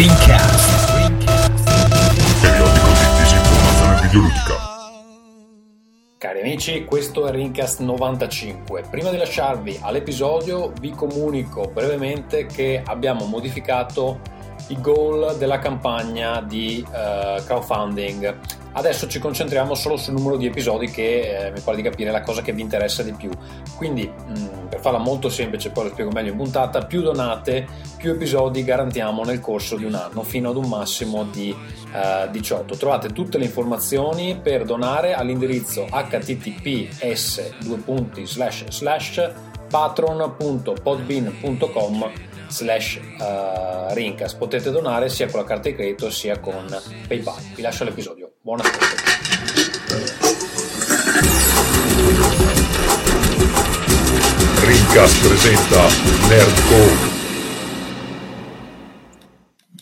Rincast. Periodico di disinformazione videoludica. Cari amici, questo è Rincast 95. Prima di lasciarvi all'episodio vi comunico brevemente che abbiamo modificato i goal della campagna di uh, crowdfunding. Adesso ci concentriamo solo sul numero di episodi che eh, mi pare di capire la cosa che vi interessa di più. Quindi, mh, mm, per farla molto semplice, poi lo spiego meglio in puntata, più donate, più episodi garantiamo nel corso di un anno, fino ad un massimo di uh, 18. Trovate tutte le informazioni per donare all'indirizzo https patron.podbean.com slash uh, Rincas. Potete donare sia con la carta di credito sia con PayPal. Vi lascio l'episodio. Buon ascolto. Rincas presenta Nerdcore.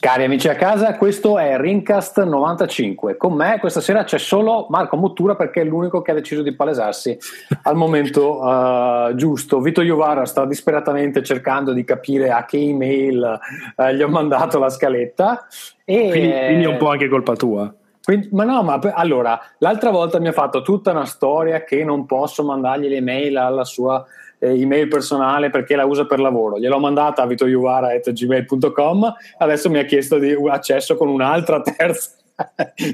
Cari amici a casa, questo è Rincast 95. Con me questa sera c'è solo Marco Mottura perché è l'unico che ha deciso di palesarsi al momento uh, giusto. Vito Iovara sta disperatamente cercando di capire a che email uh, gli ho mandato la scaletta. E, quindi, quindi è un po' anche colpa tua. Quindi, ma no, ma allora, l'altra volta mi ha fatto tutta una storia che non posso mandargli le mail alla sua eh, email personale perché la usa per lavoro. Gliel'ho mandata a vitoiuvara.gmail.com, adesso mi ha chiesto di accesso con un'altra terza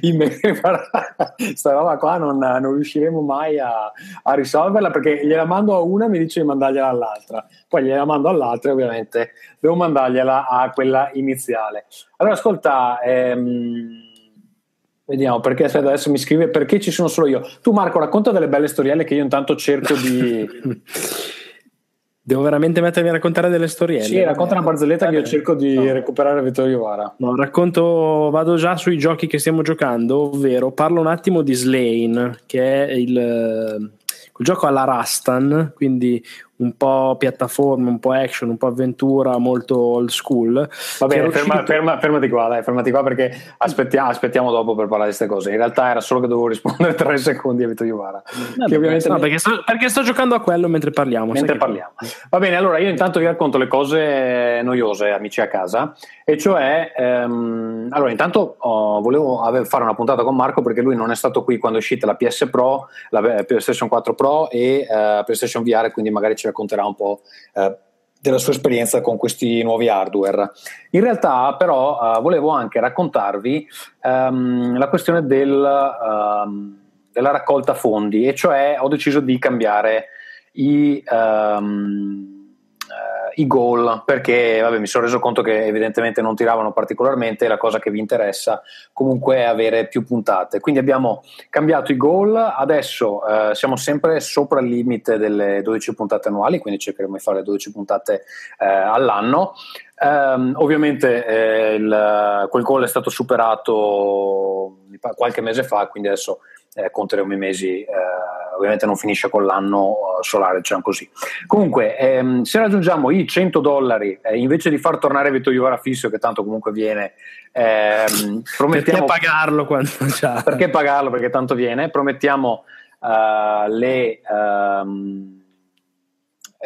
email. Sta roba qua non, non riusciremo mai a, a, risolverla perché gliela mando a una e mi dice di mandargliela all'altra. Poi gliela mando all'altra e ovviamente devo mandargliela a quella iniziale. Allora ascolta... Ehm, Vediamo perché adesso mi scrive perché ci sono solo io. Tu, Marco, racconta delle belle storielle che io intanto cerco di. Devo veramente mettermi a raccontare delle storielle. Sì, racconta una barzelletta che io cerco di no. recuperare Vittorio Vara. No, racconto, vado già sui giochi che stiamo giocando, ovvero parlo un attimo di Slain, che è il, quel gioco alla Rastan, quindi un po' piattaforma, un po' action, un po' avventura, molto old school. Va bene, ferma, ferma, fermati qua, dai, fermati qua perché aspettiamo, aspettiamo, dopo per parlare di queste cose. In realtà era solo che dovevo rispondere tre secondi a Vito Iovara. No, perché, sto, perché, sto, giocando a quello mentre parliamo. Mentre parliamo. Va bene, allora io intanto vi racconto le cose noiose, amici a casa, e cioè, ehm, allora intanto oh, volevo fare una puntata con Marco perché lui non è stato qui quando è uscita la PS Pro, la PlayStation 4 Pro e uh, PlayStation VR, quindi magari ci ci racconterà un po' eh, della sua esperienza con questi nuovi hardware. In realtà, però, eh, volevo anche raccontarvi ehm, la questione del, ehm, della raccolta fondi, e cioè ho deciso di cambiare i. Ehm, i goal perché vabbè, mi sono reso conto che evidentemente non tiravano particolarmente la cosa che vi interessa comunque è avere più puntate. Quindi abbiamo cambiato i goal adesso eh, siamo sempre sopra il limite delle 12 puntate annuali quindi cercheremo di fare 12 puntate eh, all'anno. Um, ovviamente eh, il, quel goal è stato superato qualche mese fa, quindi adesso eh, conteremo i mesi, eh, ovviamente non finisce con l'anno eh, solare, diciamo così. Comunque, ehm, se raggiungiamo i 100 dollari, eh, invece di far tornare Vito Iovara fisso, che tanto comunque viene, ehm, promettiamo... Perché pagarlo quando già... Perché pagarlo, perché tanto viene, promettiamo uh, le...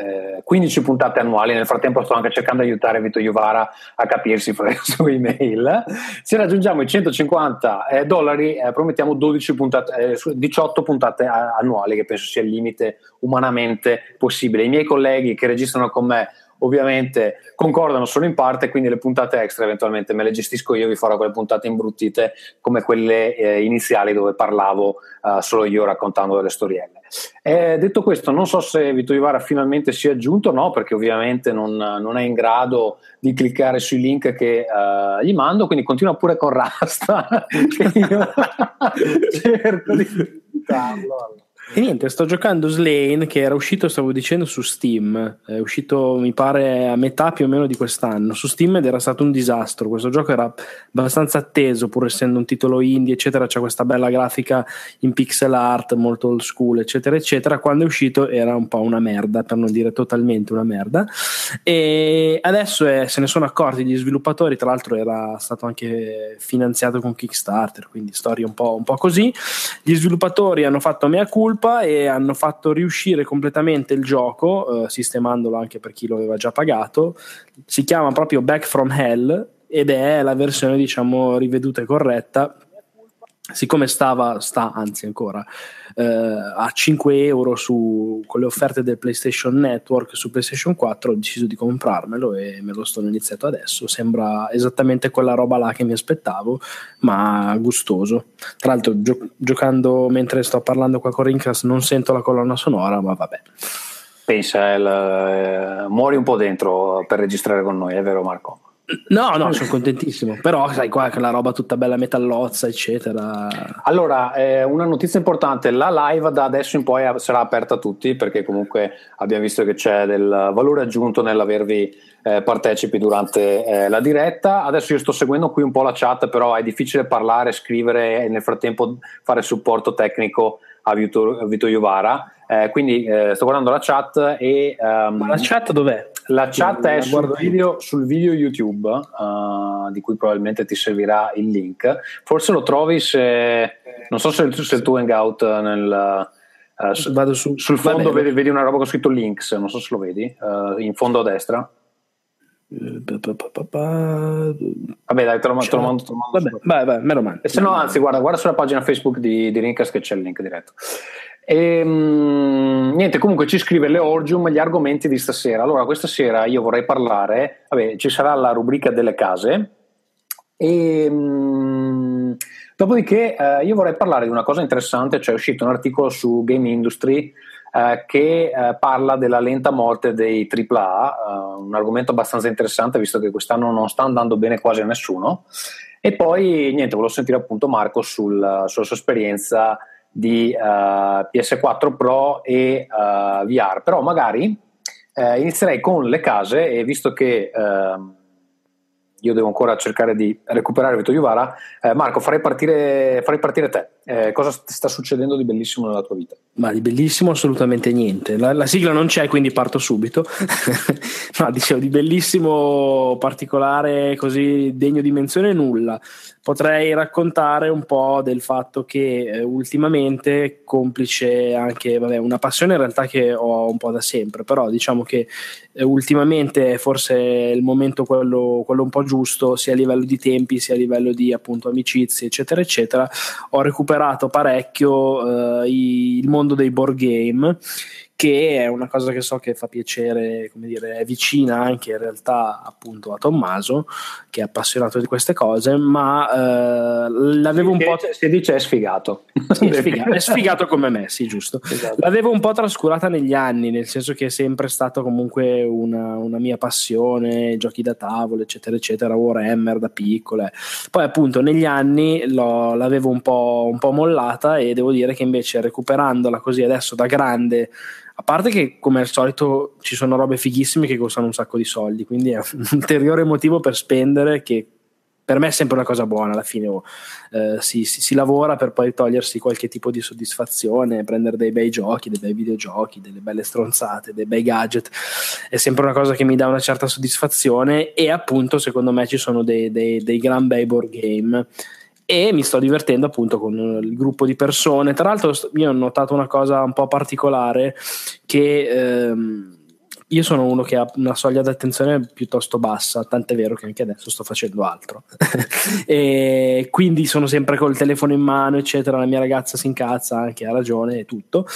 Um, 15 puntate annuali. Nel frattempo sto anche cercando di aiutare Vito Iovara a capirsi su email. Se raggiungiamo i 150 eh, dollari, eh, promettiamo puntate, eh, 18 puntate annuali, che penso sia il limite umanamente possibile. I miei colleghi che registrano con me ovviamente concordano solo in parte, quindi le puntate extra eventualmente me le gestisco io, vi farò quelle puntate imbruttite come quelle eh, iniziali dove parlavo uh, solo io raccontando delle storielle. Eh, detto questo, non so se Vito Ivara finalmente si è aggiunto, no, perché ovviamente non, non, è in grado di cliccare sui link che uh, gli mando, quindi continua pure con Rasta, che io cerco di invitarlo. E niente, sto giocando Slane che era uscito, stavo dicendo, su Steam. È uscito, mi pare, a metà più o meno di quest'anno. Su Steam ed era stato un disastro. Questo gioco era abbastanza atteso, pur essendo un titolo indie, eccetera. C'è questa bella grafica in pixel art, molto old school, eccetera, eccetera. Quando è uscito era un po' una merda, per non dire totalmente una merda. E adesso è, se ne sono accorti gli sviluppatori. Tra l'altro, era stato anche finanziato con Kickstarter, quindi storia un po', un po' così. Gli sviluppatori hanno fatto mea culpa colpa e hanno fatto riuscire completamente il gioco, eh, sistemandolo anche per chi lo aveva già pagato. Si chiama proprio Back from Hell ed è la versione diciamo riveduta e corretta siccome stava, sta anzi ancora eh, a 5 euro su, con le offerte del PlayStation Network su PlayStation 4 ho deciso di comprarmelo e me lo sto iniziato adesso. Sembra esattamente quella roba là che mi aspettavo ma gustoso. Tra l'altro gio- giocando mentre sto parlando qua con Rincast non sento la colonna sonora ma vabbè. Pensa il, eh, muori un po' dentro per registrare con noi è vero Marco? No, no, sono contentissimo. Però sai qua che la roba tutta bella metallozza, eccetera. Allora, eh, una notizia importante: la live da adesso in poi sarà aperta a tutti perché comunque abbiamo visto che c'è del valore aggiunto nell'avervi eh, partecipi durante eh, la diretta. Adesso io sto seguendo qui un po' la chat, però è difficile parlare, scrivere e nel frattempo fare supporto tecnico a Vito, Vito Iovara. Eh, quindi eh, sto guardando la chat e... Um, Ma la chat dov'è? La chat è sul video, sul video, YouTube, uh, di cui probabilmente ti servirà il link. Forse lo trovi se... Non so se, se il tuo hangout nel... Uh, Vado su, sul fondo vedi, vedi, una roba con scritto links, non so se lo vedi, uh, in fondo a destra. Vabbè, dai, te lo, te lo mando. Te lo mando Vabbè, vai, vai, me lo mando. E se no, anzi, guarda, guarda sulla pagina Facebook di, di Rincast che c'è il link diretto. E, um, niente, comunque ci scrive Leorgium gli argomenti di stasera. Allora, questa sera io vorrei parlare, vabbè, ci sarà la rubrica delle case e um, dopodiché uh, io vorrei parlare di una cosa interessante, cioè è uscito un articolo su Game Industry uh, che uh, parla della lenta morte dei AAA, un argomento abbastanza interessante visto che quest'anno non sta andando bene quasi a nessuno. E poi niente, volevo sentire appunto Marco sul, sulla sua esperienza di uh, eh, PS4 Pro e uh, eh, VR, però magari uh, inizierei con le case e visto che ehm, io devo ancora cercare di recuperare Vito Iuvara. Eh, Marco, farei partire, farei partire te. Eh, cosa sta succedendo di bellissimo nella tua vita? Ma di bellissimo assolutamente niente. La, la sigla non c'è, quindi parto subito. no, dicevo di bellissimo particolare, così degno di menzione, nulla potrei raccontare un po' del fatto che eh, ultimamente, complice anche vabbè, una passione in realtà che ho un po' da sempre, però diciamo che eh, ultimamente forse è il momento quello, quello, un po' giusto, sia a livello di tempi, sia a livello di appunto amicizie, eccetera, eccetera. Ho recuperato parecchio eh, il mondo dei board game che è una cosa che so che fa piacere, come dire, è vicina anche in realtà appunto a Tommaso, che è appassionato di queste cose, ma eh, l'avevo un po'... Si dice è sfigato. Sì, è, sfigato è sfigato come me, sì, giusto. Esatto. L'avevo un po' trascurata negli anni, nel senso che è sempre stato comunque una, una mia passione, giochi da tavolo, eccetera, eccetera, Warhammer da piccole. Poi appunto negli anni l'avevo un po', un po' mollata e devo dire che invece recuperandola così adesso da grande a parte che, come al solito, ci sono robe fighissime che costano un sacco di soldi, quindi è un ulteriore motivo per spendere che per me è sempre una cosa buona alla fine oh, eh, si, si, si, lavora per poi togliersi qualche tipo di soddisfazione prendere dei bei giochi, dei bei videogiochi delle belle stronzate, dei bei gadget. È sempre una cosa che mi dà una certa soddisfazione e appunto secondo me ci sono dei, dei, dei gran bei board game e mi sto divertendo appunto con il gruppo di persone. Tra l'altro io ho notato una cosa un po' particolare che ehm, io sono uno che ha una soglia d'attenzione piuttosto bassa, tant'è vero che anche adesso sto facendo altro. e quindi sono sempre col telefono in mano, eccetera. La mia ragazza si incazza, anche ha ragione e tutto.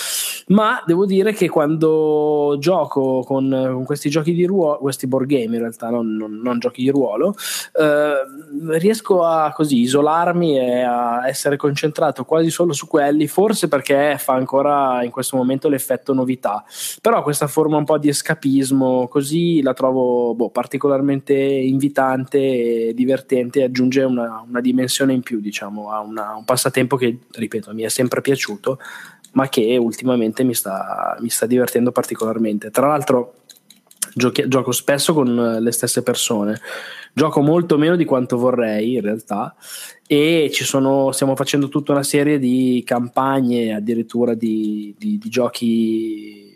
Ma devo dire che quando gioco con, con questi giochi di ruolo, questi board game in realtà, non, non, non giochi di ruolo, eh, riesco a così isolarmi e a essere concentrato quasi solo su quelli, forse perché fa ancora in questo momento l'effetto novità. Però questa forma un po' di escapismo escapismo, così la trovo boh, particolarmente invitante e divertente e aggiunge una, una dimensione in più, diciamo, a una, un passatempo che, ripeto, mi è sempre piaciuto, ma che ultimamente mi sta, mi sta divertendo particolarmente. Tra l'altro, giochi, gioco spesso con le stesse persone, gioco molto meno di quanto vorrei in realtà e sono, stiamo facendo tutta una serie di campagne, addirittura di, di, di giochi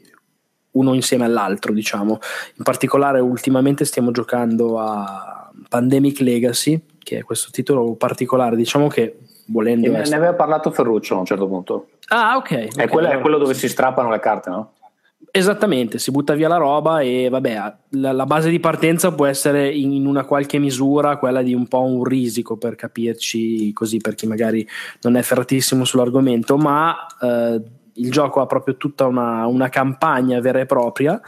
uno insieme all'altro, diciamo. In particolare, ultimamente stiamo giocando a Pandemic Legacy, che è questo titolo particolare, diciamo che volendo. Ne, essere... ne aveva parlato Ferruccio a un certo punto. Ah, ok. okay è, quello, è, quello, dove si strappano le carte, no? Esattamente, si butta via la roba e vabbè, la, la base di partenza può essere in, in, una qualche misura quella di un po' un risico per capirci così, per chi magari non è ferratissimo sull'argomento, ma eh, il gioco ha proprio tutta una, una, campagna vera e propria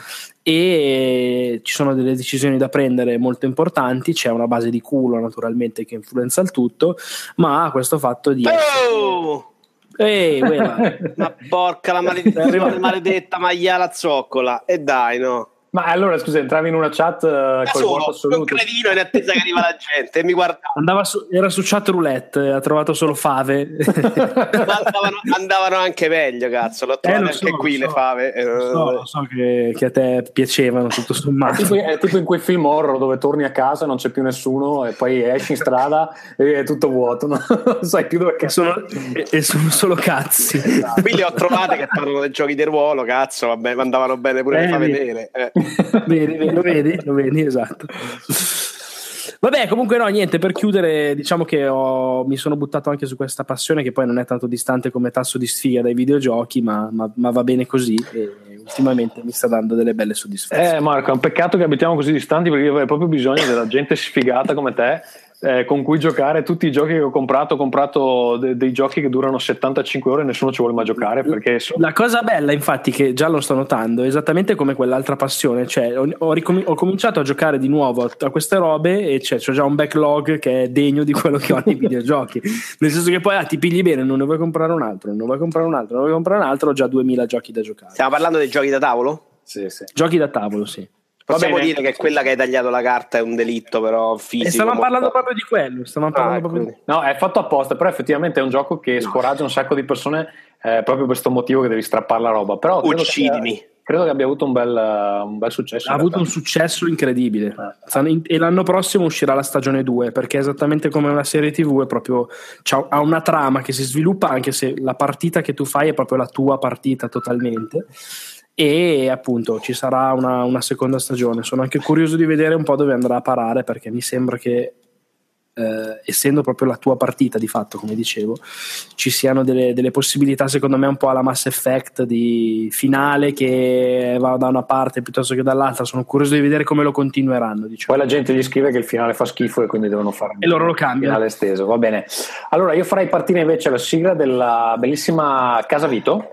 e ci sono delle decisioni da prendere molto importanti, c'è una base di culo naturalmente che influenza il tutto, ma questo fatto di... Oh! Ehi, ma porca la maledetta, maledetta maiala zoccola. E dai, no. Ma allora scusa, entravi in una chat uh, col solo, assoluto. un credino in attesa che arriva la gente e mi guardava. Su, era su chat roulette, ha trovato solo fave. andavano, andavano, anche meglio, cazzo. L'ho trovato eh, anche so, qui so, le fave. Lo so, lo so che, che, a te piacevano tutto sommato. È tipo, è tipo in quei film horror dove torni a casa, non c'è più nessuno e poi esci in strada e è tutto vuoto, non sai più dove cazzo. Sono, e, e sono solo cazzi. Qui le ho trovate che parlano dei giochi di ruolo, cazzo, vabbè, andavano bene pure eh, le fave vere. Eh vedi, lo vedi, lo vedi, esatto. Vabbè, comunque no, niente, per chiudere, diciamo che ho, mi sono buttato anche su questa passione che poi non è tanto distante come tasso di sfiga dai videogiochi, ma, ma, ma va bene così e ultimamente mi sta dando delle belle soddisfazioni. Eh Marco, è un peccato che abitiamo così distanti perché io avrei proprio bisogno della gente sfigata come te eh, con cui giocare tutti i giochi che ho comprato. Ho comprato de- dei giochi che durano 75 ore e nessuno ci vuole mai giocare. Perché so- La cosa bella, infatti, che già lo sto notando, è esattamente come quell'altra passione. Cioè, ho, ho, ricom- ho cominciato a giocare di nuovo a, a queste robe e c'è, c'ho già un backlog che è degno di quello che ho nei videogiochi. Nel senso che poi ah, ti pigli bene, non ne vuoi comprare un altro, non ne vuoi comprare un altro, non ne vuoi comprare un altro, ho già 2000 giochi da giocare. Stiamo parlando dei giochi da tavolo? Sì, sì. Giochi da tavolo, sì. Possiamo dire che quella che hai tagliato la carta è un delitto, però fisico. E stavamo parlando proprio di quello. Stavamo ah, parlando proprio di... No, è fatto apposta, però effettivamente è un gioco che scoraggia un sacco di persone eh, proprio per questo motivo che devi strappare la roba. Però Uccidimi. Credo che, credo che abbia avuto un bel, un bel successo. Ha avuto un successo incredibile. Eh. E l'anno prossimo uscirà la stagione 2, perché esattamente come una serie TV è proprio, ha una trama che si sviluppa anche se la partita che tu fai è proprio la tua partita totalmente e appunto ci sarà una, una, seconda stagione. Sono anche curioso di vedere un po' dove andrà a parare perché mi sembra che eh, essendo proprio la tua partita di fatto, come dicevo, ci siano delle, delle, possibilità secondo me un po' alla Mass Effect di finale che va da una parte piuttosto che dall'altra. Sono curioso di vedere come lo continueranno. Diciamo. Poi la gente gli scrive che il finale fa schifo e quindi devono fare e loro lo cambiano. finale esteso. Va bene. Allora io farei partire invece la sigla della bellissima Casa Vito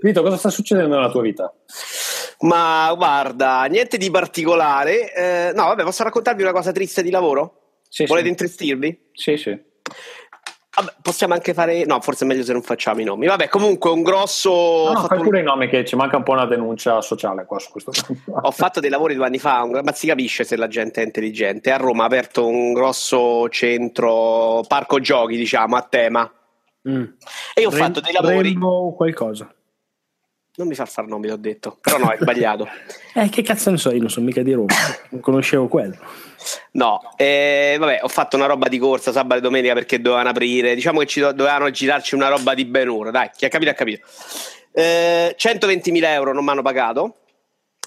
Vito, cosa sta succedendo nella tua vita? Ma guarda, niente di particolare. Eh, no, vabbè, posso raccontarvi una cosa triste di lavoro? Sì, Volete sì. intristirvi? Sì, sì. Vabbè, possiamo anche fare. No, forse è meglio se non facciamo i nomi. Vabbè, comunque un grosso. No, no fai pure un... i nomi che ci manca un po' una denuncia sociale qua su questo. Ho fatto dei lavori due anni fa, un... ma si capisce se la gente è intelligente. A Roma ha aperto un grosso centro, parco giochi, diciamo, a tema. Mm. E io ho Rem- fatto dei lavori. Rainbow qualcosa. Non mi far far nomi, l'ho detto. Però no, è sbagliato. eh, che cazzo ne so, io non sono mica di Roma, non conoscevo quello. No, eh, vabbè, ho fatto una roba di corsa sabato e domenica perché dovevano aprire. Diciamo che ci do- dovevano girarci una roba di ben ora. Dai, chi ha capito ha capito. Eh, 120.000 euro non mi hanno pagato.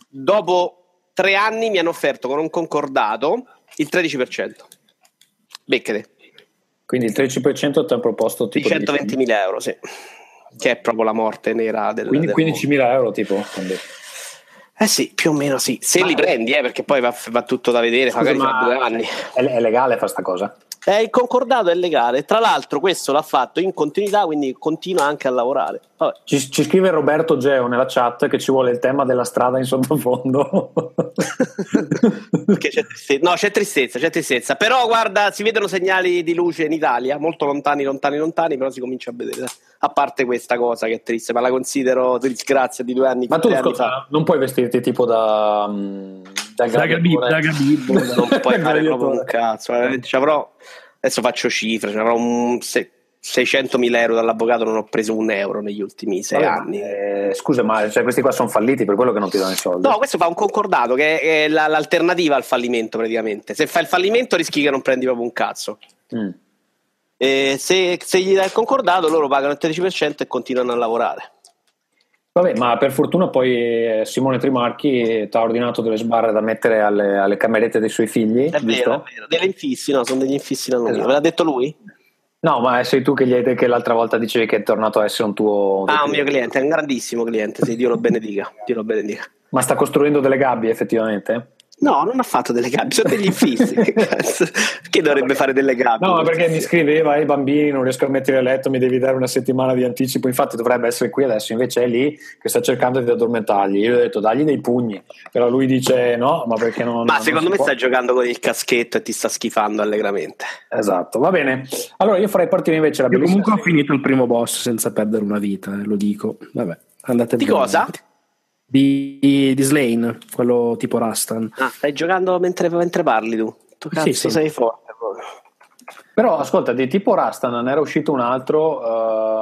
Dopo tre anni mi hanno offerto con un concordato il 13%. Becchete. Quindi il 13% ti hanno proposto tipo di 120.000 euro, sì che è proprio la morte nera del quindi 15.000 euro tipo eh sì, più o meno sì, se ma li prendi, eh, perché poi va, va, tutto da vedere, Scusa, magari fra due anni. È, è legale fare sta cosa? Eh, il concordato è legale, tra l'altro questo l'ha fatto in continuità, quindi continua anche a lavorare. Ci, ci, scrive Roberto Geo nella chat che ci vuole il tema della strada in sottofondo. c'è tristezza. No, c'è tristezza, c'è tristezza. Però guarda, si vedono segnali di luce in Italia, molto lontani, lontani, lontani, però si comincia a vedere. A parte questa cosa che è triste, ma la considero disgrazia di due anni, ma tu, anni scusa, fa. non puoi vestirti tipo da... Um, da Gabibbo, non puoi fare proprio un cazzo. Eh. Ci avrò adesso faccio cifre, c'era un 600.000 euro dall'avvocato, non ho preso un euro negli ultimi sei Vabbè, anni. Eh, scusa, ma cioè, questi qua sono falliti per quello che non ti danno i soldi? No, questo fa un concordato che è l'alternativa al fallimento praticamente. Se fai il fallimento rischi che non prendi proprio un cazzo. Mm. Se, se gli dai il concordato loro pagano il 13% e continuano a lavorare. Vabbè, ma per fortuna poi eh, Simone Trimarchi ti ha ordinato delle sbarre da mettere alle, alle camerette dei suoi figli. È vero, è vero, delle infissi, no, sono degli infissi da lui. Esatto. Ve l'ha detto lui? No, ma sei tu che, gli hai, che l'altra volta dicevi che è tornato a essere un tuo. Ah, un mio cliente, è un grandissimo cliente, sì, Dio lo benedica. Dio lo benedica. Ma sta costruendo delle gabbie effettivamente? No, non ha fatto delle gabbie, sono degli infissi. che dovrebbe fare delle gabbie? No, perché mi scriveva ai bambini, non riesco a mettere a letto, mi devi dare una settimana di anticipo. Infatti dovrebbe essere qui adesso, invece è lì che sta cercando di addormentargli. Io gli ho detto dagli dei pugni, però lui dice no, ma perché non... Ma secondo non me sta giocando con il caschetto e ti sta schifando allegramente. Esatto, va bene. Allora io farei partire invece la io Comunque ho finito il primo boss senza perdere una vita, eh, lo dico. Vabbè, andate Di cosa? Di, di Slane, quello tipo Rastan. Ah, stai giocando mentre, mentre parli tu. Tu cazzo sì, sì. sei forte proprio. Però ascolta, di tipo Rastan ne era uscito un altro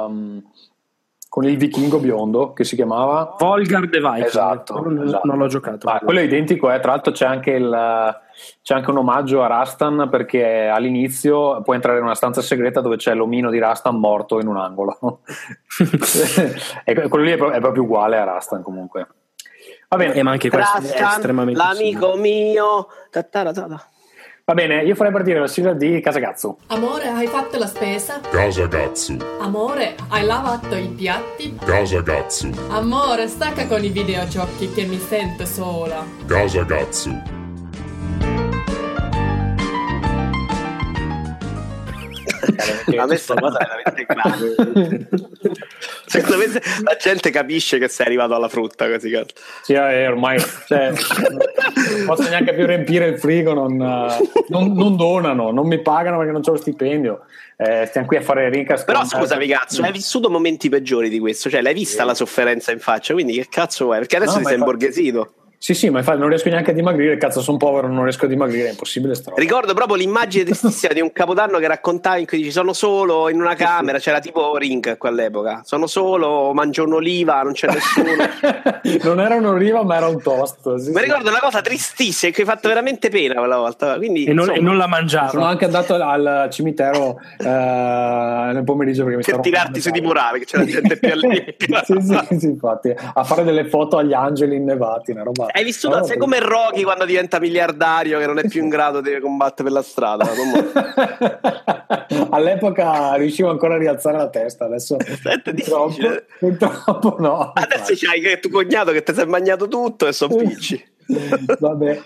um, con il vichingo biondo che si chiamava Volgar the Viking. Esatto, non, esatto. non l'ho giocato. Ah, quello è identico, eh. tra l'altro c'è anche, il, c'è anche un omaggio a Rastan perché all'inizio puoi entrare in una stanza segreta dove c'è l'omino di Rastan morto in un angolo. e quello lì è, è proprio uguale a Rastan comunque. Va bene. Eh, ma anche questo Trascan, è estremamente L'amico simile. mio. Va bene, io farei partire la sigla di Casagazzo. Amore, hai fatto la spesa? Casagazzo. Amore, hai lavato i piatti? Casagazzo. Amore, stacca con i videogiochi che mi sento sola. Casagazzo. A me sta cosa è veramente grave. Secondo me la gente capisce che sei arrivato alla frutta così cazzo. sì eh, ormai cioè, non posso neanche più riempire il frigo non, non, non donano non mi pagano perché non c'ho lo stipendio. Eh, stiamo qui a fare rincas però scusami cazzo hai vissuto momenti peggiori di questo? Cioè l'hai vista sì. la sofferenza in faccia? Quindi che cazzo vuoi? Perché adesso no, ti sei fa... imborghesito sì, sì, ma infatti non riesco neanche a dimagrire, cazzo sono povero, non riesco a dimagrire, è impossibile strano. Ricordo proprio l'immagine tristissima di un capodanno che raccontavi in cui dici sono solo in una camera, c'era tipo Ring a quell'epoca, sono solo, mangio un'oliva, non c'è nessuno. non era un'oliva ma era un toast. Sì, mi sì. ricordo una cosa tristissima che hai fatto veramente pena quella volta. Quindi, e, non, e non la mangiavo. Sono anche andato al cimitero eh, nel pomeriggio perché mi per tirarti su di murale, che c'era gente più allegra. sì, sì, sì, infatti, a fare delle foto agli angeli innevati, una roba hai vissuto, oh, sei come Rocky quando diventa miliardario che non è più in grado di combattere per la strada. All'epoca riuscivo ancora a rialzare la testa, adesso purtroppo, purtroppo no. Adesso c'hai tuo cognato che ti sei mangiato tutto e sono picci. Vabbè.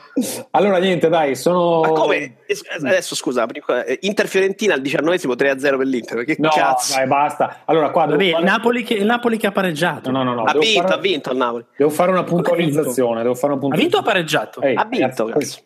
Allora, niente, dai, sono. Ma come? Adesso scusa, eh, Inter Fiorentina al 19 3-0 per l'Inter. Che no, cazzo? dai, basta. Allora, qua Vabbè, fare... il, Napoli che, il Napoli che ha pareggiato. No, no, no. Ha vinto, fare... ha vinto il Napoli. Devo fare una puntualizzazione. Devo fare una puntualizzazione. Ha vinto o ha pareggiato? Ehi, ha vinto, cazzo.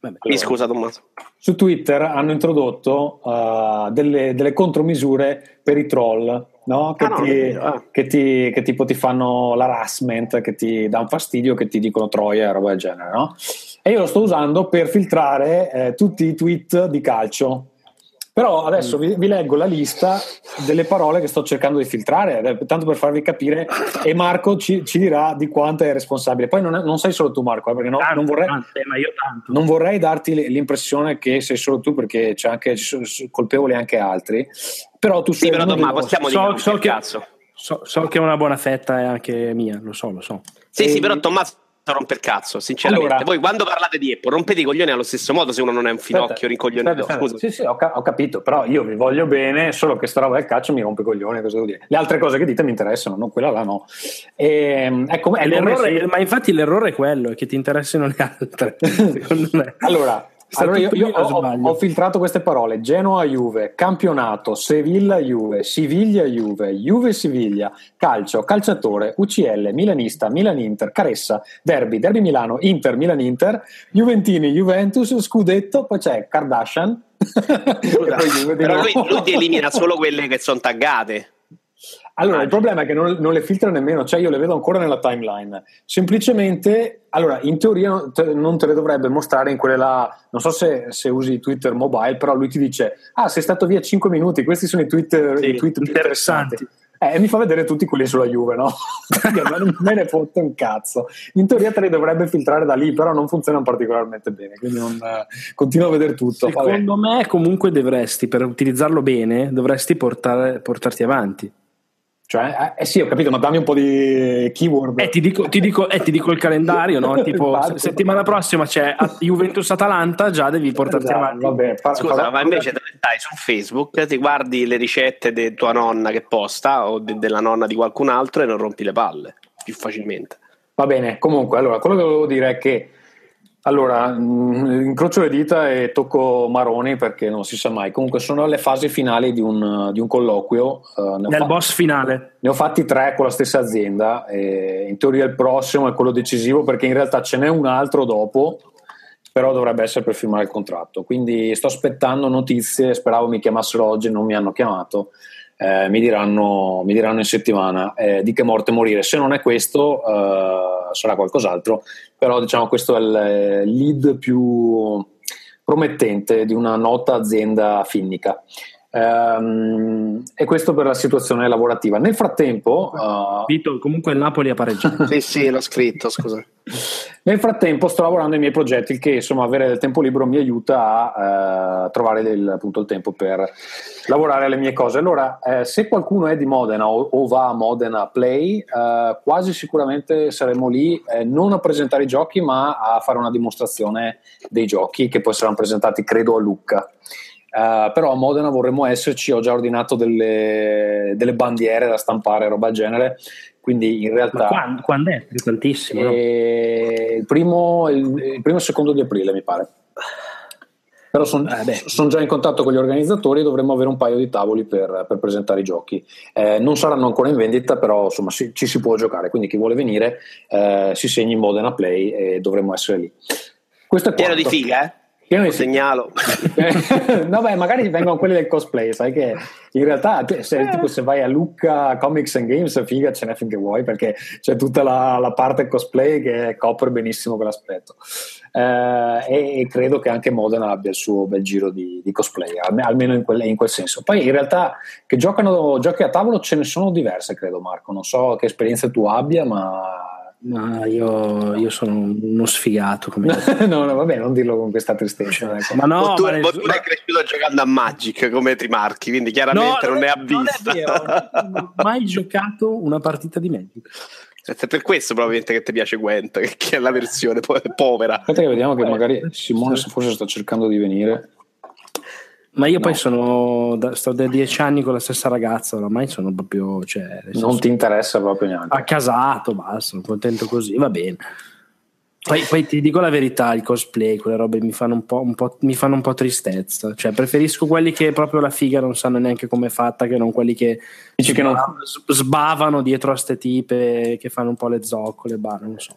Vabbè, allora, scusa Tommaso. Su Twitter hanno introdotto uh, delle, delle contromisure per i troll no? Che, ah, ti, no, ah. che, ti, che, tipo ti fanno l'harassment, che ti danno fastidio, che ti dicono troia e roba del genere, no? E io lo sto usando per filtrare eh, tutti i tweet di calcio. Però adesso mm. vi, vi, leggo la lista delle parole che sto cercando di filtrare, tanto per farvi capire, e Marco ci, ci dirà di quanto è responsabile. Poi non, è, non sei solo tu, Marco, eh, perché no, tanto, non, vorrei, tante, non, vorrei, darti l'impressione che sei solo tu, perché c'è anche, ci sono colpevoli anche altri. Però tu sei. Sì, però Tommaso, possiamo so, dire so che, cazzo. So, so, che una buona fetta è anche mia, lo so, lo so. Sì, e... sì, però Tommaso rompe il cazzo, sinceramente. Allora, Voi quando parlate di Apple rompete i coglioni allo stesso modo se uno non è un finocchio rincoglionito. Scusa. Sì, sì, ho, ca- ho, capito, però io vi voglio bene, solo che sta roba del calcio mi rompe i coglioni, cosa devo dire? Le altre cose che dite mi interessano, non quella là no. E, ehm, è come, è come se... Ma infatti l'errore è quello, è che ti interessino le altre, secondo me. Allora, allora io, io ho, ho, filtrato queste parole: Genoa Juve, campionato, Sevilla Juve, Siviglia Juve, Juve Siviglia, calcio, calciatore, UCL, Milanista, Milan Inter, Caressa, Derby, Derby Milano, Inter, Milan Inter, Juventini, Juventus, Scudetto, poi c'è Kardashian. Scusa, però lui, lui ti elimina solo quelle che sono taggate. Allora, il problema è che non, non le filtra nemmeno, cioè io le vedo ancora nella timeline. Semplicemente, allora, in teoria non te, non te le dovrebbe mostrare in quelle là, non so se, se usi Twitter mobile, però lui ti dice, ah, sei stato via 5 minuti, questi sono i, Twitter, Sì, i tweet più interessanti. interessanti. Eh, e mi fa vedere tutti quelli sulla Juve, no? Non me ne fotte un cazzo. In teoria te li dovrebbe filtrare da lì, però non funzionano particolarmente bene, quindi non, eh, continuo a vedere tutto. Vabbè. Secondo me, comunque, dovresti, per utilizzarlo bene, dovresti portare- portarti avanti. Cioè, eh, eh sì, ho capito, ma dammi un po' di keyword. Eh, ti dico, ti dico- eh, ti dico il calendario, no? Tipo, Infatti. se- settimana prossima c'è Juventus-Atalanta, già devi portarti Esatto, avanti. vabbè, fa- Scusa, farò- ma invece stai su Facebook, ti guardi le ricette di tua nonna che posta o de- della nonna di qualcun altro e non rompi le palle più facilmente. Va bene, comunque, allora, quello che volevo dire è che allora, mh, incrocio le dita e tocco maroni perché non si sa mai. Comunque sono alle fasi finali di un, di un colloquio. eh, Nel fa- boss finale. ne ho fatti tre con la stessa azienda. E in teoria il prossimo è quello decisivo perché in realtà ce n'è un altro dopo, però dovrebbe essere per firmare il contratto. Quindi sto aspettando notizie. Speravo mi chiamassero oggi, non mi hanno chiamato. Eh, mi, diranno, mi diranno in settimana eh, di che morte morire. Se non è questo, eh, sarà qualcos'altro. Però diciamo questo è il lead più promettente di una nota azienda finnica. Ehm, e questo per la situazione lavorativa. Nel frattempo, eh, Vito, comunque il Napoli ha pareggiato. Sì, sì, l'ho scritto, scusa. nel frattempo sto lavorando ai miei progetti, il che insomma avere del tempo libero mi aiuta a eh, trovare del- appunto il tempo per lavorare alle mie cose. Allora, eh, se qualcuno è di Modena o, o va a Modena Play, eh, quasi sicuramente saremo lì eh, non a presentare i giochi, ma a fare una dimostrazione dei giochi che poi saranno presentati, credo, a Lucca. Eh, però a Modena vorremmo esserci, ho già ordinato delle, delle bandiere da stampare, roba del genere. Quindi in realtà Ma quando, quando è? Tantissimo. no? e il primo il, il primo e secondo di aprile, mi pare. Però sono Eh, beh. già in contatto con gli organizzatori e dovremmo avere un paio di tavoli per, per presentare i giochi. Eh, non saranno ancora in vendita, però insomma si- ci si può giocare. Quindi chi vuole venire eh, si segni in Modena Play e dovremmo essere lì. Questo è Pieno di figa, eh? Di Lo segnalo. no, beh, magari vengono quelli del cosplay, sai che in realtà se, tipo, se vai a Lucca Comics and Games, figa ce n'è finché vuoi perché c'è tutta la, la parte cosplay che copre benissimo quell'aspetto. Eh, e, e credo che anche Modena abbia il suo bel giro di, di cosplay, alme- almeno in quel, in quel senso. Poi in realtà che giocano giochi a tavolo ce ne sono diverse, credo Marco. Non so che esperienza tu abbia, ma Ma io, io sono uno sfigato. Come... no, no, vabbè, non dirlo con questa tristezza. ecco. ma no, tu, ma tu è cresciuto giocando a Magic come Trimarchi, quindi chiaramente non ne ha non visto. non ho mai giocato una partita di Magic. È per questo probabilmente che ti piace Gwent, che- che è la versione po- povera. Aspetta che vediamo che magari Simone se forse sta cercando di venire. Ma io No. poi sono da, sto da dieci anni con la stessa ragazza, oramai sono proprio cioè, Non senso, ti interessa proprio neanche. accasato, basta, sono contento così, va bene. Poi, poi ti dico la verità, il cosplay, quelle robe mi fanno un po', un po', mi fanno un po' tristezza. Cioè, preferisco quelli che proprio la figa non sanno neanche com'è fatta, che non quelli che, Dici che non- sbavano dietro a ste tipe che fanno un po' le zoccole, bah, non so.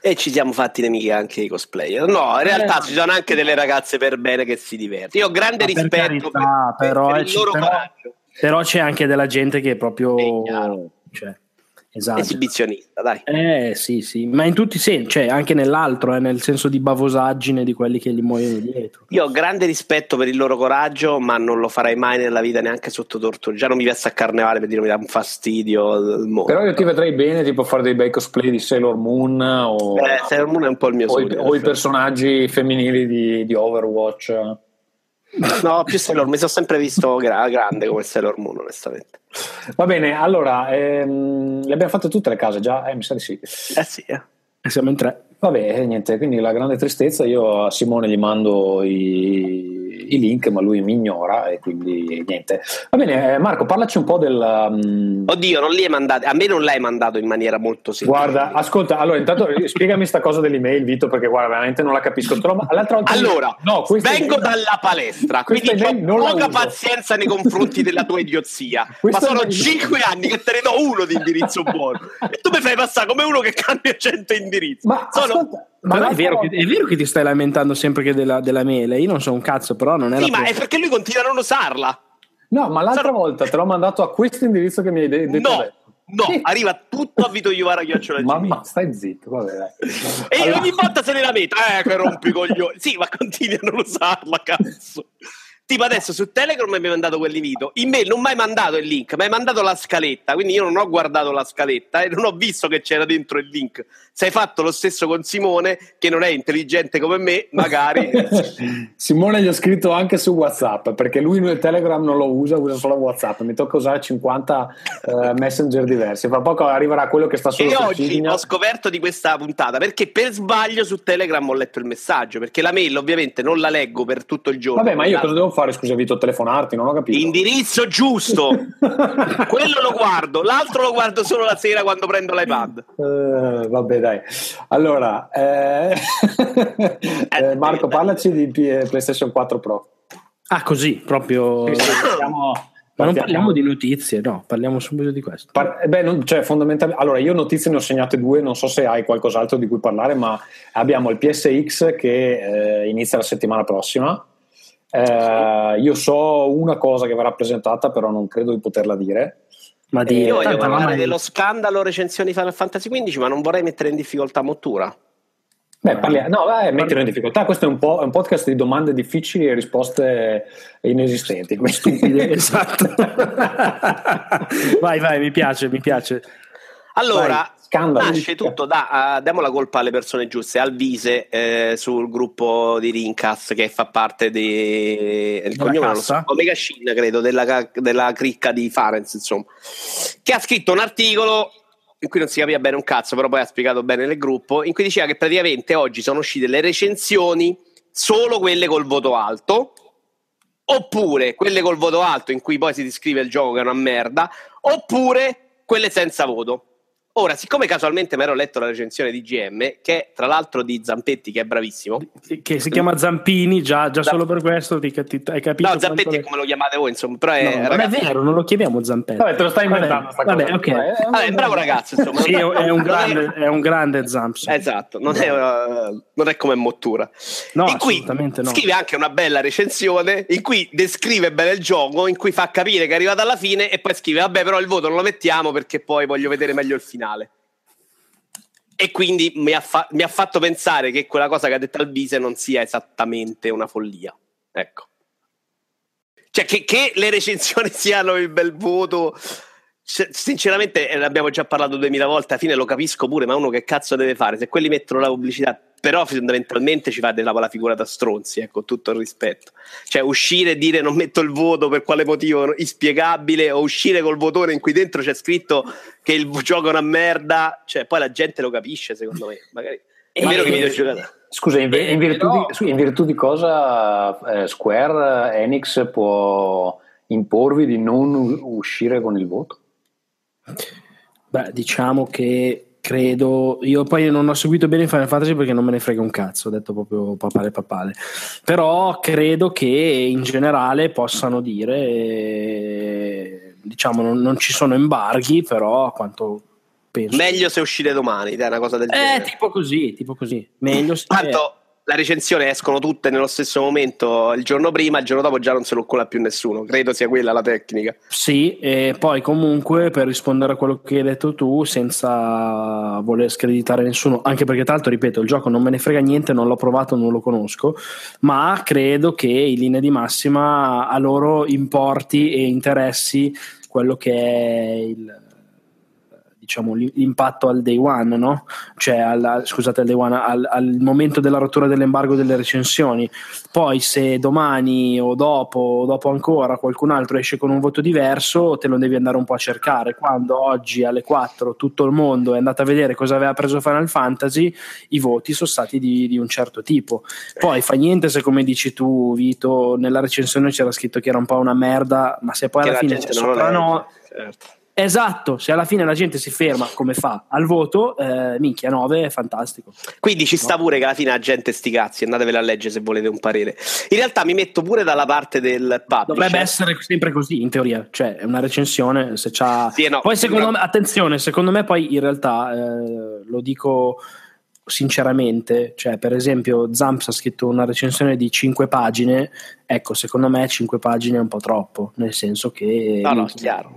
E ci siamo fatti nemiche anche i cosplayer. No, in realtà no. ci sono anche delle ragazze per bene che si divertono. Io ho grande rispetto per, carità, per- però per il loro però- coraggio. Però c'è anche della gente che è proprio. È. Cioè, esatto. Esibizionista, dai. Eh sì, sì, ma in tutti i sensi, cioè anche nell'altro, eh, nel senso di bavosaggine di quelli che gli muoiono dietro. Io ho grande rispetto per il loro coraggio, ma non lo farei mai nella vita neanche sotto tortura. Già non mi piace a carnevale per dire mi dà un fastidio il mondo. Però io ti vedrei bene tipo fare dei bei cosplay di Sailor Moon o, Eh, Sailor Moon è un po' il mio o sogno. o i personaggi femminili di, di Overwatch. No, più Sailor mi sono sempre visto gra- grande come Sailor Moon, onestamente. Va bene, allora, ehm, le abbiamo fatte tutte le case già? Eh, mi sa di sì. Eh sì, eh. Siamo in tre. Vabbè, eh, niente, quindi la grande tristezza, io a Simone gli mando i, i link, ma lui mi ignora e quindi niente. Va bene, eh, Marco, parlaci un po' del... um, Oddio, non li hai mandati. A me non l'hai mandato in maniera molto semplice. Guarda, ascolta, allora intanto spiegami sta cosa dell'email, Vito, perché guarda, veramente non la capisco. L'altra volta Allora, no, questa vengo email- dalla palestra, questa quindi ho poca pazienza nei confronti della tua idiozia. ma Questa sono email- cinque anni che te ne do uno di indirizzo buono. e tu mi fai passare come uno che cambia 100 indirizzi. Ma Sono- ascolta, ma Però è vero, che, è vero che ti stai lamentando sempre che della, della mele. Io non so un cazzo, però non è Sì, la ma prima- è perché lui continua a non usarla. No, ma l'altra volta te l'ho mandato a questo indirizzo che mi hai de- detto No, adesso. no, Sì. arriva tutto a Vito Iovara chiocciola Mamma, stai zitto, vabbè, dai. E Allora- ogni volta se ne la metto, eh, che rompi coglioni. Sì, ma continui a non usarla, cazzo. Tipo adesso su Telegram mi hai mandato quell'invito, in mail non mi hai mandato il link, mi hai mandato la scaletta, quindi io non ho guardato la scaletta e non ho visto che c'era dentro il link. Se hai fatto lo stesso con Simone, che non è intelligente come me, magari... Simone gli ho scritto anche su WhatsApp perché lui il Telegram non lo usa, usa solo WhatsApp. Mi tocca usare 50 eh, messenger diversi. Fra poco arriverà quello che sta solo E su oggi Signa. ho scoperto di questa puntata perché per sbaglio su Telegram ho letto il messaggio, perché la mail ovviamente non la leggo per tutto il giorno. Vabbè, ma io La- cosa devo fare? Scusa, Vito, telefonarti? Non ho capito. Indirizzo giusto, quello lo guardo, l'altro lo guardo solo la sera quando prendo l'iPad. Eh, vabbè, dai. Allora, eh, eh, Marco, parlaci di PlayStation 4 Pro. Ah, così, proprio... Siamo- Ma non parliamo di notizie, no, parliamo subito di questo. Par- eh, beh, non- cioè, fondamentalmente, allora io notizie ne ho segnate due, non so se hai qualcos'altro di cui parlare, ma abbiamo il PSX che eh, inizia la settimana prossima. Eh, io so una cosa che verrà presentata, però non credo di poterla dire. Ma di... Io voglio tanto parlare oramai- dello scandalo recensioni Final Fantasy XV, ma non vorrei mettere in difficoltà Mottura. Beh, parliamo, no, vai, mettilo in difficoltà. Questo è un, po', è un podcast di domande difficili e risposte inesistenti. Stupide, esatto. vai, vai, mi piace, mi piace. Allora, scandalo. nasce tutto da, uh, diamo la colpa alle persone giuste, al Vise eh, sul gruppo di Rincast che fa parte di il Della cognome so? Omega Shin, credo, della, della cricca di Farenz, insomma, che ha scritto un articolo in cui non si capiva bene un cazzo, però poi ha spiegato bene nel gruppo, in cui diceva che praticamente oggi sono uscite le recensioni solo quelle col voto alto, oppure quelle col voto alto in cui poi si descrive il gioco che è una merda, oppure quelle senza voto. Ora, siccome casualmente mi ero letto la recensione di GM, che è tra l'altro di Zampetti, che è bravissimo. Che si chiama Zampini, già, già solo per questo ti, ti- hai capito. No, Zampetti è come lo chiamate voi, insomma, però è, No, non è ragazzi, vero, non lo chiamiamo Zampetti. Vabbè, te lo stai inventando. Vabbè, sta vabbè, cosa. ok. Eh, Vabbè, bravo ragazzo, insomma. Sì, è, è un grande, è un grande Zamps. Esatto, non è, uh, non è come Mottura. No, in cui assolutamente no. scrive anche una bella recensione in cui descrive bene il gioco, in cui fa capire che è arrivato alla fine e poi scrive vabbè però il voto non lo mettiamo perché poi voglio vedere meglio il finale. E quindi mi ha, fa- mi ha fatto pensare che quella cosa che ha detto Albise non sia esattamente una follia. Ecco. Cioè che, che le recensioni siano il bel voto... Sinceramente, eh, l'abbiamo già parlato duemila volte, alla fine lo capisco pure, ma uno che cazzo deve fare? Se quelli mettono la pubblicità, però fondamentalmente ci fa della la figura da stronzi, ecco, con tutto il rispetto. Cioè uscire e dire non metto il voto per quale motivo inspiegabile, o uscire col votone in cui dentro c'è scritto che il gioco è una merda, cioè poi la gente lo capisce secondo me, magari. È vero che i videogiocatori... Scusa, in, in virtù di, in virtù di cosa eh, Square Enix può imporvi di non u- uscire con il voto? Beh, diciamo che credo. Io poi non ho seguito bene Final Fantasy perché non me ne frega un cazzo, ho detto proprio papale papale. Però credo che in generale possano dire. eh, Diciamo, non, non ci sono embarghi, però a quanto penso. Meglio se uscite domani, dai, una cosa del Eh, genere. tipo così, tipo così. Meglio se. Tanto la recensione escono tutte nello stesso momento il giorno prima, il giorno dopo già non se lo cola più nessuno. Credo sia quella la tecnica. Sì, e poi comunque per rispondere a quello che hai detto tu, senza voler screditare nessuno, anche perché tra l'altro, ripeto, il gioco non me ne frega niente, non l'ho provato, non lo conosco, ma credo che in linea di massima a loro importi e interessi quello che è il diciamo l'impatto al day one, no? Cioè alla, scusate al day one, al, al momento della rottura dell'embargo delle recensioni. Poi se domani o dopo o dopo ancora qualcun altro esce con un voto diverso, te lo devi andare un po' a cercare. Quando oggi alle 4 tutto il mondo è andato a vedere cosa aveva preso Final Fantasy, i voti sono stati di, di un certo tipo. Poi fa niente se come dici tu, Vito, nella recensione c'era scritto che era un po' una merda, ma se poi alla la fine c'è sopra no, Certo. Esatto, se alla fine la gente si ferma come fa al voto, eh, minchia 9 è fantastico. Quindi ci sta pure che alla fine la gente sti cazzi, andatevela a leggere se volete un parere. In realtà mi metto pure dalla parte del publisher. Dovrebbe essere sempre così in teoria, cioè è una recensione se c'ha... Sì, no, poi secondo no. me, attenzione, secondo me poi in realtà eh, lo dico sinceramente, cioè per esempio Zamps ha scritto una recensione di 5 pagine, ecco secondo me 5 pagine è un po' troppo, nel senso che No, no,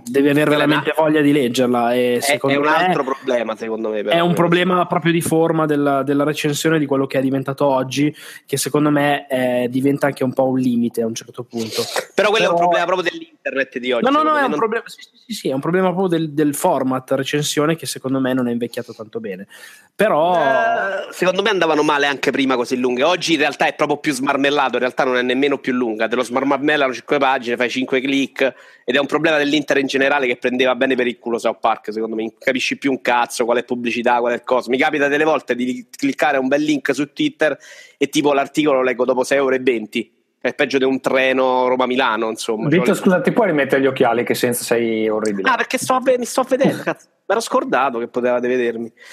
devi avere veramente voglia di leggerla e È, è un altro problema, secondo me. però. è un problema proprio di forma della, della recensione di quello che è diventato oggi, che secondo me eh, diventa anche un po' un limite a un certo punto. Però quello è un Però- problema proprio dell'internet di oggi. No, no, no, è un, Non- problema, sì, sì, sì, è un problema proprio del, del format recensione che secondo me non è invecchiato tanto bene. Però Eh, secondo me andavano male anche prima così lunghe. Oggi in realtà è proprio più smarmellato, in realtà non è nemmeno più lunga. Te lo smarmellano 5 pagine, fai 5 click ed è un problema dell'Inter in generale che prendeva bene per il culo South Park, secondo me. Non capisci più un cazzo qual è pubblicità, qual è il coso. Mi capita delle volte di cliccare un bel link su Twitter e tipo l'articolo lo leggo dopo 6 ore e 20. È peggio di un treno Roma-Milano, insomma. Vito, Cioè, scusa, ti puoi rimettere gli occhiali che senza sei orribile. Ah, perché sto mi sto vedere, cazzo. Mi ero scordato che potevate vedermi.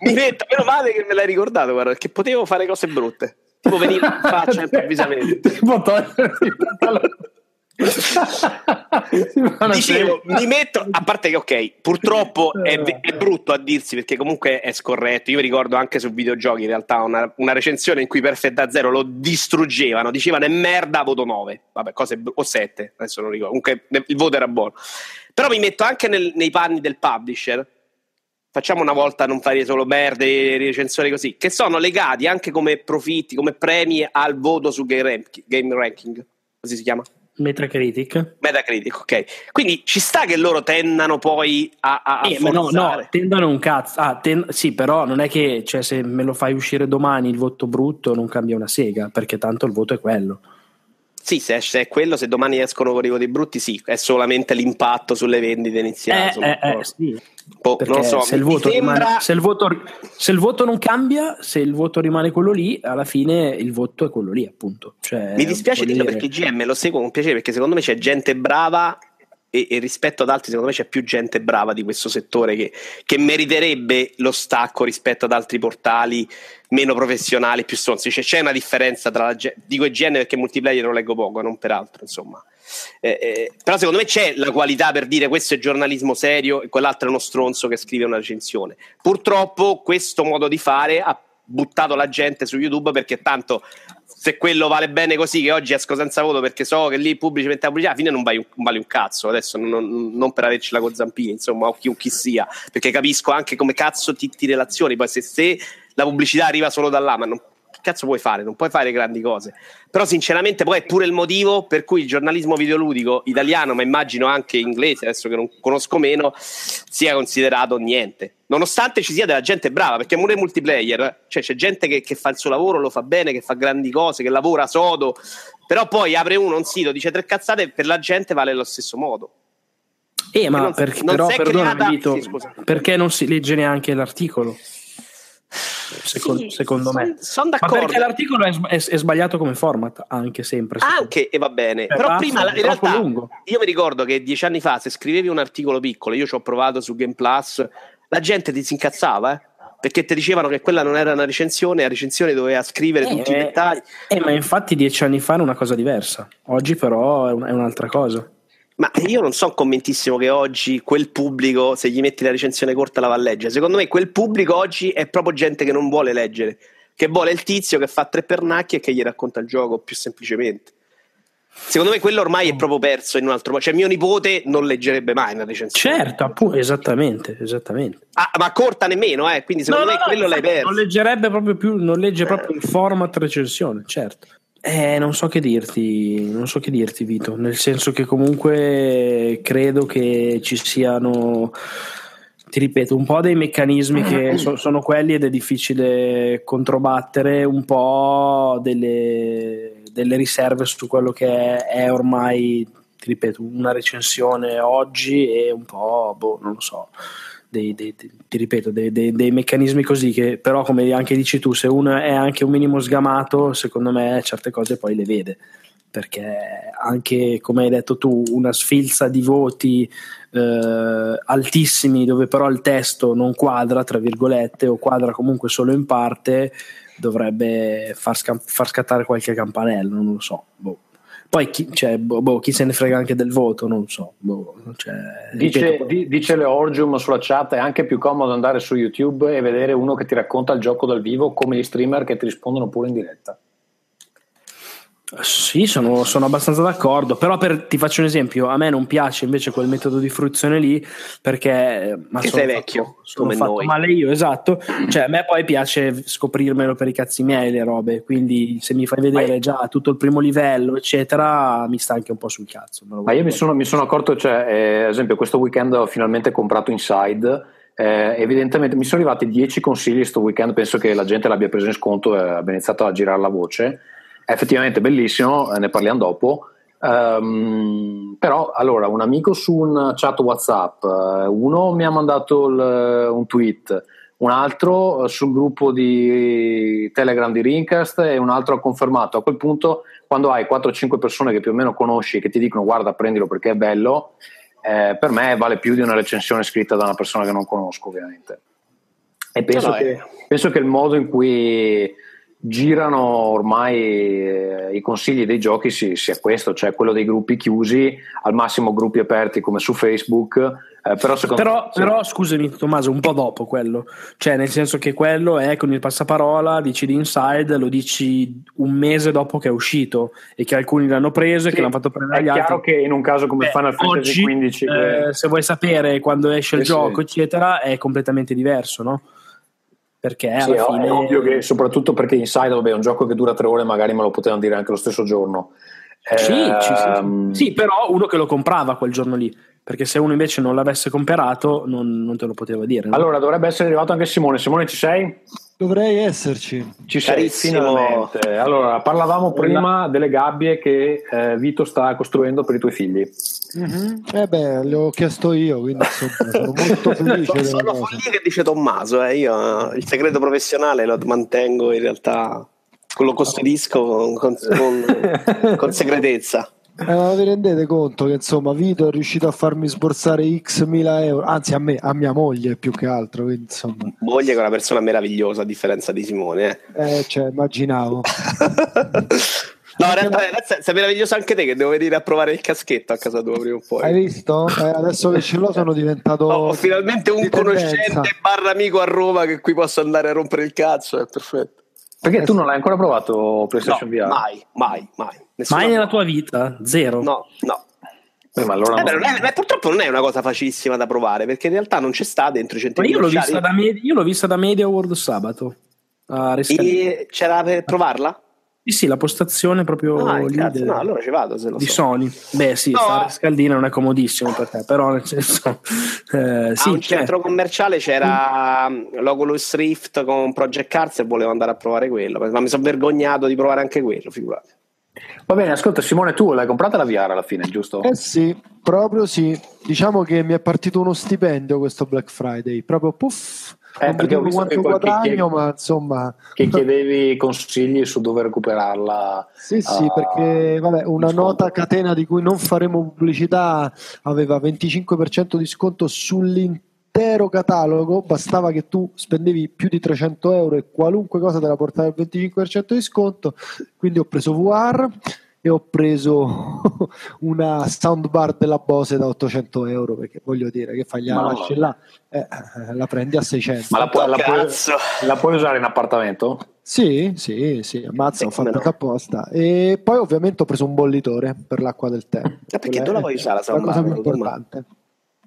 Mi metto, meno male che me l'hai ricordato, guarda, perché potevo fare cose brutte. Tipo venire in faccia improvvisamente. tipo toglierti il pantalone. Dicevo, mi metto, a parte che ok, purtroppo è, è brutto a dirsi perché comunque è scorretto. Io mi ricordo anche su videogiochi in realtà una, una recensione in cui Perfect da Zero lo distruggevano, dicevano è merda, voto 9, vabbè, cose, o 7, adesso non ricordo, comunque il voto era buono. Però mi metto anche nel- nei panni del publisher, facciamo una volta non fare solo merde, recensori così, che sono legati anche come profitti, come premi al voto su Game, Rank- Game Ranking, così si chiama? Metacritic. Metacritic, ok. Quindi ci sta che loro tendano poi a, a, a Eh, ma no, no, tendono un cazzo. Ah, ten- sì, però non è che cioè, se me lo fai uscire domani il voto brutto non cambia una sega, perché tanto il voto è quello. Sì, se, se è quello, se domani escono con i voti brutti, sì, è solamente l'impatto sulle vendite iniziali. Eh, eh, eh, sì. Boh, Perché non so, se, il sembra- rimane- se il voto- se il voto non cambia, se il voto rimane quello lì, alla fine il voto è quello lì, appunto. Cioè, Mi dispiace dirlo dire- perché GM lo seguo con piacere perché secondo me c'è gente brava e, e rispetto ad altri secondo me c'è più gente brava di questo settore che, che meriterebbe lo stacco rispetto ad altri portali meno professionali, più stronzi. Cioè, c'è una differenza tra la ge- dico IGN perché multiplayer lo leggo poco, non per altro, insomma. Eh, eh, però secondo me c'è la qualità per dire questo è giornalismo serio e quell'altro è uno stronzo che scrive una recensione. Purtroppo questo modo di fare ha buttato la gente su YouTube perché tanto se quello vale bene così che oggi esco senza voto perché so che lì il pubblico mette la pubblicità alla fine non un, non vale un cazzo adesso non, non- per avercela con Zampini insomma o chi, chi sia perché capisco anche come cazzo ti, ti relazioni poi se, se la pubblicità arriva solo da là ma non, cazzo puoi fare? Non puoi fare grandi cose. Però sinceramente poi è pure il motivo per cui il giornalismo videoludico italiano ma immagino anche inglese adesso che non conosco meno sia considerato niente. Nonostante ci sia della gente brava perché pure multiplayer cioè c'è gente che, che fa il suo lavoro lo fa bene che fa grandi cose che lavora sodo. Però poi apre uno un sito dice tre cazzate e per la gente vale allo stesso modo. Eh, ma non- perché, non però, perdonami, creata- Vito, sì, perché non si legge neanche l'articolo? Secondo, Sì, secondo son- me. son Ma d'accordo. perché l'articolo è, è- è sbagliato come format, anche sempre. anche e va bene Eh, però basta, prima in realtà lungo. io mi ricordo che dieci anni fa se scrivevi un articolo piccolo io ci ho provato su Game Plus la gente ti si incazzava eh? perché ti dicevano che quella non era una recensione la recensione doveva scrivere Eh, tutti i eh, dettagli Eh, ma infatti dieci anni fa era una cosa diversa. Oggi però è, un- è un'altra cosa. Ma io non sono convintissimo che oggi quel pubblico, se gli metti la recensione corta, la va a leggere. Secondo me quel pubblico oggi è proprio gente che non vuole leggere, che vuole il tizio che fa tre pernacchi e che gli racconta il gioco più semplicemente. Secondo me quello ormai è proprio perso in un altro modo. Cioè, mio nipote non leggerebbe mai una recensione. Certo, appunto, esattamente, esattamente. Ah, ma corta nemmeno, eh. Quindi secondo No, me no, no, quello l'hai infatti perso. Non leggerebbe proprio più, non legge proprio il format recensione, certo. Eh, non so che dirti, non so che dirti, Vito, nel senso che comunque credo che ci siano, ti ripeto, un po' dei meccanismi che so- sono quelli ed è difficile controbattere, un po' delle, delle riserve su quello che è, è ormai, ti ripeto, una recensione oggi e un po', boh, non lo so dei, dei- ti ripeto, dei, meccanismi così che però come anche dici tu, se uno è anche un minimo sgamato, secondo me certe cose poi le vede. Perché anche come hai detto tu, una sfilza di voti eh, altissimi dove però il testo non quadra, tra virgolette, o quadra comunque solo in parte, dovrebbe far, sca- far scattare qualche campanello, non lo so. Boh. Poi chi, cioè, boh, boh, chi se ne frega anche del voto, non so. Boh, cioè, Dice, ripeto, di- dice le Orgium sulla chat: è anche più comodo andare su YouTube e vedere uno che ti racconta il gioco dal vivo come gli streamer che ti rispondono pure in diretta. Sì, sono, sono abbastanza d'accordo, però per- ti faccio un esempio, a me non piace invece quel metodo di fruizione lì perché... eh, Ma Che sono sei fatto- vecchio, sono come fatto noi. male io, esatto. Cioè a me poi piace scoprirmelo per i cazzi miei le robe, quindi se mi fai vedere già tutto il primo livello, eccetera, mi sta anche un po' sul cazzo. me lo Ma io mi sono, mi sono accorto, cioè, eh, ad esempio, questo weekend ho finalmente comprato Inside. eh, evidentemente mi sono arrivati 10 consigli questo weekend. Penso che la gente l'abbia preso in sconto e abbia iniziato a girare la voce. È effettivamente bellissimo, eh, ne parliamo dopo. Ehm, però, allora, un amico su un chat WhatsApp, eh, uno mi ha mandato il- un tweet, un altro eh, sul gruppo di Telegram di Rincast e un altro ha confermato. A quel punto, quando hai 4-5 persone che più o meno conosci e che ti dicono guarda prendilo perché è bello, eh, per me vale più di una recensione scritta da una persona che non conosco ovviamente. E penso, No, che, penso che il modo in cui girano ormai eh, i consigli dei giochi si- sia questo, cioè quello dei gruppi chiusi, al massimo gruppi aperti come su Facebook, eh, però Però, me... sì. però scusami Tommaso, un po' dopo quello, cioè nel senso che quello è con il passaparola, dici di Inside, lo dici un mese dopo che è uscito e che alcuni l'hanno preso e Sì, che l'hanno fatto prendere è agli chiaro altri. che in un caso come Beh, Final Fantasy oggi, XV eh, se vuoi sapere quando esce il Sì, gioco, sì. eccetera, è completamente diverso, no? Perché Sì, alla è fine ovvio che soprattutto perché Inside vabbè, è un gioco che dura tre ore, magari me lo potevano dire anche lo stesso giorno. Sì, ci- sì, Ehm, sì, però uno che lo comprava quel giorno lì, perché se uno invece non l'avesse comprato non, non te lo poteva dire. no? Allora dovrebbe essere arrivato anche Simone. Simone, ci sei? Dovrei esserci. Ci sei Carissimo. finalmente. Allora, parlavamo prima delle gabbie che eh, Vito sta costruendo per i tuoi figli. Eh beh, le ho chiesto io, quindi insomma, sono molto felice Sono follie che dice Tommaso, eh. io eh, il segreto professionale lo mantengo in realtà, lo custodisco con, con- con- segretezza. Eh, vi rendete conto che insomma Vito è riuscito a farmi sborsare x mila euro, anzi a me, a mia moglie più che altro, quindi insomma, Moglie che è una persona meravigliosa a differenza di Simone. eh. eh, cioè, immaginavo. No, in realtà ragazzi, sei meraviglioso anche te che devo venire a provare il caschetto a casa tua prima o poi. Hai visto? Eh, adesso che ce l'ho sono diventato... Ho, ho finalmente un conoscente barra amico a Roma che qui posso andare a rompere il cazzo, è perfetto. Perché tu non l'hai ancora provato No, PlayStation VR? mai, mai, mai. Nessuna Mai nella tua vita? Zero? No, no. Eh, ma allora Eh, beh, no. non è- purtroppo non è una cosa facilissima da provare perché in realtà non c'è sta dentro i Ma centri io l'ho, commerciali. vista da Media, io l'ho vista da Media World sabato. A Rescaldina. E c'era per provarla? Sì, sì, la postazione proprio Ah, lì cazzo, no, allora ci vado se lo di so. Sony. Beh, sì, No. stare a Scaldina non è comodissimo per te, però nel senso. eh, a sì, un cioè, centro commerciale c'era mm, l'Oculus Rift con Project Cars e volevo andare a provare quello, ma mi sono vergognato di provare anche quello, figurati. Va bene, ascolta Simone, tu l'hai comprata la VR alla fine, giusto? Eh sì, proprio sì. Diciamo che mi è partito uno stipendio questo Black Friday, proprio puff. Eh, perché ho visto quanto che guadagno, chi- ma insomma... Che chiedevi consigli su dove recuperarla. Sì, sì, ah, perché vabbè, una sconto. nota catena di cui non faremo pubblicità aveva 25% di sconto sull'intero catalogo, bastava che tu spendevi più di 300 euro e qualunque cosa te la portava al 25% di sconto, quindi ho preso VR e ho preso una soundbar della Bose da 800 euro perché voglio dire che fai la lasci là, eh, eh, la prendi a 600 Ma la, pu- la puoi, Cazzo. la puoi usare in appartamento? sì, sì, sì, ammazza, ho Sì, come fatto no. apposta. E poi ovviamente ho preso un bollitore per l'acqua del tè. perché Quella tu la vuoi usare la la cosa più soundbar, importante.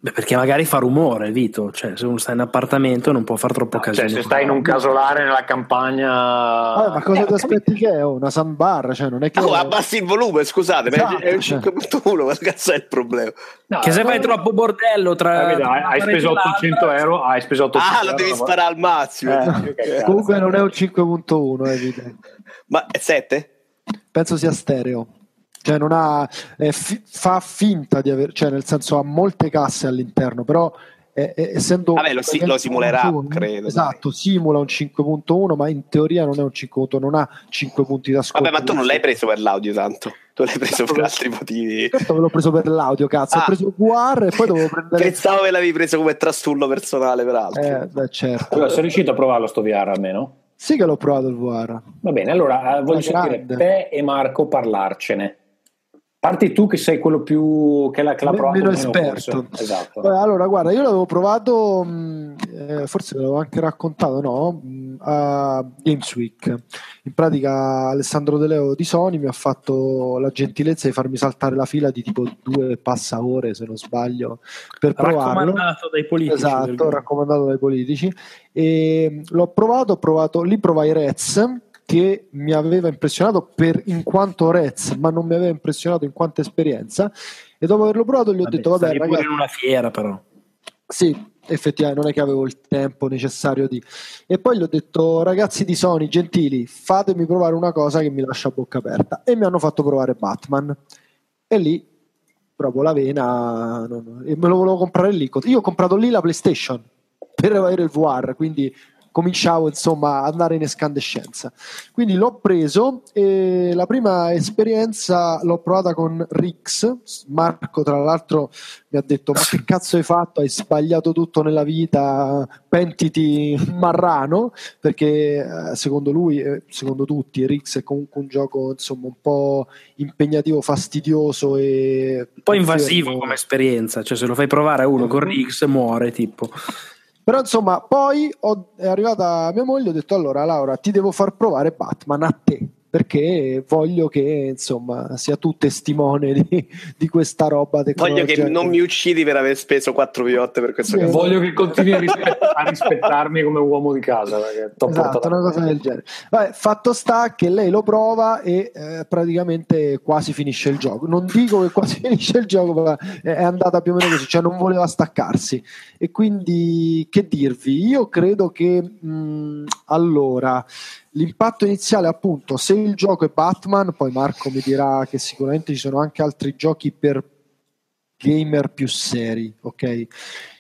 Beh, perché magari fa rumore, Vito. Cioè, se uno sta in appartamento non può far troppo casino. Cioè, se stai in un casolare nella campagna. Vabbè, ma cosa Eh, ti aspetti che è? Una soundbar, cioè non è che... Oh, abbassi il volume, scusate, ma è- è un Esatto. 5.1, ma cazzo è il problema? No, Che se no, fai troppo bordello tra. eh, tra hai, hai speso e l'altra, 800 euro. Hai speso 800 Ah, lo devi sparare al massimo. Eh, cazzo. Comunque non è un 5.1, è evidente. Ma è 7? Penso sia stereo. Cioè non ha... è fi- fa finta di avere... Cioè nel senso ha molte casse all'interno, però... è- è- essendo Vabbè, lo si- lo simulerà, 5.1, credo, Esatto, simula un 5.1, ma in teoria non è un 5.1, non ha 5 punti da sconto. Vabbè, ma tu non l'hai preso per l'audio tanto, tu l'hai preso per altri motivi. Certo, ve l'ho preso per l'audio, cazzo. Ah. Ho preso VR e poi dovevo prendere. Pensavo che l'avevi preso come trastullo personale, peraltro. Eh, beh, certo. Allora, sei riuscito a provarlo sto VR almeno? Sì, che l'ho provato il VR. Va bene, allora eh, voglio sentire te e Marco parlarcene. Parti tu che sei quello più che l'ha, che l'ha Me- provato meno meno, esperto. forse. Esatto. Allora, guarda, io l'avevo provato, mh, eh, forse ve l'avevo anche raccontato, no? Mh, A Games Week. In pratica, Alessandro De Leo di Sony mi ha fatto la gentilezza di farmi saltare la fila di tipo due passa ore, se non sbaglio, per provarlo. Raccomandato dai politici. Esatto, raccomandato dai politici. E l'ho provato, ho provato, lì provai Rez che mi aveva impressionato per, in quanto Rez, ma non mi aveva impressionato in quanto esperienza. E dopo averlo provato gli ho Vabbè, detto, vabbè stavi pure ragazzi, in una fiera però. sì, effettivamente non è che avevo il tempo necessario di... E poi gli ho detto, ragazzi di Sony, gentili, fatemi provare una cosa che mi lascia a bocca aperta. E mi hanno fatto provare Batman. E lì, proprio la vena, non- e me lo volevo comprare lì. Io ho comprato lì la PlayStation per avere il VR, quindi cominciavo insomma ad andare in escandescenza. Quindi l'ho preso e la prima esperienza l'ho provata con Rix. Marco, tra l'altro, mi ha detto: Ma che cazzo hai fatto? Hai sbagliato tutto nella vita, pentiti marrano. Perché eh, secondo lui, e secondo tutti, Rix è comunque un gioco insomma un po' impegnativo, fastidioso e Un po' invasivo come esperienza, cioè se lo fai provare a uno con Rix muore tipo. Però insomma, poi ho- è arrivata mia moglie e ho detto allora Laura ti devo far provare Batman a te perché voglio che insomma sia tu testimone di, di questa roba Voglio che non mi uccidi per aver speso 4 piotte per questo cazzo. Voglio che continui a, rispett- a rispettarmi come uomo di casa. Esatto, una cosa del genere. Vabbè, fatto sta che lei lo prova e eh, praticamente quasi finisce il gioco. Non dico che quasi finisce il gioco, ma è è andata più o meno così, cioè non voleva staccarsi. E quindi che dirvi? Io credo che mh, allora l'impatto iniziale, appunto, se il gioco è Batman, poi Marco mi dirà che sicuramente ci sono anche altri giochi per gamer più seri, ok?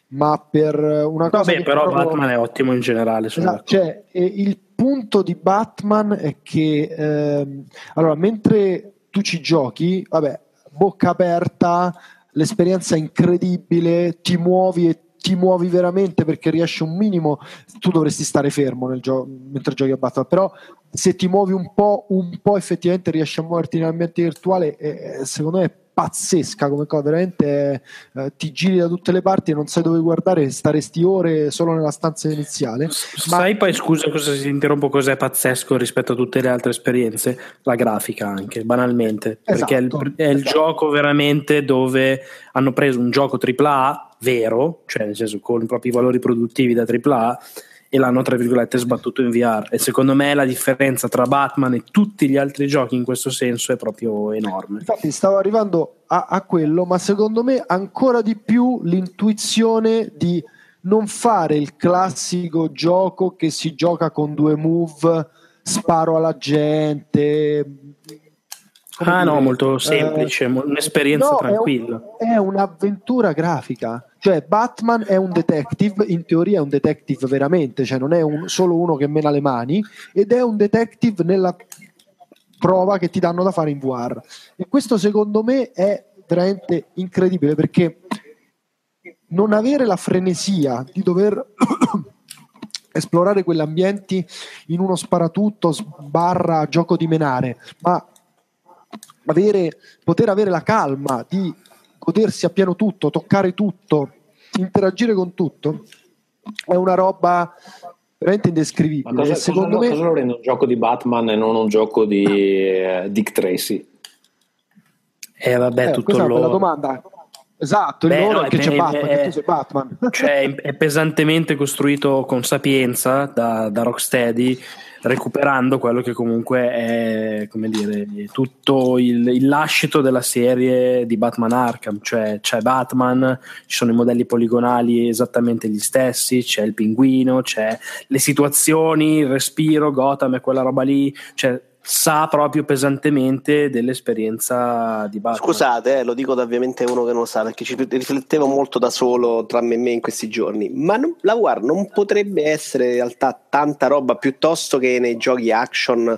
Ma per una cosa Vabbè, però proprio- Batman è ottimo in generale. Esatto, cioè, il punto di Batman è che ehm, allora, mentre tu ci giochi, vabbè, bocca aperta, l'esperienza è incredibile, ti muovi e ti muovi veramente perché riesci un minimo, tu dovresti stare fermo nel gioco mentre giochi a Batman, però se ti muovi un po', un po' effettivamente riesci a muoverti nell'ambiente virtuale, eh, secondo me è pazzesca come cosa, veramente eh, ti giri da tutte le parti e non sai dove guardare, staresti ore solo nella stanza iniziale. Sai poi, scusa cosa si interrompo, cos'è pazzesco rispetto a tutte le altre esperienze? La grafica anche, banalmente. Perché è il, Esatto, è il esatto. gioco veramente dove hanno preso un gioco AAA vero, cioè nel senso con i propri valori produttivi da AAA e l'hanno tra virgolette sbattuto in VR e secondo me la differenza tra Batman e tutti gli altri giochi in questo senso è proprio enorme Infatti stavo arrivando a, a quello, ma secondo me ancora di più l'intuizione di non fare il classico gioco che si gioca con due move, sparo alla gente. ah no molto eh, semplice mo- un'esperienza no, è un- tranquilla È, un'avventura grafica. Cioè, Batman è un detective, in teoria è un detective veramente, cioè non è un- solo uno che mena le mani, ed è un detective nella prova che ti danno da fare in VR. E questo secondo me è veramente incredibile perché non avere la frenesia di dover esplorare quegli ambienti in uno sparatutto barra gioco di menare, ma avere, poter avere la calma di godersi appieno tutto, toccare tutto, interagire con tutto, è una roba veramente Ma indescrivibile. cosa, secondo cosa- me cosa lo rende un gioco di Batman e non un gioco di eh, Dick Tracy? e vabbè eh, tutto è una loro domanda. Esatto, il Beh, loro no, è che c'è Batman, è- che tu sei Batman. cioè è pesantemente costruito con sapienza da, da Rocksteady recuperando quello che comunque è come dire tutto il, il lascito della serie di Batman Arkham. Cioè c'è Batman ci sono i modelli poligonali esattamente gli stessi c'è il pinguino c'è le situazioni il respiro Gotham e quella roba lì. Cioè sa proprio pesantemente dell'esperienza di Batman Scusate, eh, lo dico da ovviamente uno che non lo sa, perché ci riflettevo molto da solo tra me e me in questi giorni. Ma non- la War non potrebbe essere in realtà tanta roba piuttosto che nei giochi action,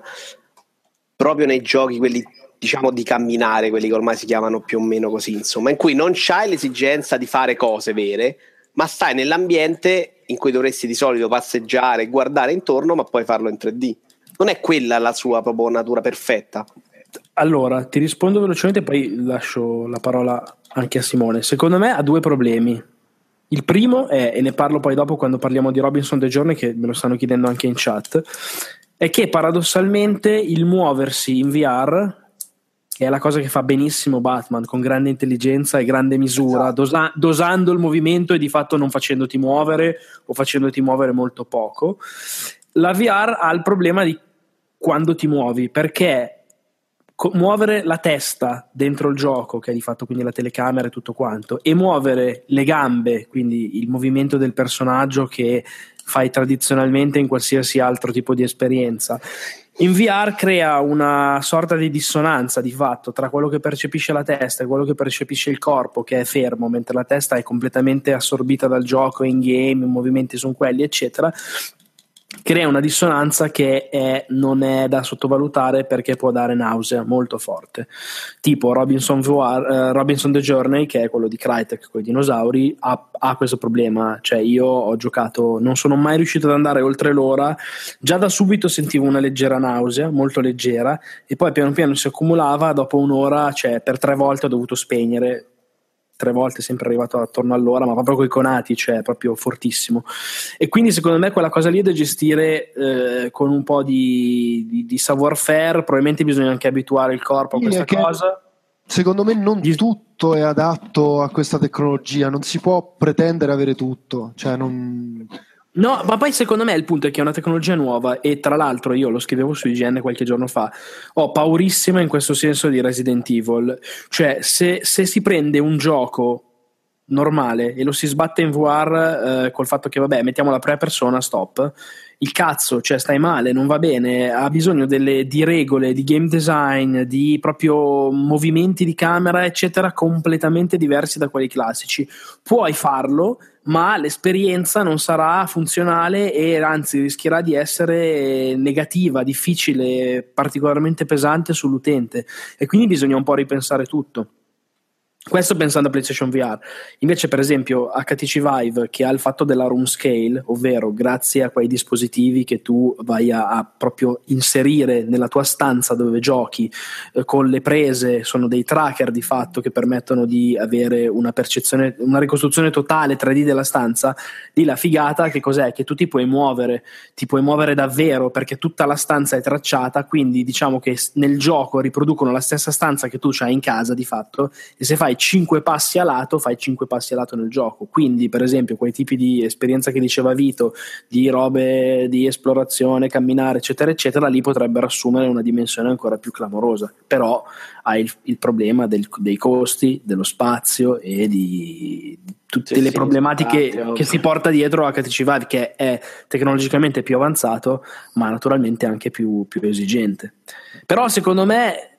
proprio nei giochi quelli diciamo di camminare, quelli che ormai si chiamano più o meno così, insomma, in cui non c'hai l'esigenza di fare cose vere, ma stai nell'ambiente in cui dovresti di solito passeggiare guardare intorno, ma poi farlo in 3D. Non è quella la sua proprio natura perfetta. Allora, ti rispondo velocemente, poi lascio la parola anche a Simone. Secondo me ha due problemi. Il primo è, e ne parlo poi dopo quando parliamo di Robinson The Journey, che me lo stanno chiedendo anche in chat, è che paradossalmente il muoversi in VR, che è la cosa che fa benissimo Batman, con grande intelligenza e grande misura, Esatto. dosa- dosando il movimento e di fatto non facendoti muovere o facendoti muovere molto poco, la VR ha il problema di quando ti muovi, perché co- muovere la testa dentro il gioco, che è di fatto quindi la telecamera e tutto quanto, e muovere le gambe, quindi il movimento del personaggio che fai tradizionalmente in qualsiasi altro tipo di esperienza. In VR crea una sorta di dissonanza di fatto tra quello che percepisce la testa e quello che percepisce il corpo, che è fermo, mentre la testa è completamente assorbita dal gioco in game, i movimenti sono quelli, eccetera crea una dissonanza che è- non è da sottovalutare perché può dare nausea molto forte. Tipo Robinson, VR, eh, Robinson The Journey, che è quello di Crytek con i dinosauri, ha, ha questo problema. Cioè, io ho giocato, non sono mai riuscito ad andare oltre l'ora. Già da subito sentivo una leggera nausea, molto leggera, e poi piano piano si accumulava. Dopo un'ora, cioè, per tre volte ho dovuto spegnere. Tre volte sempre arrivato attorno all'ora, ma proprio coi conati, cioè proprio fortissimo. E quindi secondo me quella cosa lì è da gestire eh, con un po' di, di, di savoir-faire, probabilmente bisogna anche abituare il corpo a Sì, questa che- cosa. Secondo me non Gli- tutto è adatto a questa tecnologia, non si può pretendere avere tutto. Cioè non... No, ma poi secondo me il punto è che è una tecnologia nuova e tra l'altro io lo scrivevo su IGN qualche giorno fa, ho paurissima in questo senso di Resident Evil, cioè se, se si prende un gioco normale e lo si sbatte in VR eh, col fatto che vabbè mettiamo la prima persona, stop, il cazzo, cioè stai male, non va bene, ha bisogno delle, di regole, di game design, di proprio movimenti di camera, eccetera, completamente diversi da quelli classici. Puoi farlo, ma l'esperienza non sarà funzionale e anzi rischierà di essere negativa, difficile, particolarmente pesante sull'utente e quindi bisogna un po' ripensare tutto. Questo pensando a PlayStation VR. Invece, per esempio, HTC Vive che ha il fatto della room scale, ovvero grazie a quei dispositivi che tu vai a, a proprio inserire nella tua stanza dove giochi, eh, con le prese, sono dei tracker di fatto che permettono di avere una percezione, una ricostruzione totale 3D della stanza. Lì la figata che cos'è? Che tu ti puoi muovere, ti puoi muovere davvero perché tutta la stanza è tracciata, quindi diciamo che nel gioco riproducono la stessa stanza che tu hai in casa di fatto e se fai 5 passi a lato, fai 5 passi a lato nel gioco. Quindi, per esempio, quei tipi di esperienza che diceva Vito, di robe di esplorazione, camminare, eccetera, eccetera, lì potrebbero assumere una dimensione ancora più clamorosa. Però hai il, il problema del- dei costi, dello spazio e di di tutte Sì, le sì, problematiche spazio. che si porta dietro HTC Vive, che è tecnologicamente più avanzato, ma naturalmente anche più, più esigente. Però, secondo me,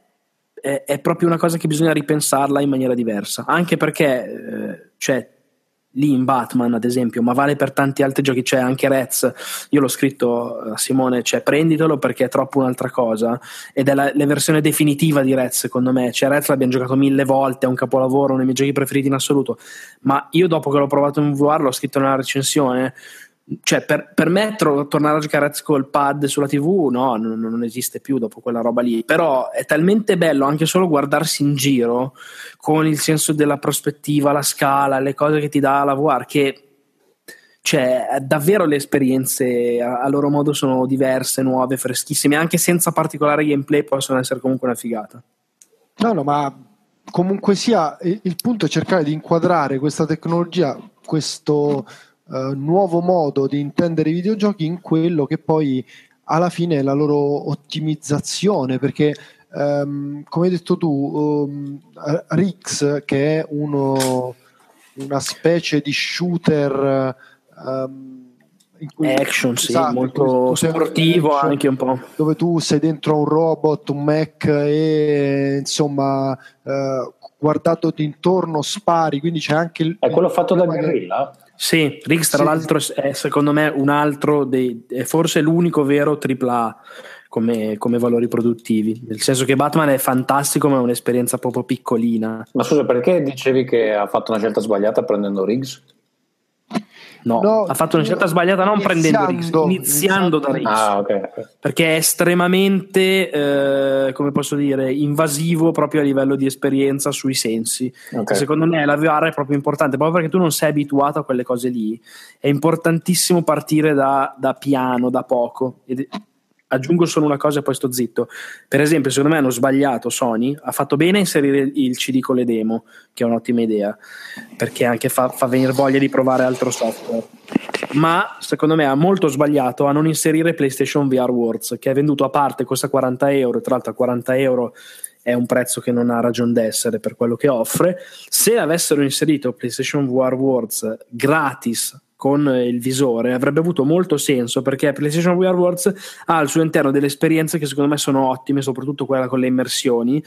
è, proprio una cosa che bisogna ripensarla in maniera diversa, anche perché eh, cioè, lì in Batman ad esempio, ma vale per tanti altri giochi, c'è anche Rez, io l'ho scritto a Simone, cioè prenditelo perché è troppo un'altra cosa. Ed è la, la versione definitiva di Rez secondo me, cioè Rez l'abbiamo giocato mille volte, è un capolavoro, uno dei miei giochi preferiti in assoluto, ma io dopo che l'ho provato in VR l'ho scritto nella recensione cioè per, per me tro- tornare a giocare col pad sulla tv no, non, non esiste più dopo quella roba lì. Però è talmente bello anche solo guardarsi in giro con il senso della prospettiva la scala, le cose che ti dà la VR che cioè davvero le esperienze a, a loro modo sono diverse, nuove, freschissime anche senza particolare gameplay possono essere comunque una figata. No, no, ma comunque sia, il punto è cercare di inquadrare questa tecnologia, questo eh, nuovo modo di intendere i videogiochi in quello che poi alla fine è la loro ottimizzazione, perché ehm, come hai detto tu, um, Rix, che è uno, una specie di shooter in cui- action sì, esatto, molto sportivo action, anche un po' dove tu sei dentro un robot, un mech e insomma eh, guardandoti intorno spari, quindi c'è anche il... È quello fatto da magari- Guerrilla? Sì, Riggs tra Sì. l'altro è secondo me un altro dei, è forse l'unico vero AAA come, come valori produttivi, nel senso che Batman è fantastico ma è un'esperienza proprio piccolina. Ma scusa, perché dicevi che ha fatto una scelta sbagliata prendendo Riggs? No, No, ha fatto una scelta sbagliata non prendendo Riggs, iniziando- iniziando da Riggs. Ah, ok. perché è estremamente, eh, come posso dire, invasivo proprio a livello di esperienza sui sensi. Ok. Secondo me la VR è proprio importante, proprio perché tu non sei abituato a quelle cose lì. È importantissimo partire da, da piano, da poco. Ed- aggiungo solo una cosa e poi sto zitto. Per esempio, secondo me hanno sbagliato Sony, ha fatto bene a inserire il CD con le demo, che è un'ottima idea, perché anche fa, fa venire voglia di provare altro software. Ma secondo me ha molto sbagliato a non inserire PlayStation VR Worlds, che è venduto a parte, costa 40 euro, tra l'altro a 40 euro è un prezzo che non ha ragione d'essere per quello che offre. Se avessero inserito PlayStation VR Worlds gratis con il visore avrebbe avuto molto senso perché PlayStation VR Worlds ha al suo interno delle esperienze che secondo me sono ottime, soprattutto quella con le immersioni.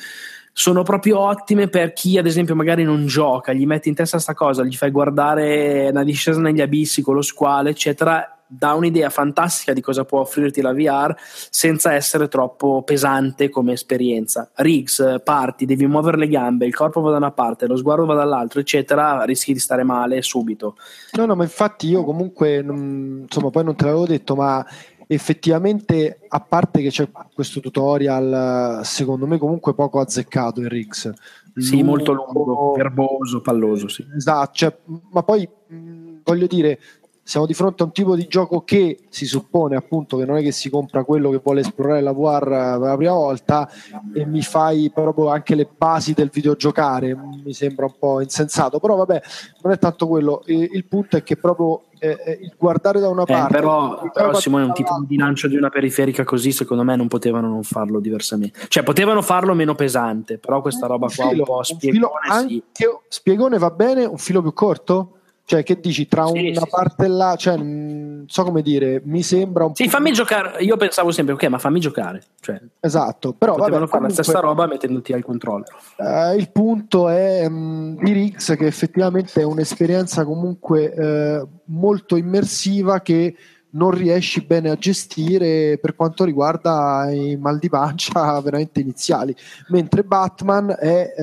Sono proprio ottime per chi, ad esempio, magari non gioca, gli metti in testa sta cosa, gli fai guardare una discesa negli abissi con lo squalo, eccetera. Dà un'idea fantastica di cosa può offrirti la VR senza essere troppo pesante come esperienza. Riggs, parti, devi muovere le gambe, il corpo va da una parte, lo sguardo va dall'altra, eccetera, rischi di stare male subito. No, no, ma infatti io comunque, non- insomma, poi non te l'avevo detto, ma effettivamente, a parte che c'è questo tutorial, secondo me comunque poco azzeccato in Riggs. Sì, molto lungo, verboso, palloso, sì. Esatto, cioè, ma poi mh, voglio dire, siamo di fronte a un tipo di gioco che si suppone appunto che non è che si compra quello che vuole esplorare la VR per la prima volta e mi fai proprio anche le basi del videogiocare, mi sembra un po' insensato, però vabbè, non è tanto quello, il punto è che proprio eh, eh, il guardare da una Eh, parte... però, però Simone, un tipo di lancio di una periferica così, secondo me non potevano non farlo diversamente. Cioè, potevano farlo meno pesante, però questa roba qua un filo, po' un spiegone, filo sì. anche- spiegone va bene, un filo più corto? Cioè, che dici tra Sì, una sì, parte e la, cioè, non so come dire, mi sembra un Sì, po'. fammi giocare. Io pensavo sempre, ok, ma fammi giocare. Cioè, Esatto, però potevano vabbè, fare la comunque, stessa roba mettendoti al controllo. eh, il punto è mh, di Rix che effettivamente è un'esperienza comunque eh, molto immersiva che non riesci bene a gestire per quanto riguarda i mal di pancia veramente iniziali, mentre Batman è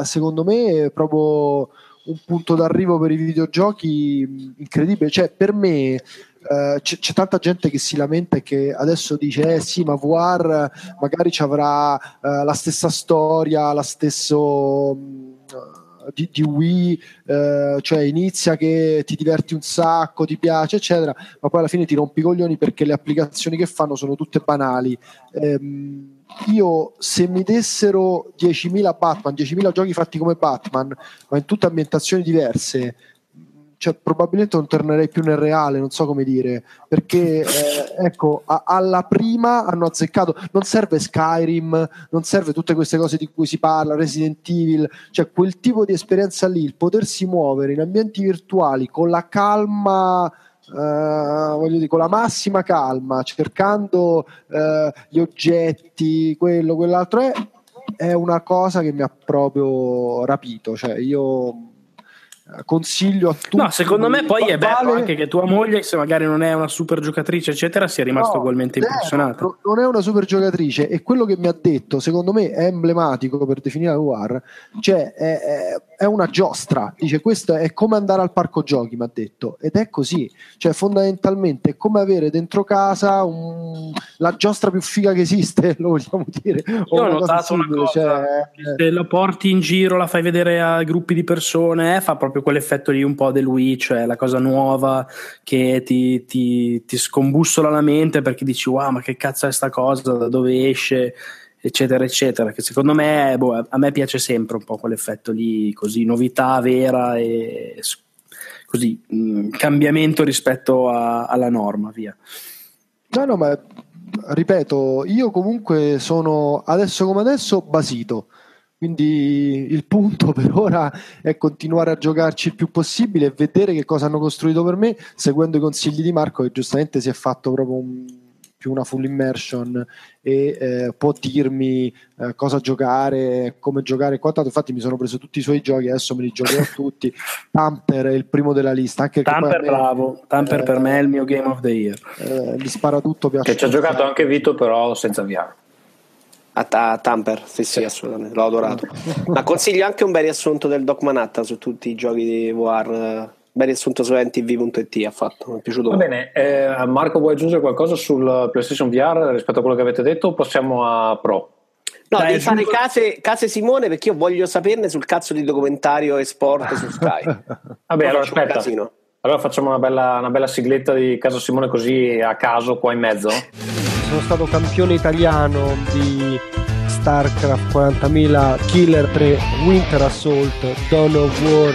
eh, secondo me proprio un punto d'arrivo per i videogiochi incredibile, cioè per me eh, c'è, c'è tanta gente che si lamenta e che adesso dice eh sì ma VR magari ci avrà eh, la stessa storia, la stesso mh, di, di Wii, eh, cioè inizia che ti diverti un sacco, ti piace, eccetera, ma poi alla fine ti rompi i coglioni perché le applicazioni che fanno sono tutte banali. Ehm, io se mi dessero 10.000 Batman, 10.000 giochi fatti come Batman, ma in tutte ambientazioni diverse, cioè, probabilmente non tornerei più nel reale, non so come dire, perché eh, ecco, a- alla prima hanno azzeccato, non serve Skyrim, non serve tutte queste cose di cui si parla, Resident Evil, cioè quel tipo di esperienza lì, il potersi muovere in ambienti virtuali con la calma voglio dire, con la massima calma, cercando eh, gli oggetti, quello, quell'altro, è, è una cosa che mi ha proprio rapito. Cioè, io eh, consiglio a tutti. No, secondo me poi è bello Vale- anche che tua moglie, se magari non è una super giocatrice, eccetera, sia rimasta No, ugualmente impressionata. no- non è una super giocatrice e quello che mi ha detto, secondo me, è emblematico per definire la War. Cioè, è, è- è una giostra. Dice: Questo è come andare al parco giochi. Mi ha detto, ed è così. Cioè, fondamentalmente è come avere dentro casa un- la giostra più figa che esiste, lo vogliamo dire. Io ho una cosa notato una cosa, cioè, se la porti in giro, la fai vedere a gruppi di persone, eh, fa proprio quell'effetto lì un po' del Wii, cioè la cosa nuova che ti, ti, ti scombussola la mente perché dici wow ma che cazzo è sta cosa, da dove esce, eccetera eccetera, che secondo me boh, a me piace sempre un po' quell'effetto lì, così novità vera e così mh, cambiamento rispetto a- alla norma, via. No, no, ma ripeto, io comunque sono adesso come adesso basito. Quindi il punto per ora è continuare a giocarci il più possibile e vedere che cosa hanno costruito per me, seguendo i consigli di Marco, che giustamente si è fatto proprio un- più una full immersion e eh, può dirmi eh, cosa giocare, come giocare e quant'altro. Infatti, mi sono preso tutti i suoi giochi, adesso me li giocherò tutti. Tamper è il primo della lista, anche Tamper me, bravo, Tamper eh, per me è il mio game of the year. eh, mi spara tutto. piace Che ci ha giocato anche Vito, però senza VR. A, ta- a Tamper, sì, sì, assolutamente, l'ho adorato. Ma consiglio anche un bel riassunto del Doc Manhattan su tutti i giochi di VR. Ben riassunto su ntv.it ha fatto, mi è piaciuto Va molto. bene, eh, Marco vuoi aggiungere qualcosa sul PlayStation VR rispetto a quello che avete detto o passiamo a Pro? No, Dai, devi fare case, case Simone perché io voglio saperne sul cazzo di documentario e sport su Sky. Vabbè, allora aspetta. Allora facciamo una bella, una bella sigletta di Casa Simone così a caso qua in mezzo. Sono stato campione italiano di StarCraft 40.000 Killer 3 Winter Assault Dawn of War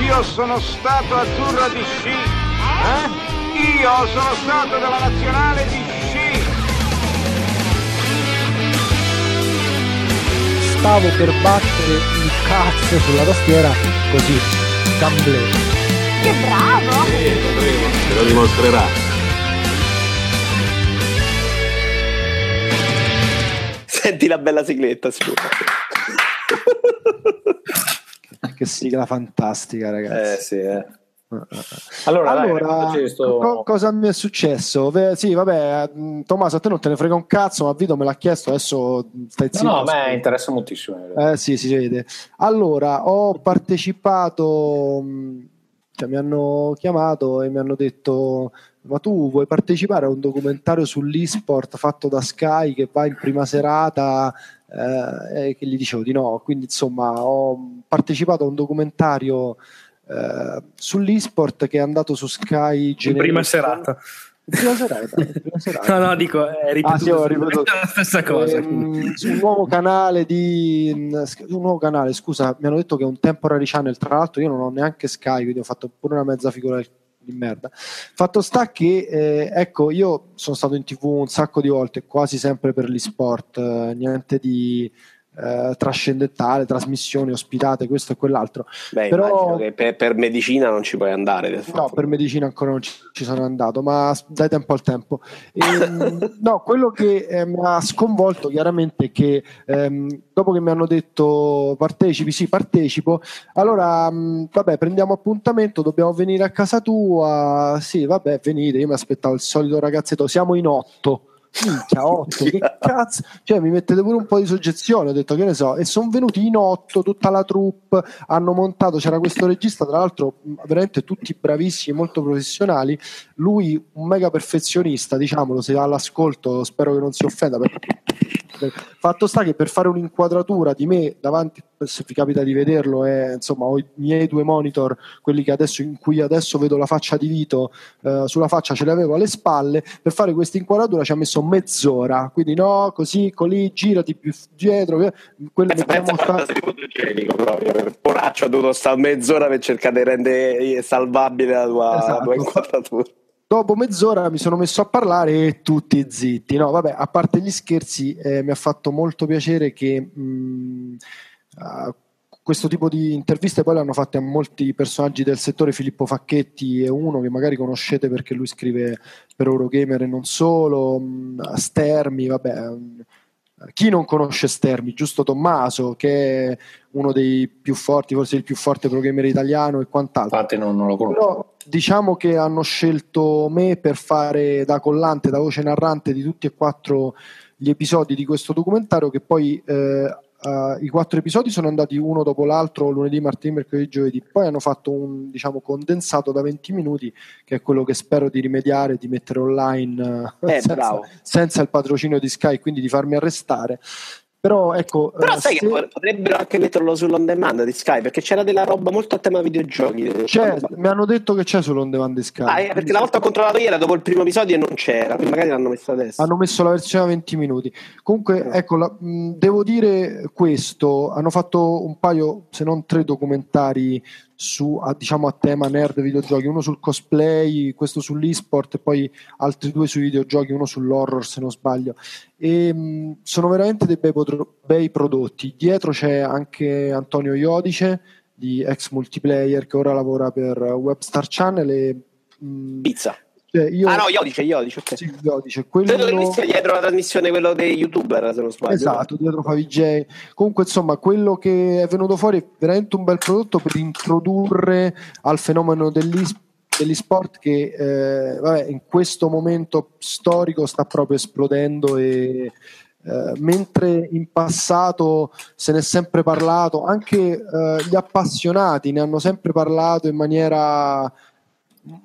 Io sono stato azzurro di sci. Eh? Io sono stato della nazionale di sci. stavo per battere il cazzo sulla tastiera così gamble Che bravo! Te lo dimostrerà. Senti la bella sigletta, sicuro. che sigla fantastica ragazzi Eh sì, eh. Allora, dai, allora, raccontaci sto- co- cosa mi è successo? Ve- sì, vabbè, mh, Tommaso, a te non te ne frega un cazzo, ma Vito me l'ha chiesto, adesso stai No, zitto. no, a me interessa moltissimo. Eh sì, si vede. Allora, ho partecipato, mh, cioè mi hanno chiamato e mi hanno detto ma tu vuoi partecipare a un documentario sull'esport fatto da Sky che va in prima serata eh, che gli dicevo di no. Quindi insomma ho partecipato a un documentario eh, sull'esport che è andato su Sky Generation. prima serata. Prima serata, prima serata. No, no, dico, è ripetuto, Ah, sì, ho ripetuto. la stessa cosa. Ehm, su un nuovo canale di un nuovo canale, scusa, mi hanno detto che è un temporary channel, tra l'altro io non ho neanche Sky, quindi ho fatto pure una mezza figura di merda. Fatto sta che eh, ecco, io sono stato in TV un sacco di volte, quasi sempre per gli sport, eh, niente di eh, trascendentale, trasmissioni ospitate, questo e quell'altro. Beh, Però- che per, per medicina non ci puoi andare. No, fatto. per medicina ancora non ci, ci sono andato, ma dai tempo al tempo. Ehm, no, quello che eh, mi ha sconvolto chiaramente è che ehm, dopo che mi hanno detto partecipi, sì, partecipo, allora mh, vabbè, prendiamo appuntamento, dobbiamo venire a casa tua, sì, vabbè, venite, io mi aspettavo il solito ragazzetto, siamo in otto. Minchia, otto, che cazzo? Cioè, mi mettete pure un po' di soggezione. Ho detto che ne so, e sono venuti in otto, tutta la troupe. Hanno montato. C'era questo regista, tra l'altro, veramente tutti bravissimi, molto professionali. Lui, un mega perfezionista, diciamolo. Se all'ascolto, spero che non si offenda. perché- Fatto sta che per fare un'inquadratura di me davanti, se vi capita di vederlo, è, insomma, ho i miei due monitor, quelli che adesso, in cui adesso vedo la faccia di Vito, eh, sulla faccia ce l'avevo alle spalle. Per fare questa inquadratura ci ha messo mezz'ora. Quindi, no, così, colì, girati più dietro. eh, Quello Pensa, mettiamo pensa sta- quanto sei fotogenico proprio. per- Poraccio ha dovuto stare mezz'ora per cercare di rendere salvabile la tua, la Esatto. tua inquadratura. Dopo mezz'ora mi sono messo a parlare e tutti zitti. No, vabbè, a parte gli scherzi, eh, mi ha fatto molto piacere che mh, ah, questo tipo di interviste poi le hanno fatte a molti personaggi del settore. Filippo Facchetti è uno che magari conoscete perché lui scrive per Eurogamer e non solo. mh, Stermi, vabbè. mh, chi non conosce Stermi, giusto Tommaso, che è uno dei più forti, forse il più forte programmer italiano e quant'altro. Infatti non, non lo conosco. Però diciamo che hanno scelto me per fare da collante, da voce narrante di tutti e quattro gli episodi di questo documentario che poi eh, eh, i quattro episodi sono andati uno dopo l'altro lunedì, martedì, mercoledì, giovedì. Poi hanno fatto un diciamo condensato da 20 minuti che è quello che spero di rimediare di mettere online eh, Eh, senza, senza il patrocinio di Sky quindi di farmi arrestare però ecco Però eh, sai se- che pot- potrebbero anche metterlo sull'on demand di Sky perché c'era della roba molto a tema videogiochi. c'è, mi hanno detto che c'è sull'on demand di Sky Ah, eh, perché la volta ho controllato ieri dopo il primo episodio e non c'era, magari l'hanno messa adesso. hanno messo la versione a 20 minuti. Comunque, ecco, la- mh, devo dire questo: hanno fatto un paio, se non tre documentari su, a, diciamo, a tema nerd videogiochi, uno sul cosplay, questo sull'esport, e poi altri due sui videogiochi, uno sull'horror, se non sbaglio. E, mh, sono veramente dei bei, potro- bei prodotti. Dietro c'è anche Antonio Iodice di ex multiplayer che ora lavora per Webstar Channel e mh, Pizza. Cioè, io, Ah no, Iodice, Iodice, ok. sì, Iodice, quello Credo che sia dietro la trasmissione quello dei youtuber, se non sbaglio. Esatto, dietro Favij. Comunque, insomma, quello che è venuto fuori è veramente un bel prodotto per introdurre al fenomeno degli, degli sport che eh, vabbè, in questo momento storico sta proprio esplodendo e eh, mentre in passato se ne è sempre parlato, anche eh, gli appassionati ne hanno sempre parlato in maniera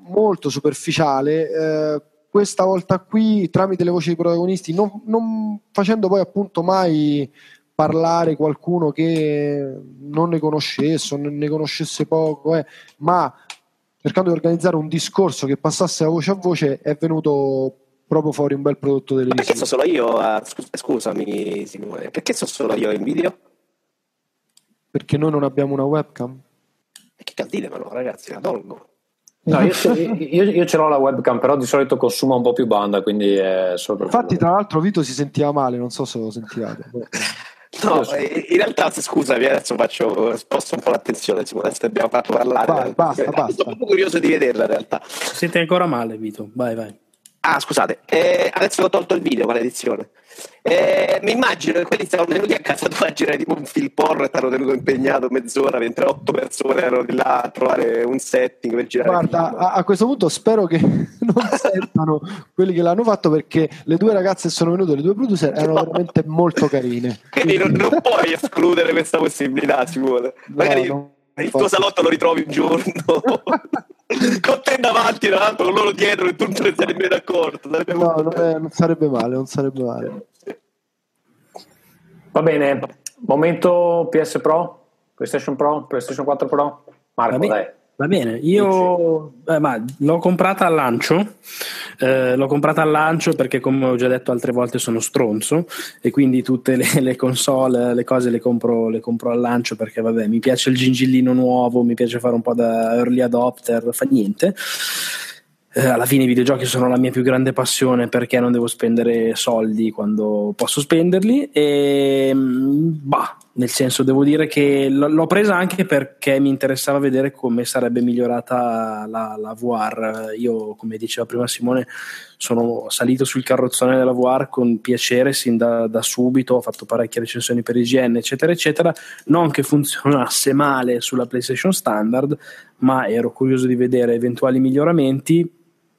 molto superficiale. Eh, questa volta qui, tramite le voci dei protagonisti, non, non facendo poi appunto mai parlare qualcuno che non ne conoscesse o ne conoscesse poco, eh, ma cercando di organizzare un discorso che passasse da voce a voce, è venuto proprio fuori un bel prodotto Ma perché televisivo. so solo io? a- scus- scusami, Simone, perché so solo io in video? Perché noi non abbiamo una webcam. E che ditemelo, ragazzi, la tolgo. No, io, io- io ce l'ho la webcam, però di solito consuma un po' più banda, quindi è solo Infatti, tra l'altro, Vito si sentiva male, non so se lo sentivate. No, eh, in realtà, scusami, adesso faccio, sposto un po' l'attenzione, Simone, adesso abbiamo fatto parlare. Vai, basta, basta. Sono proprio curioso di vederla in realtà. Siete ancora male, Vito. Vai, vai. Ah, scusate, eh, adesso ho tolto il video, maledizione. Eh, mi immagino che quelli stavano venuti a casa tua a girare tipo un film porno e ti hanno tenuto impegnato mezz'ora mentre otto persone erano di là a trovare un setting per girare Guarda, a, a questo punto spero che non sentano quelli che l'hanno fatto perché le due ragazze che sono venute, le due producer, erano veramente molto carine. Quindi non, non puoi escludere questa possibilità, Simone. Magari no, il tuo salotto lo ritrovi un giorno con te davanti, tra l'altro con loro dietro e tu non te ne sei nemmeno accorto. Sarebbe No, non, è- non sarebbe male, non sarebbe male. Va bene, momento PS Pro, PlayStation Pro, PlayStation 4 Pro. Marco, Va bene. dai. Va bene, io eh, ma, l'ho comprata al lancio, eh, l'ho comprata al lancio perché come ho già detto altre volte sono stronzo e quindi tutte le, le console, le cose le compro, le compro al lancio perché vabbè mi piace il gingillino nuovo, mi piace fare un po' da early adopter, fa niente. Eh, alla fine i videogiochi sono la mia più grande passione perché non devo spendere soldi quando posso spenderli e mm, bah, nel senso devo dire che l'ho presa anche perché mi interessava vedere come sarebbe migliorata la, la VR. Io, come diceva prima Simone, sono salito sul carrozzone della VR con piacere sin da, da subito, ho fatto parecchie recensioni per IGN, eccetera, eccetera. Non che funzionasse male sulla PlayStation Standard, ma ero curioso di vedere eventuali miglioramenti.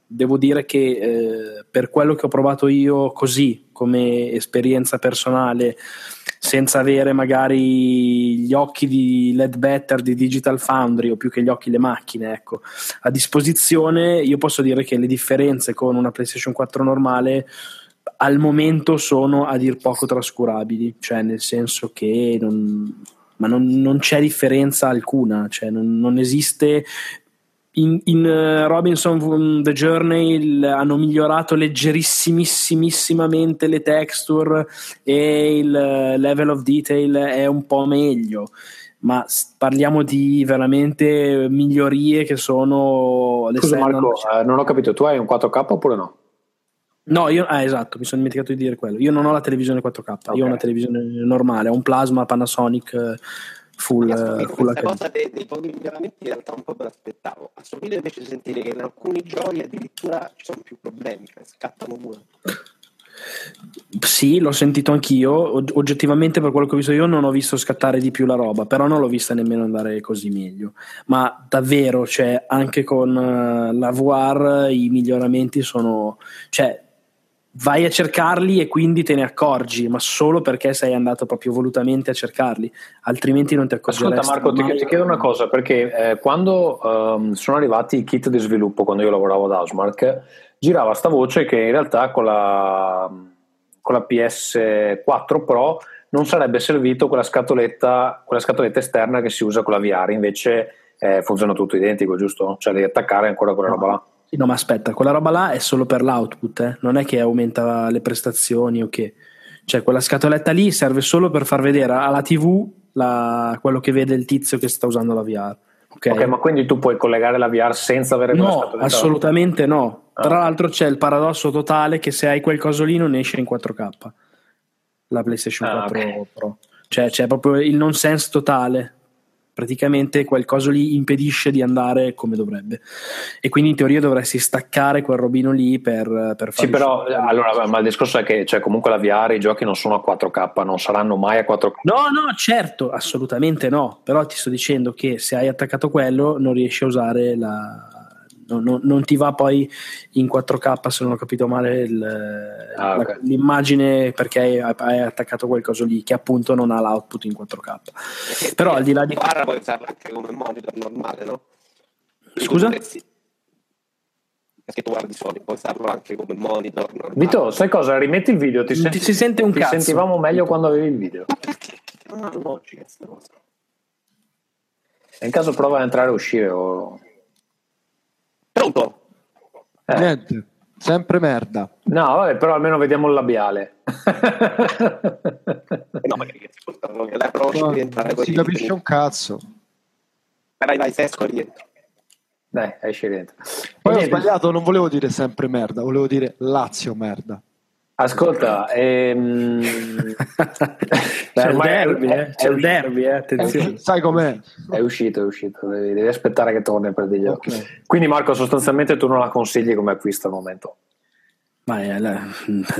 Devo dire che eh, per quello che ho provato io così come esperienza personale, senza avere magari gli occhi di LED Better di Digital Foundry o più che gli occhi le macchine ecco, a disposizione, io posso dire che le differenze con una PlayStation 4 normale al momento sono a dir poco trascurabili, cioè nel senso che non, ma non, non c'è differenza alcuna, cioè non, non esiste in, in uh, Robinson um, The Journey hanno migliorato leggerissimissimamente le texture e il uh, level of detail è un po' meglio ma parliamo di veramente migliorie che sono le Scusa Marco, eh, non ho capito, tu hai un 4K oppure no? No, io, ah, esatto, mi sono dimenticato di dire quello. Io non ho la televisione 4K, Ok. io ho una televisione normale, ho un plasma Panasonic eh, full, Io eh, full questa cosa dei, dei pochi miglioramenti in realtà un po' me l'aspettavo. A sorridere invece sentire che in alcuni giochi addirittura ci sono più problemi, cioè scattano pure. Sì, l'ho sentito anch'io. Og- Oggettivamente, per quello che ho visto io, non ho visto scattare di più la roba, però non l'ho vista nemmeno andare così meglio. Ma davvero, cioè, anche con eh, la VR i miglioramenti sono. Cioè, vai a cercarli e quindi te ne accorgi, ma solo perché sei andato proprio volutamente a cercarli, altrimenti non ti accorgeresti. Ascolta Marco, ti, ti chiedo una cosa, perché eh, quando ehm, sono arrivati i kit di sviluppo, quando io lavoravo ad Housemark, girava sta voce che in realtà con la, con la PS4 Pro non sarebbe servito quella scatoletta, quella scatoletta esterna che si usa con la VR, invece eh, funziona tutto identico, giusto? Cioè devi attaccare ancora quella roba là. No, ma aspetta, quella roba là è solo per l'output, eh? non è che aumenta le prestazioni o che. Cioè, quella scatoletta lì serve solo per far vedere alla TV la- quello che vede il tizio che sta usando la VR. Ok, Ok, ma quindi tu puoi collegare la VR senza avere quella no, scatoletta? assolutamente no. Ah. Tra l'altro c'è il paradosso totale che se hai quel coso lì non esce in 4K la PlayStation Ah, 4 ok. Pro. Cioè c'è proprio il nonsense totale. Praticamente quel coso lì impedisce di andare come dovrebbe. E quindi in teoria dovresti staccare quel robino lì per, per Sì, però allora, ma il discorso è che cioè, comunque la VR i giochi non sono a 4K, non saranno mai a 4K. No, no, certo, assolutamente no. Però ti sto dicendo che se hai attaccato quello non riesci a usare la, non, non- non ti va poi in 4K se non ho capito male il- Ah, la- ok. l'immagine perché hai, hai attaccato qualcosa lì che appunto non ha l'output in 4K. Però al di là di barra puoi usarla anche come monitor normale, no? Scusa? Perché tu guardi Sony, puoi usarlo anche come monitor normale. Vito, sai cosa? Rimetti il video, ti, senti- ti si sente un ti cazzo. sentivamo meglio quando avevi il video. non ha logica questa cosa. In caso prova a entrare e uscire o... Pronto? Eh, Niente, sempre merda. No, vabbè, però almeno vediamo il labiale. Eh No, magari che la non si capisce un cazzo. Vai, vai, se esco rientro. Dai, esci dentro. Poi E ho niente, sbagliato, non volevo dire sempre merda, volevo dire Lazio merda. Ascolta, ehm... c'è il ormai è- derby, è- eh, c'è è il derby, eh, attenzione. Sai com'è? È uscito, è uscito, devi, devi aspettare che torni per dirgli. Ok. Quindi Marco, sostanzialmente tu non la consigli come acquisto al momento. Ma è la-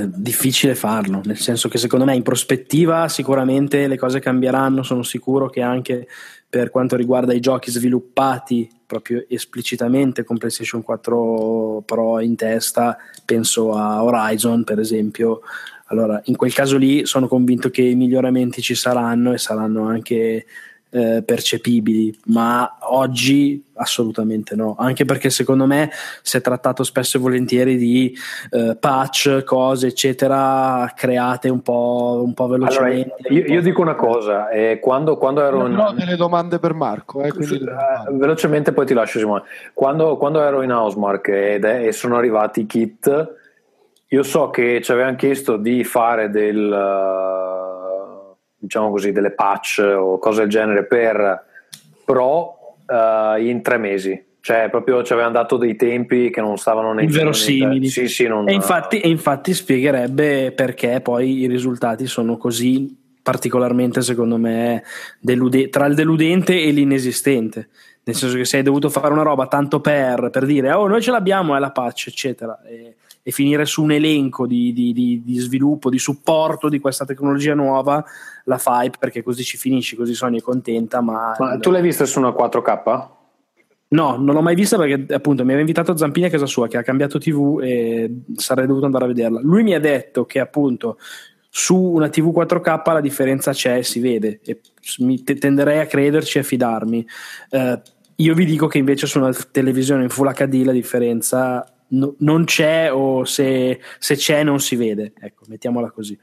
difficile farlo, nel senso che secondo me in prospettiva sicuramente le cose cambieranno, sono sicuro che anche per quanto riguarda i giochi sviluppati proprio esplicitamente con PlayStation 4 Pro in testa, penso a Horizon per esempio, allora in quel caso lì sono convinto che i miglioramenti ci saranno e saranno anche eh, percepibili, ma oggi assolutamente no, anche perché secondo me si è trattato spesso e volentieri di eh, patch, cose eccetera, create un po', un po' Allora, velocemente. io, un po' io dico una cosa, eh, quando, quando ero in... Però ho delle domande per Marco, eh, quindi Eh, domande. velocemente poi ti lascio Simone. Quando, quando ero in Housemark ed e sono arrivati i kit, io so che ci avevano chiesto di fare del, eh, diciamo così, delle patch o cose del genere per Pro eh, in tre mesi. Cioè, proprio ci avevano dato dei tempi che non stavano nei Inverosimili. Sì, sì, non, E infatti, e infatti spiegherebbe perché poi i risultati sono così particolarmente, secondo me, delude- tra il deludente e l'inesistente. Nel senso che se hai dovuto fare una roba tanto per, per dire oh noi ce l'abbiamo, è la patch, eccetera, e, e finire su un elenco di, di- di- di sviluppo, di supporto di questa tecnologia nuova, la fai perché così ci finisci, così Sony è contenta. Ma, Ma tu l'hai vista su una 4K? No, non l'ho mai vista perché appunto mi aveva invitato Zampini a casa sua che ha cambiato TV e sarei dovuto andare a vederla. Lui mi ha detto che appunto su una TV 4K la differenza c'è e si vede e tenderei a crederci e a fidarmi. Eh, io vi dico che invece su una televisione in Full HD la differenza no- non c'è o se, se c'è non si vede. Ecco, mettiamola così.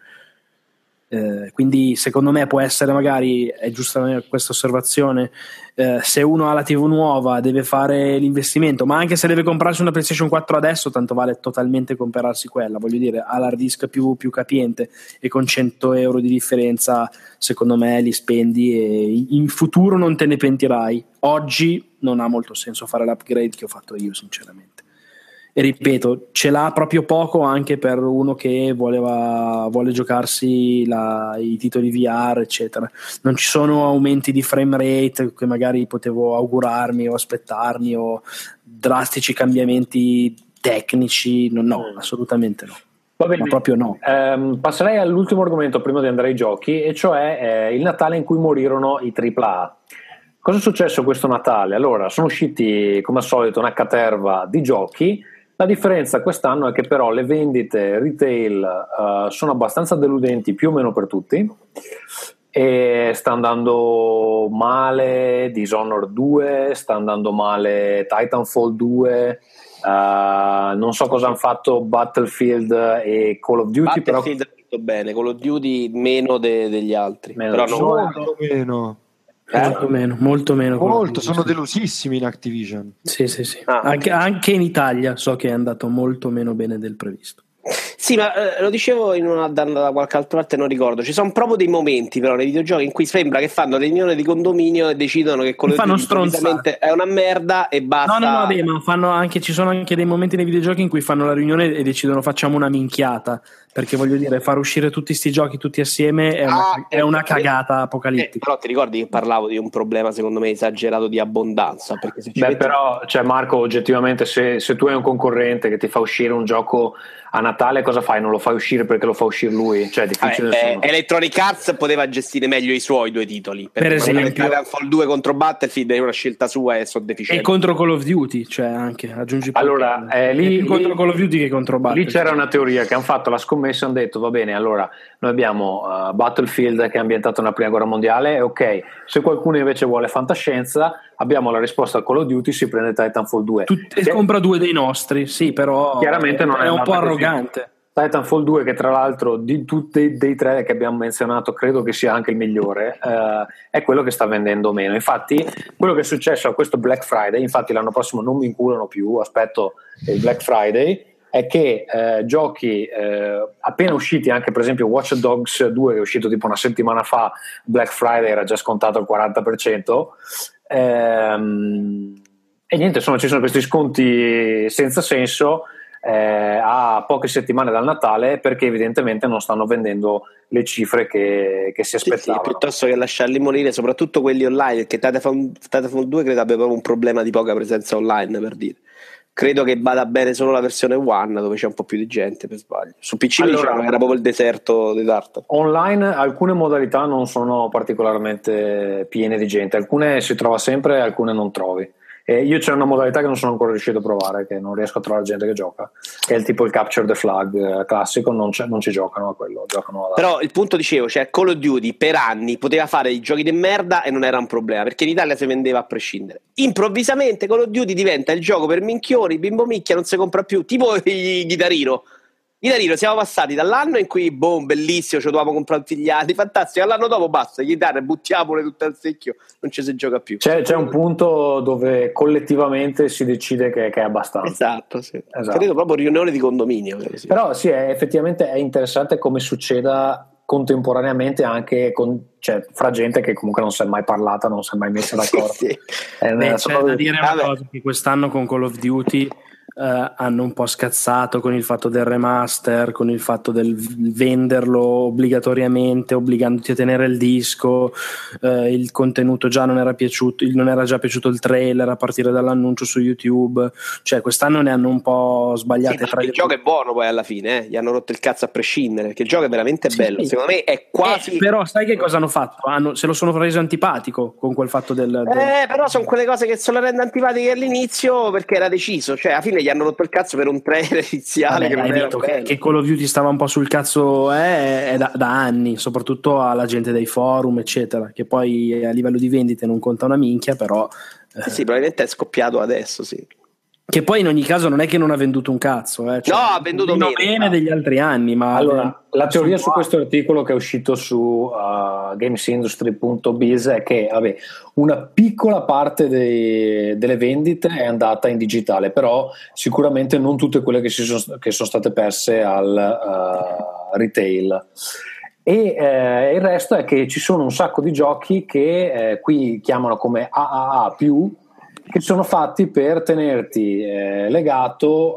Eh, quindi secondo me può essere magari, è giusta questa osservazione, eh, se uno ha la TV nuova deve fare l'investimento, ma anche se deve comprarsi una PlayStation 4 adesso, tanto vale totalmente comprarsi quella, voglio dire, ha l'hard disk più, più capiente e con 100 euro di differenza secondo me li spendi e in futuro non te ne pentirai. Oggi non ha molto senso fare l'upgrade che ho fatto io sinceramente. Ripeto, ce l'ha proprio poco anche per uno che voleva, vuole giocarsi la- i titoli VR, eccetera. Non ci sono aumenti di frame rate che magari potevo augurarmi o aspettarmi o drastici cambiamenti tecnici. No, no, assolutamente no. Va bene. Ma proprio no. Ehm, passerei all'ultimo argomento prima di andare ai giochi, e cioè eh, il Natale in cui morirono i AAA. Cosa è successo questo Natale? Allora, sono usciti come al solito una caterva di giochi. La differenza quest'anno è che però le vendite retail eh, sono abbastanza deludenti più o meno per tutti e sta andando male Dishonored 2, sta andando male Titanfall 2, eh, non so cosa hanno fatto Battlefield e Call of Duty, però Battlefield è tutto bene, Call of Duty meno de- degli altri. Meno. Però non meno. Eh? Molto meno, molto meno. Molto, sono delusissimi in Activision. Sì, sì, sì. Ah. Anche, anche in Italia so che è andato molto meno bene del previsto. Sì, ma eh, lo dicevo in una da, da qualche altra parte, non ricordo. Ci sono proprio dei momenti, però, nei videogiochi in cui sembra che fanno riunione di condominio e decidono che quello Fanno improvvisamente è una merda e basta. No, no, no, vabbè, ma fanno anche, ci sono anche dei momenti nei videogiochi in cui fanno la riunione e decidono facciamo una minchiata. Perché voglio dire, far uscire tutti sti giochi tutti assieme è una, Ah, è una eh, cagata Eh, apocalittica. però ti ricordi che parlavo di un problema, secondo me, esagerato di abbondanza? Perché se ci Beh, metti- però, cioè Marco, oggettivamente, se, se tu hai un concorrente che ti fa uscire un gioco a Natale, cosa fai? Non lo fai uscire perché lo fa uscire lui? Cioè, è difficile. Eh, insomma. Electronic Arts poteva gestire meglio i suoi due titoli. Per Perché esempio- Titanfall 2 contro Battlefield è una scelta sua e sono E deficienti. contro Call of Duty, cioè anche aggiungi pure Allora, eh, lì- contro lì- Call of Duty che contro Lì Battlefield. c'era una teoria che hanno fatto la scommessa e hanno detto va bene allora noi abbiamo uh, Battlefield che è ambientato nella prima guerra mondiale e ok se qualcuno invece vuole fantascienza abbiamo la risposta a Call of Duty si prende Titanfall 2 Tut- e compra due dei nostri, sì, però Chiaramente non è è un po' andata così. arrogante. Titanfall 2 che tra l'altro di tutti dei tre che abbiamo menzionato credo che sia anche il migliore eh, è quello che sta vendendo meno infatti quello che è successo a questo Black Friday infatti l'anno prossimo non mi inculano più aspetto il Black Friday è che eh, giochi eh, appena usciti anche per esempio Watch Dogs 2 che è uscito tipo una settimana fa Black Friday era già scontato al 40% ehm, e niente insomma ci sono questi sconti senza senso eh, a poche settimane dal Natale perché evidentemente non stanno vendendo le cifre che, che si Sì, sì, aspettavano. piuttosto che lasciarli morire, soprattutto quelli online, perché Titanfall 2 credo abbia proprio un problema di poca presenza online per dire. Credo che vada bene solo la versione One dove c'è un po' più di gente per sbaglio. Su PC Allora- che era proprio il deserto di Dart. Online alcune modalità non sono particolarmente piene di gente, alcune si trova sempre, alcune non trovi. E io c'è una modalità che non sono ancora riuscito a provare, che non riesco a trovare gente che gioca, che è il tipo il capture the flag eh, classico, non, non ci giocano a quello, giocano ad Però il punto dicevo, cioè Call of Duty per anni poteva fare i giochi di merda e non era un problema, perché in Italia si vendeva a prescindere. Improvvisamente Call of Duty diventa il gioco per minchioni, bimbo micchia, non si compra più, tipo i Guitarino. Guitarino, siamo passati dall'anno in cui, boh, bellissimo, ci dovevamo comprare tutti gli altri, fantastico, all'anno dopo basta, chitarre, buttiamole tutte al secchio, non ci si gioca più. C'è, c'è un punto dove collettivamente si decide che, che è abbastanza. Esatto, sì. Esatto. Credo proprio riunione di condominio. sì. Però sì, è- effettivamente è interessante come succeda contemporaneamente anche con, cioè, fra gente che comunque non si è mai parlata, non si è mai messa d'accordo. Sì, sì. Eh, Beh, c'è da dire una Vabbè. cosa, che quest'anno con Call of Duty eh, hanno un po' scazzato con il fatto del remaster, con il fatto del venderlo obbligatoriamente, obbligandoti a tenere il disco, eh, il contenuto già non era piaciuto, non era già piaciuto il trailer a partire dall'annuncio su YouTube, cioè quest'anno ne hanno un po' Sì, sbagliate ma tra il gioco è buono poi alla fine, eh. gli hanno rotto il cazzo a prescindere, perché il gioco è veramente Sì, bello. sì. Secondo me è quasi... Eh, però sai che cosa hanno fatto? Hanno- se lo sono reso antipatico con quel fatto del, del- Eh, però sono quelle cose che se lo rende antipatiche all'inizio perché era deciso, cioè alla fine gli hanno rotto il cazzo per un trailer iniziale Vabbè, che non era detto bello. che Call of Duty stava un po' sul cazzo eh, è da, da anni, soprattutto alla gente dei forum, eccetera, che poi a livello di vendite non conta una minchia, però Eh sì, probabilmente è scoppiato adesso, sì. Che poi in ogni caso non è che non ha venduto un cazzo, eh, cioè, No, ha venduto meno bene degli altri anni, ma Allora, la teoria su su questo articolo che è uscito su uh, gamesindustry.biz è che vabbè, una piccola parte dei- delle vendite è andata in digitale, però sicuramente non tutte quelle che, si sono, che sono state perse al uh, retail. E eh, il resto è che ci sono un sacco di giochi che eh, qui chiamano come AAA, che sono fatti per tenerti eh, legato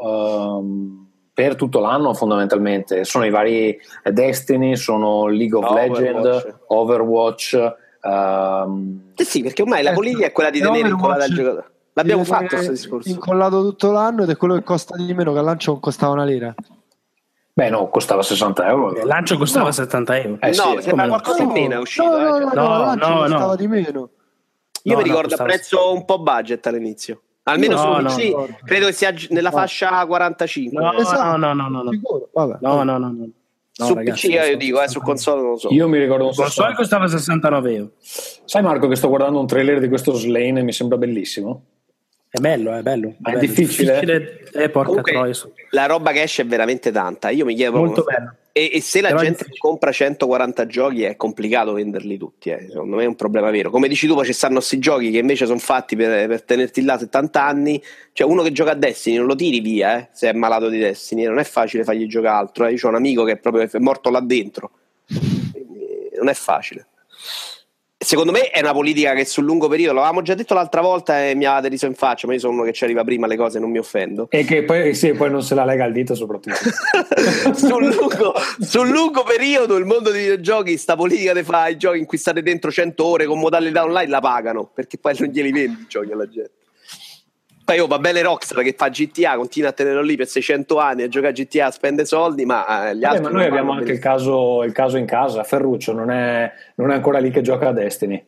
ehm, per tutto l'anno fondamentalmente. Sono i vari Destiny, sono League of. Legends, Overwatch. ehm, Eh sì, perché ormai la Eh, politica è quella di tenere incollata Overwatch giocatore. L'abbiamo fatto questo discorso. Incollato tutto l'anno ed è quello che costa di meno, che al lancio non costava una lira. beh, no, costava 60 euro. il lancio costava No. 70 euro. Eh no, sì, sembra come no? qualcosa in meno è uscito. No, eh, no, cioè- no, No, no, al lancio no, costava no. di meno. Io No, mi no, ricordo a costava- prezzo un po' budget all'inizio. Almeno No, su no, PC no. credo che sia nella fascia 45. No, Esatto. no, no, no, no. Sicuro? Vabbè. No, no, no, no. No, su ragazzi, PC io costava dico, eh, su 69. console non lo so. Io mi ricordo un console costava 69 euro. Sai Marco che sto guardando un trailer di questo Slane e mi sembra bellissimo? È bello, è bello. È bello. difficile? Eh, porca Comunque, troia. la roba che esce è veramente tanta. Io mi chiedo Molto bello. E, e se la Però gente difficile. compra 140 giochi è complicato venderli tutti. eh. Secondo me è un problema vero. Come dici tu, poi ci stanno questi giochi che invece sono fatti per, per tenerti là 70 anni. Cioè, uno che gioca a Destiny non lo tiri via eh, se è malato di Destiny. Non è facile fargli giocare altro. eh. Io ho un amico che è proprio morto là dentro. Quindi non è facile. Secondo me è una politica che sul lungo periodo, l'avevamo già detto l'altra volta e mi avevate riso in faccia, ma io sono uno che ci arriva prima alle cose, non mi offendo. E che poi, sì, poi non se la lega al dito soprattutto. sul, lungo, sul lungo periodo il mondo dei videogiochi, sta politica di fare i giochi in cui state dentro 100 ore con modalità online la pagano perché poi non glieli vendi i giochi alla gente. Poi oh, va bene Rockstar che fa GTA, continua a tenerlo lì per 600 anni a giocare a GTA, spende soldi, ma eh, gli Vabbè, altri... ma noi abbiamo anche il caso, il caso in casa. Ferruccio non è, non è ancora lì che gioca a Destiny.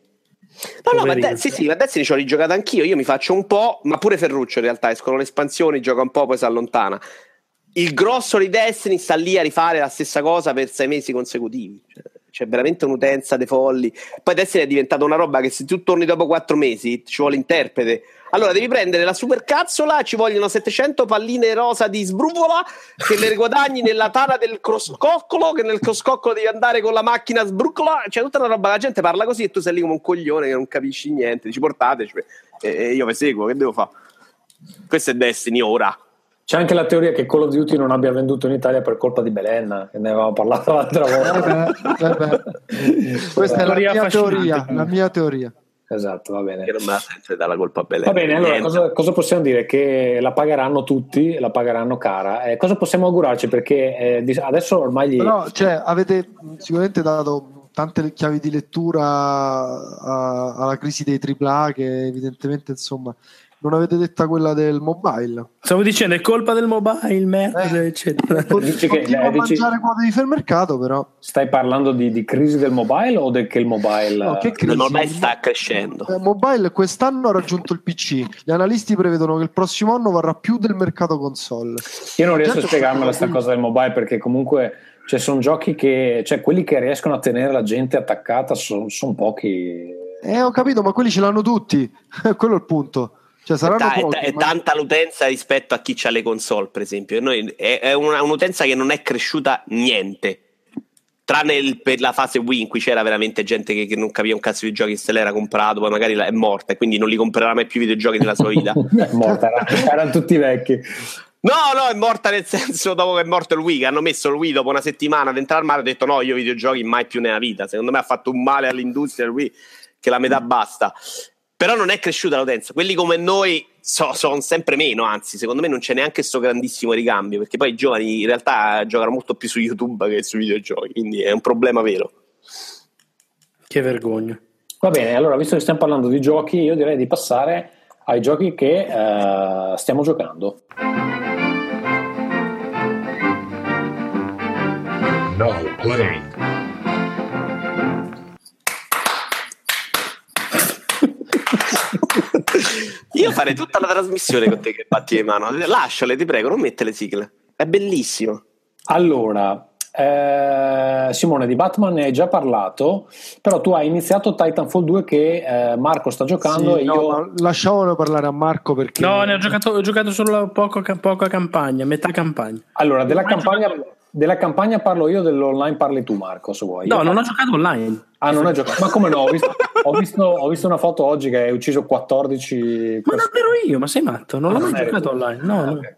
No, no, ma. De- sì, sì, ma Destiny ci ho rigiocato anch'io, io mi faccio un po', ma pure Ferruccio in realtà, escono le espansioni, gioca un po', poi si allontana. Il grosso di Destiny sta lì a rifare la stessa cosa per sei mesi consecutivi. Cioè, C'è veramente un'utenza dei folli. Poi Destiny è diventata una roba che se tu torni dopo quattro mesi ci vuole interprete. Allora devi prendere la super cazzola, ci vogliono 700 palline rosa di sbruvola che le guadagni nella tana del croscoccolo, che nel croscoccolo devi andare con la macchina sbrucola, c'è tutta una roba, la gente parla così e tu sei lì come un coglione che non capisci niente, dici portateci e, e io vi seguo, che devo fare? Questo è Destiny ora. C'è anche la teoria che Call of Duty non abbia venduto in Italia per colpa di Belen, che ne avevamo parlato l'altra volta. Eh beh, eh beh. Questa è la mia teoria, la mia teoria. Esatto, va bene. Che non me la sento di dare la colpa a Belen. Va bene, allora cosa, cosa possiamo dire? Che la pagheranno tutti, la pagheranno cara. Eh, cosa possiamo augurarci? Perché eh, adesso ormai gli... Però cioè, avete sicuramente dato tante chiavi di lettura a- alla crisi dei AAA che evidentemente insomma non avete detta quella del mobile. Stavo dicendo, è colpa del mobile, merda, Eh. eccetera. Dici che- eh, a dici- mangiare quote di mercato però. Stai parlando di, di crisi del mobile o del che il mobile... No, che Il crisi? mobile sta crescendo. Eh, mobile quest'anno ha raggiunto il PC. Gli analisti prevedono che il prossimo anno varrà più del mercato console. Io non riesco a spiegarmela sta- sta cosa del mobile perché comunque cioè, sono giochi che... Cioè, quelli che riescono a tenere la gente attaccata sono pochi... Eh, ho capito, ma quelli ce l'hanno tutti. Quello è il punto. Cioè, saranno Ta- è, pochi, è ma- tanta l'utenza rispetto a chi ha le console, per esempio. Noi, è, è una- un'utenza che non è cresciuta niente. Tranne il- per la fase Wii in cui c'era veramente gente che, che non capiva un cazzo di giochi, se l'era comprato, poi magari è morta e quindi non li comprerà mai più i videogiochi nella sua vita. è morta, era- erano tutti vecchi. No, no, è morta nel senso dopo che è morto il Wii, che hanno messo il Wii dopo una settimana dentro al mare, ha detto no, io videogiochi mai più nella vita. Secondo me ha fatto un male all'industria il Wii che la metà basta. Però non è cresciuta l'utenza. Quelli come noi sono sempre meno, anzi, secondo me non c'è neanche questo grandissimo ricambio, perché poi i giovani in realtà giocano molto più su YouTube che sui videogiochi, quindi è un problema vero. Che vergogna. Va bene, allora visto che stiamo parlando di giochi, io direi di passare ai giochi che eh, stiamo giocando. No play. Io farei tutta la trasmissione con te che batti le mani. Lasciale, ti prego, non mette le sigle. È bellissimo. Allora, eh, Simone, di Batman ne hai già parlato, però tu hai iniziato Titanfall 2 che eh, Marco sta giocando Sì, e no, io... lasciamolo parlare a Marco perché No, ne ho giocato, ho giocato solo la poco, poca campagna, metà campagna. Allora, della campagna, giocato- della campagna parlo io, dell'online parli tu Marco, se vuoi. No, Io- non ho giocato online. Ah, non hai giocato? Ma come no? Ho visto, ho visto- ho visto una foto oggi che hai ucciso 14... Ma non ero io, ma sei matto? Non l'ho Ah, mai non eri giocato tu. online. No, Ah, no. ok.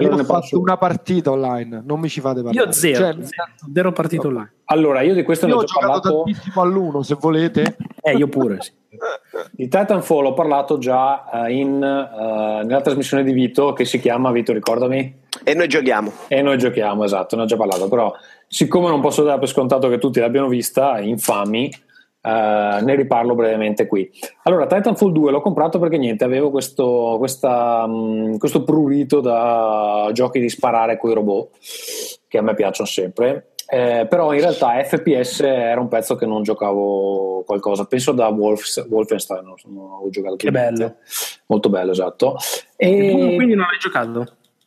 Vabbè, io allora ho ne fatto una partita online, non mi ci fate parlare. Io zero, Cioè, zero, zero partito online. Allora, io di questo ne io ho ho già parlato. tantissimo all'uno, se volete. Eh, io pure, sì. Di Titanfall ho parlato già eh, in, eh, nella trasmissione di Vito che si chiama Vito, ricordami? E noi giochiamo. E noi giochiamo, esatto, ne ho già parlato, però siccome non posso dare per scontato che tutti l'abbiano vista, infami, eh, ne riparlo brevemente qui. Allora, Titanfall 2 l'ho comprato perché niente, avevo questo, questa, mh, questo prurito da giochi di sparare con i robot, che a me piacciono sempre. Eh, però in realtà FPS era un pezzo che non giocavo qualcosa, penso da Wolfs- Wolfenstein, non, non ho giocato Che più niente. bello. molto bello, esatto. E E tu quindi non hai giocato?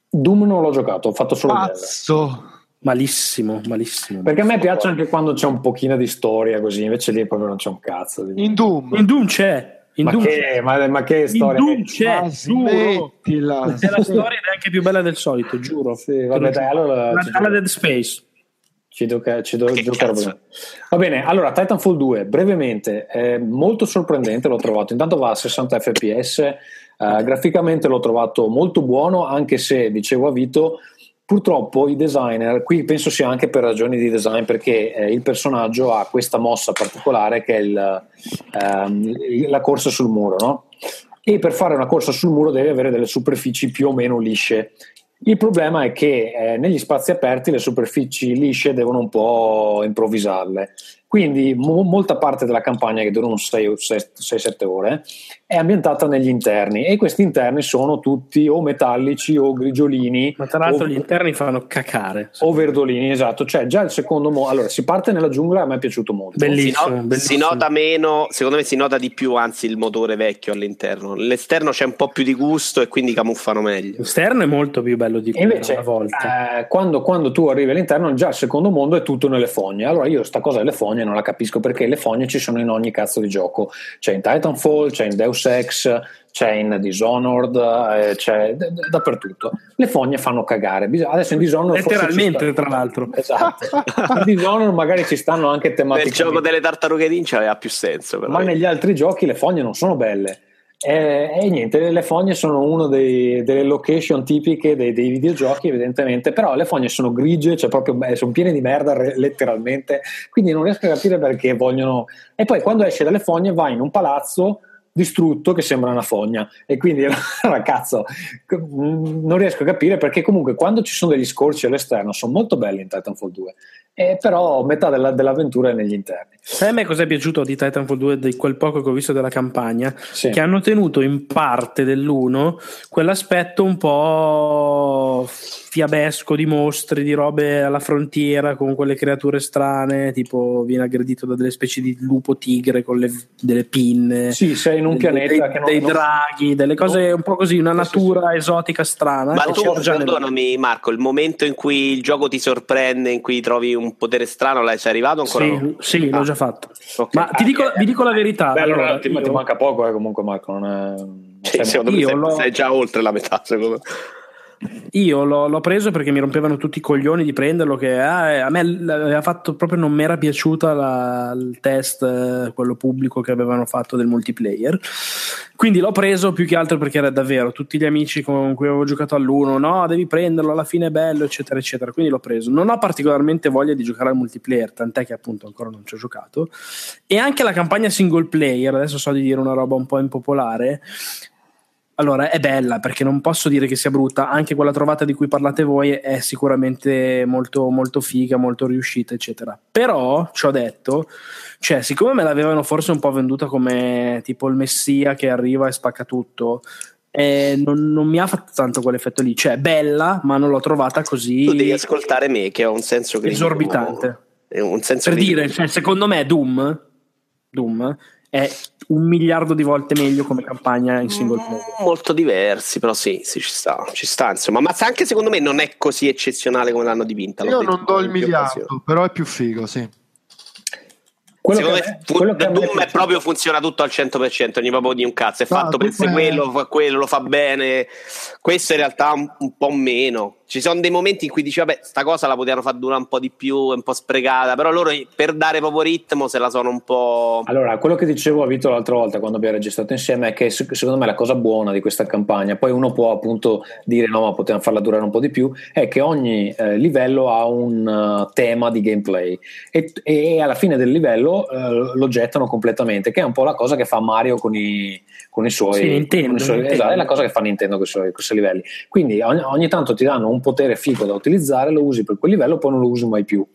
Doom non l'ho giocato, ho fatto solo Pazzo. Malissimo, malissimo. perché a me piace anche quando c'è un pochino di storia così, invece lì proprio non c'è un cazzo. Di... In Doom. In Doom c'è. In Ma, Doom che, ma, ma che In storia? Doom c'è, Ma giuro. smettila. C'è la storia ed è anche più bella del solito, giuro. Sì, vabbè, dai, allora La, Dead Space. Ci, gioca- ci bene. Va bene, allora Titanfall 2, brevemente, è molto sorprendente, l'ho trovato. Intanto va a 60 fps, eh, graficamente l'ho trovato molto buono, anche se, dicevo a Vito, purtroppo i designer, qui penso sia anche per ragioni di design, perché eh, il personaggio ha questa mossa particolare che è il, ehm, la corsa sul muro, no? E per fare una corsa sul muro deve avere delle superfici più o meno lisce. Il problema è che eh, negli spazi aperti le superfici lisce devono un po' improvvisarle. Quindi mo- molta parte della campagna, che durano 6-7 ore, è ambientata negli interni e questi interni sono tutti o metallici o grigiolini. Ma tra l'altro o, gli interni fanno cacare. o verdolini, esatto. Cioè già il secondo... Mo- allora, si parte nella giungla, a me è piaciuto molto. Si, Bellissimo, no- bellissimo. si nota meno, secondo me si nota di più, anzi, il motore vecchio all'interno. L'esterno c'è un po' più di gusto e quindi camuffano meglio. L'esterno è molto più bello di quello invece, una volta. eh, quando, quando tu arrivi all'interno, già il secondo mondo è tutto nelle fogne. Allora, io sta cosa delle fogne non la capisco perché le fogne ci sono in ogni cazzo di gioco. C'è in Titanfall, c'è in Deus Ex, c'è in Dishonored, eh, c'è d- d- dappertutto. Le fogne fanno cagare. Bis- Adesso in Dishonored Letteralmente, sta- tra l'altro. Esatto. In Dishonored magari ci stanno anche tematiche. il gioco delle tartarughe ninja aveva più senso. Però. ma negli altri giochi le fogne non sono belle. E, e niente, le fogne sono una delle location tipiche dei, dei videogiochi, evidentemente, però le fogne sono grigie, cioè proprio beh, sono piene di merda letteralmente, quindi non riesco a capire perché vogliono. E poi quando esce dalle fogne va in un palazzo distrutto che sembra una fogna e quindi cazzo non riesco a capire perché comunque quando ci sono degli scorci all'esterno sono molto belli in Titanfall 2 eh, però metà della- dell'avventura è negli interni Sai a me cosa è piaciuto di Titanfall 2 di quel poco che ho visto della campagna? Sì. Che hanno tenuto in parte dell'1 quell'aspetto un po' fiabesco di mostri, di robe alla frontiera con quelle creature strane, tipo viene aggredito da delle specie di lupo tigre con le, delle pinne. sì sei in un dei- pianeta dei, che non, dei non- draghi, delle cose un po' così, una Sì, natura esotica strana. Ma che tu, perdonami Marco, il momento in cui il gioco ti sorprende, in cui trovi un potere strano, l'hai sei arrivato ancora? Sì, no? sì, l'ho Ah, già fatto. ok. Ma ti dico, vi dico la verità. Beh, allora, allora, ti, io- ti manca poco eh, comunque Marco non è, Sì, sei- secondo me io sei, l'ho- sei già oltre la metà, secondo me. Io l'ho, l'ho preso perché mi rompevano tutti i coglioni di prenderlo. Che ah, a me aveva fatto proprio non mi era piaciuta la- il test, eh, quello pubblico che avevano fatto del multiplayer. Quindi l'ho preso più che altro perché era davvero tutti gli amici con cui avevo giocato all'uno. No, devi prenderlo, alla fine è bello, eccetera, eccetera. Quindi l'ho preso. Non ho particolarmente voglia di giocare al multiplayer, tant'è che appunto ancora non ci ho giocato. E anche la campagna single player, adesso so di dire una roba un po' impopolare. Allora, è bella perché non posso dire che sia brutta, anche quella trovata di cui parlate voi è sicuramente molto, molto figa, molto riuscita, eccetera. Però, ci ho detto, cioè, siccome me l'avevano forse un po' venduta come tipo il messia che arriva e spacca tutto, eh, non, non mi ha fatto tanto quell'effetto lì. Cioè, bella, ma non l'ho trovata così Tu devi ascoltare me, che ho un senso critico. esorbitante. Un senso Per dire, cioè, secondo me Doom, Doom è un miliardo di volte meglio come campagna in single player. molto diversi, però sì, sì, ci sta, ci sta insomma. Ma anche secondo me non è così eccezionale come l'hanno dipinta. Io non do il miliardo, occasioni. però è più figo, sì. quello Secondo me, fu- quello che Doom è proprio funziona tutto al 100%, ogni proprio di un cazzo, è No, fatto per è- quello, fa quello, lo fa bene. Questo in realtà un, un po' meno. Ci sono dei momenti in cui dici, vabbè, sta cosa la potevano far durare un po' di più, è un po' sprecata, però loro per dare proprio ritmo se la sono un po'... Allora, quello che dicevo a Vito l'altra volta quando abbiamo registrato insieme è che se- secondo me la cosa buona di questa campagna, poi uno può appunto dire no, ma potevamo farla durare un po' di più, è che ogni eh, livello ha un eh, tema di gameplay e, e alla fine del livello eh, lo gettano completamente, che è un po' la cosa che fa Mario con i, con i suoi... Sì, Nintendo, con i suoi- Nintendo. esatto, è la cosa che fa Nintendo con i suoi, con i suoi livelli. Quindi ogni, ogni tanto ti danno un potere figo da utilizzare, lo usi per quel livello, poi non lo usi mai più.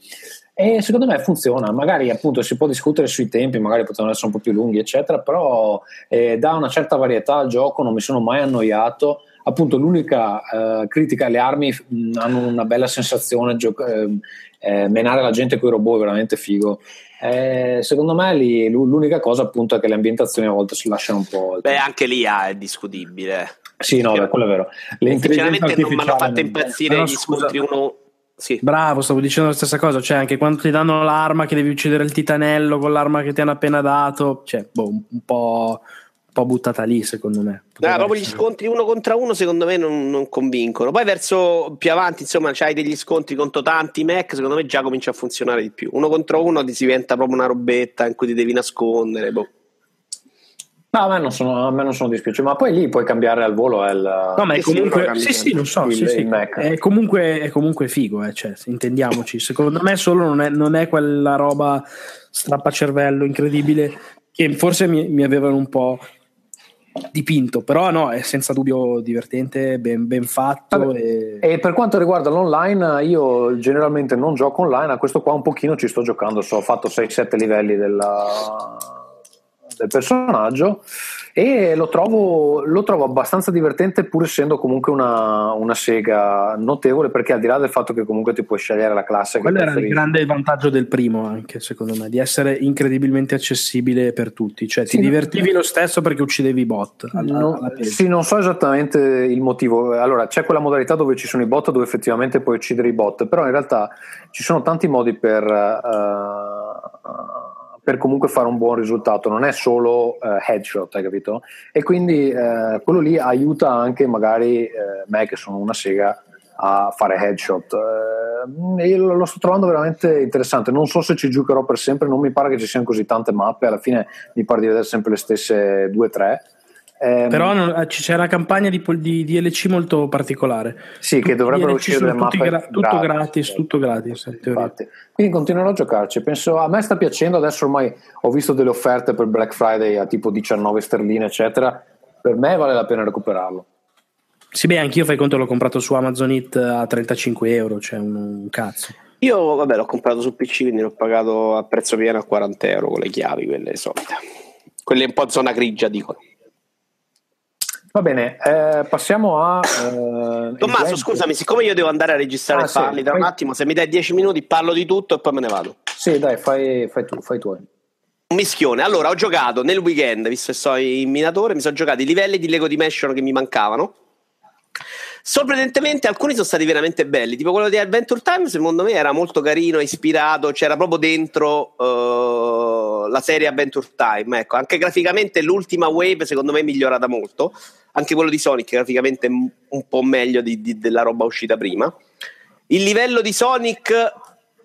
E secondo me funziona, magari appunto si può discutere sui tempi, magari potevano essere un po' più lunghi, eccetera, però eh, dà una certa varietà al gioco, non mi sono mai annoiato. Appunto, l'unica eh, critica le armi mh, hanno una bella sensazione, gioc- eh, eh, menare la gente con i robot è veramente figo. Eh, secondo me lì, l'u- l'unica cosa appunto è che le ambientazioni a volte si lasciano un po'. Beh, anche lì ah, è discutibile. Sì, no, beh, quello è vero. L'intelligenza Sinceramente non mi hanno fatto impazzire gli scusa- scontri uno... Sì. Bravo, stavo dicendo la stessa cosa. Cioè, anche quando ti danno l'arma che devi uccidere il titanello con l'arma che ti hanno appena dato, cioè, boh, un po', un po' buttata lì, secondo me. Ah, Poteva proprio gli scontri uno contro uno secondo me non, non convincono. Poi verso più avanti, insomma, c'hai degli scontri contro tanti mech, secondo me già comincia a funzionare di più. Uno contro uno ti diventa proprio una robetta in cui ti devi nascondere. boh. No, a me non sono, a me non sono dispiaciuti, ma poi lì puoi cambiare al volo. È il, No, ma è Sì, sì, comunque. Sì, sì, lo so. il- sì, sì. È, comunque, è comunque figo, eh, cioè, intendiamoci. Secondo me, solo non è, non è quella roba strappacervello incredibile che forse mi, mi avevano un po' dipinto, però no, è senza dubbio divertente, ben, ben fatto. Vabbè, e... E per quanto riguarda l'online, io generalmente non gioco online, a questo qua un pochino ci sto giocando, so, ho fatto 6-7 livelli della- del personaggio e lo trovo, lo trovo abbastanza divertente pur essendo comunque una, una sega notevole perché al di là del fatto che comunque ti puoi scegliere la classe Quello era il preferisci. grande vantaggio del primo, anche secondo me, di essere incredibilmente accessibile per tutti. Cioè, ti Sì, divertivi lo stesso perché uccidevi i bot. alla- No, alla sì, non so esattamente il motivo. Allora, c'è quella modalità dove ci sono i bot dove effettivamente puoi uccidere i bot, però in realtà ci sono tanti modi per, eh, per comunque fare un buon risultato, non è solo eh, headshot, hai capito? E quindi eh, quello lì aiuta anche magari eh, me che sono una sega a fare headshot. Eh, io lo lo sto trovando veramente interessante. Non so se ci giocherò per sempre, non mi pare che ci siano così tante mappe. Alla fine mi pare di vedere sempre le stesse due o tre. Ehm, Però non- eh, ci- c'è una campagna di, di DLC molto particolare. Sì, che Tutti dovrebbero DLC uscire tutti mappe gra- tutto gratis, tutto gratis. in teoria. Quindi continuerò a giocarci. Penso, a me sta piacendo. Adesso ormai ho visto delle offerte per Black Friday a tipo 19 sterline, eccetera. Per me vale la pena recuperarlo. Sì, beh, anch'io fai conto l'ho comprato su Amazon It a 35 euro, cioè un, un cazzo. Io, vabbè, l'ho comprato su PC, quindi l'ho pagato a prezzo pieno a 40 euro con le chiavi, quelle solite. Quelle un po' zona grigia, dicono. Va bene, eh, passiamo a. eh, Tommaso, scusami, siccome io devo andare a registrare Ah, e sì, parli tra un fai- attimo, se mi dai 10 minuti parlo di tutto e poi me ne vado. Sì, dai, fai, fai tu, fai tu. Un mischione. Allora, ho giocato nel weekend, visto che sono in minatore, mi sono giocato i livelli di Lego Dimension che mi mancavano. Sorprendentemente alcuni sono stati veramente belli, tipo quello di Adventure Time secondo me era molto carino, ispirato, c'era proprio dentro eh, la serie Adventure Time, ecco, anche graficamente l'ultima wave secondo me è migliorata molto, anche quello di Sonic graficamente è un po' meglio di- di- della roba uscita prima. Il livello di Sonic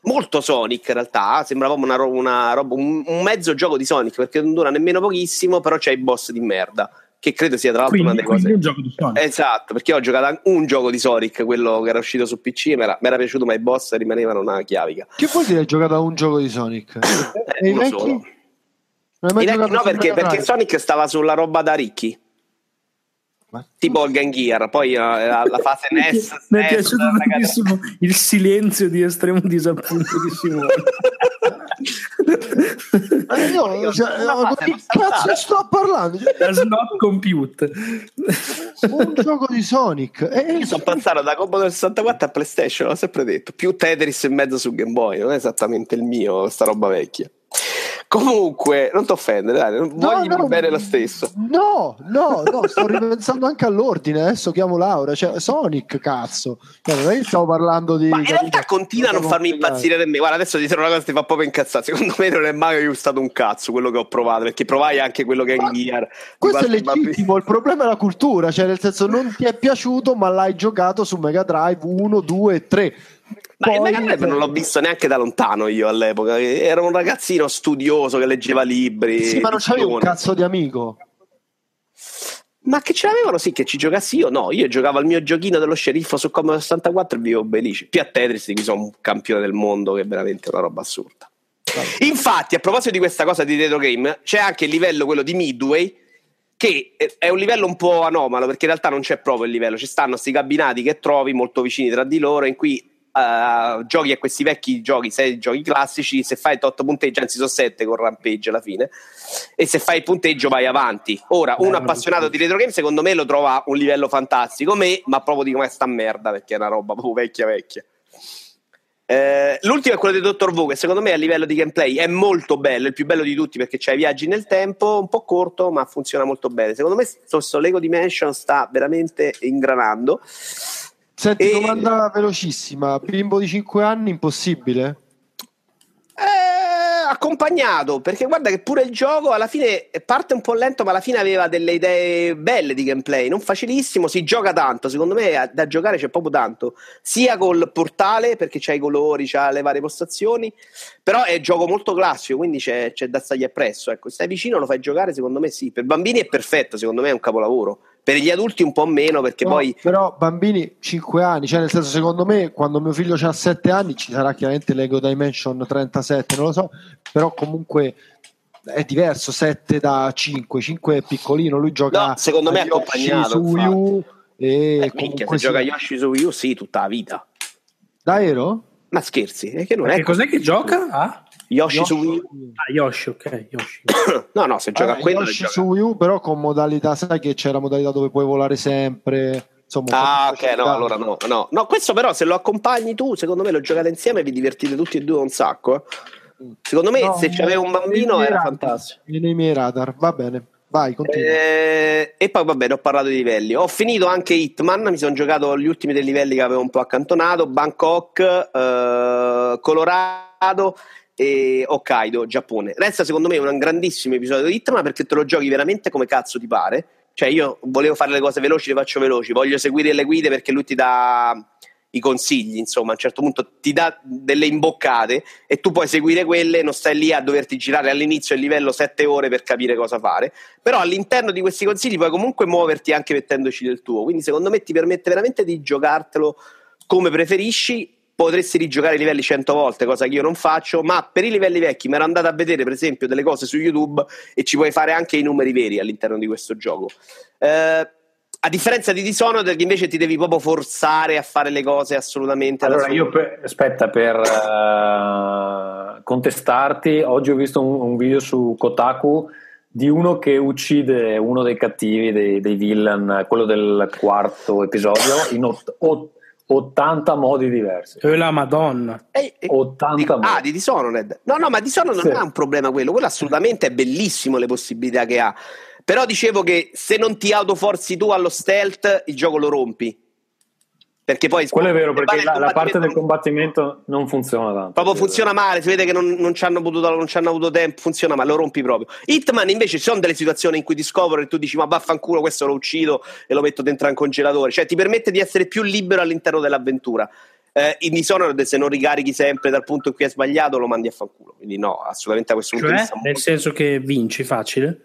molto Sonic in realtà, sembrava una, una roba, un, un mezzo gioco di Sonic perché non dura nemmeno pochissimo, però c'è i boss di merda, che credo sia tra l'altro Quindi, una delle cose... un gioco di Sonic. Esatto, perché ho giocato anche un gioco di Sonic, quello che era uscito su PC, mi era, mi era piaciuto, ma i boss rimanevano una chiavica. Che vuol dire giocato a un gioco di Sonic? Eh, uno solo. Non hai mai giocato no, perché, perché? Sonic stava sulla roba da ricchi, Ma- tipo il Game Gear, poi eh, la, la fase NES. Mi è piaciuto tantissimo il silenzio di estremo disappunto di Simone. Ma io, cioè, fase di non cazzo sto parlando? Cioè, Does not compute. un gioco di Sonic. E Io sono passato da Commodore 64 a PlayStation, l'ho sempre detto. Più Tetris e mezzo su Game Boy, non è esattamente il mio, sta roba vecchia. Comunque, non ti offendere, dai, No, voglimi no, bene lo stesso. No, no, no, sto ripensando anche all'ordine. Adesso chiamo Laura. Cioè, Sonic, cazzo. Cioè, non è che stavo parlando di. Ma in realtà continua a non farmi impazzire nemmeno. Guarda, adesso ti dirò una cosa che ti fa proprio incazzare. Secondo me non è mai gustato un cazzo quello che ho provato, perché provai anche quello che è in Gear. Questo è legittimo, il problema è la cultura, cioè nel senso non ti è piaciuto ma l'hai giocato su Mega Drive 1, 2 e 3. Ma il Poi- Mega Drive non l'ho visto neanche da lontano io all'epoca. Era un ragazzino studioso che leggeva libri. Sì, ma non c'avevi un cazzo di amico. Ma che ce l'avevano sì che ci giocassi io? No, io giocavo al mio giochino dello sceriffo su Commodore 64 e vivevo felice. Più a Tetris di cui sono un campione del mondo che è veramente una roba assurda. Infatti, a proposito di questa cosa di retro game, c'è anche il livello quello di Midway che è un livello un po' anomalo perché in realtà non c'è proprio il livello, ci stanno questi cabinati che trovi molto vicini tra di loro in cui eh, giochi a questi vecchi giochi, sei giochi classici, se fai 8 punteggi, anzi sono 7 con rampage alla fine, e se fai il punteggio vai avanti. Ora, un appassionato di retro game secondo me lo trova un livello fantastico, me, ma proprio di come sta merda perché è una roba proprio vecchia vecchia. Eh, l'ultimo è quello di Dottor che secondo me a livello di gameplay è molto bello, il più bello di tutti perché c'è i viaggi nel tempo, un po' corto, ma funziona molto bene. Secondo me questo Lego Dimension sta veramente ingranando. Senti, E- domanda velocissima, bimbo di 5 anni, impossibile? Eh, accompagnato, perché guarda che pure il gioco alla fine parte un po' lento, ma alla fine aveva delle idee belle di gameplay, non facilissimo, si gioca tanto, secondo me a- da giocare c'è proprio tanto, sia col portale perché c'ha i colori, c'ha le varie postazioni, però è gioco molto classico, quindi c'è, c'è da stargli appresso, ecco, stai vicino lo fai giocare, secondo me sì, per bambini è perfetto, secondo me è un capolavoro, per gli adulti un po' meno perché No, poi Però bambini 5 anni, cioè nel senso secondo me quando mio figlio ha 7 anni ci sarà chiaramente Lego Dimension 37, non lo so, però comunque è diverso 7 da 5 5 è piccolino lui gioca No, secondo me è accompagnato, su Wii U e Eh, minchia, se gioca sì. Yoshi su Wii U, sì, tutta la vita. Davvero? Ma scherzi, è che non Che è cos'è che gioca? Ah, Yoshi, su Wii U. ah Yoshi, ok. Yoshi. No, no, se gioca Vabbè, a quello Yoshi gioca. su Wii U però con modalità sai che c'è la modalità dove puoi volare sempre insomma Ah, ok, no, allora no, no. No, questo però se lo accompagni tu, secondo me lo giocate insieme e vi divertite tutti e due un sacco. Secondo me No, se c'aveva un bambino era radar, fantastico. nei miei radar va bene vai continua Eh, e poi vabbè, ho parlato di livelli. Ho finito anche Hitman, mi sono giocato gli ultimi dei livelli che avevo un po' accantonato, Bangkok, eh, Colorado e Hokkaido, Giappone. Resta secondo me un grandissimo episodio di Hitman perché te lo giochi veramente come cazzo ti pare. Cioè io volevo fare le cose veloci, le faccio veloci, voglio seguire le guide perché lui ti dà i consigli, insomma, a un certo punto ti dà delle imboccate e tu puoi seguire quelle, non stai lì a doverti girare all'inizio il livello 7 ore per capire cosa fare, però all'interno di questi consigli puoi comunque muoverti anche mettendoci del tuo, quindi secondo me ti permette veramente di giocartelo come preferisci, potresti rigiocare i livelli 100 volte, cosa che io non faccio, ma per i livelli vecchi mi ero andato a vedere per esempio delle cose su YouTube e ci puoi fare anche i numeri veri all'interno di questo gioco. Eh, a differenza di Dishonored che invece ti devi proprio forzare a fare le cose assolutamente Allora, io per- aspetta per eh, contestarti. Oggi ho visto un, un video su Kotaku di uno che uccide uno dei cattivi, dei, dei villain, quello del quarto episodio, in ot- ot- 80 modi diversi. E la Madonna. Eh, eh, 80 di- modi. ah, di Dishonored. No, no, ma Dishonored Sì. non è un problema quello, quello assolutamente è bellissimo le possibilità che ha. Però dicevo che se non ti autoforzi tu allo stealth, il gioco lo rompi. Perché poi Quello è vero, perché la, la parte del combattimento non funziona tanto. Proprio funziona male, si vede che non, non ci hanno potuto, non ci hanno avuto tempo, funziona male, lo rompi proprio. Hitman invece ci sono delle situazioni in cui ti scopro e tu dici ma vaffanculo questo lo uccido e lo metto dentro un congelatore, cioè ti permette di essere più libero all'interno dell'avventura. Eh, in Dishonored se non ricarichi sempre dal punto in cui hai sbagliato lo mandi a fanculo, quindi no, assolutamente a questo punto di Cioè, vista nel senso che vinci facile?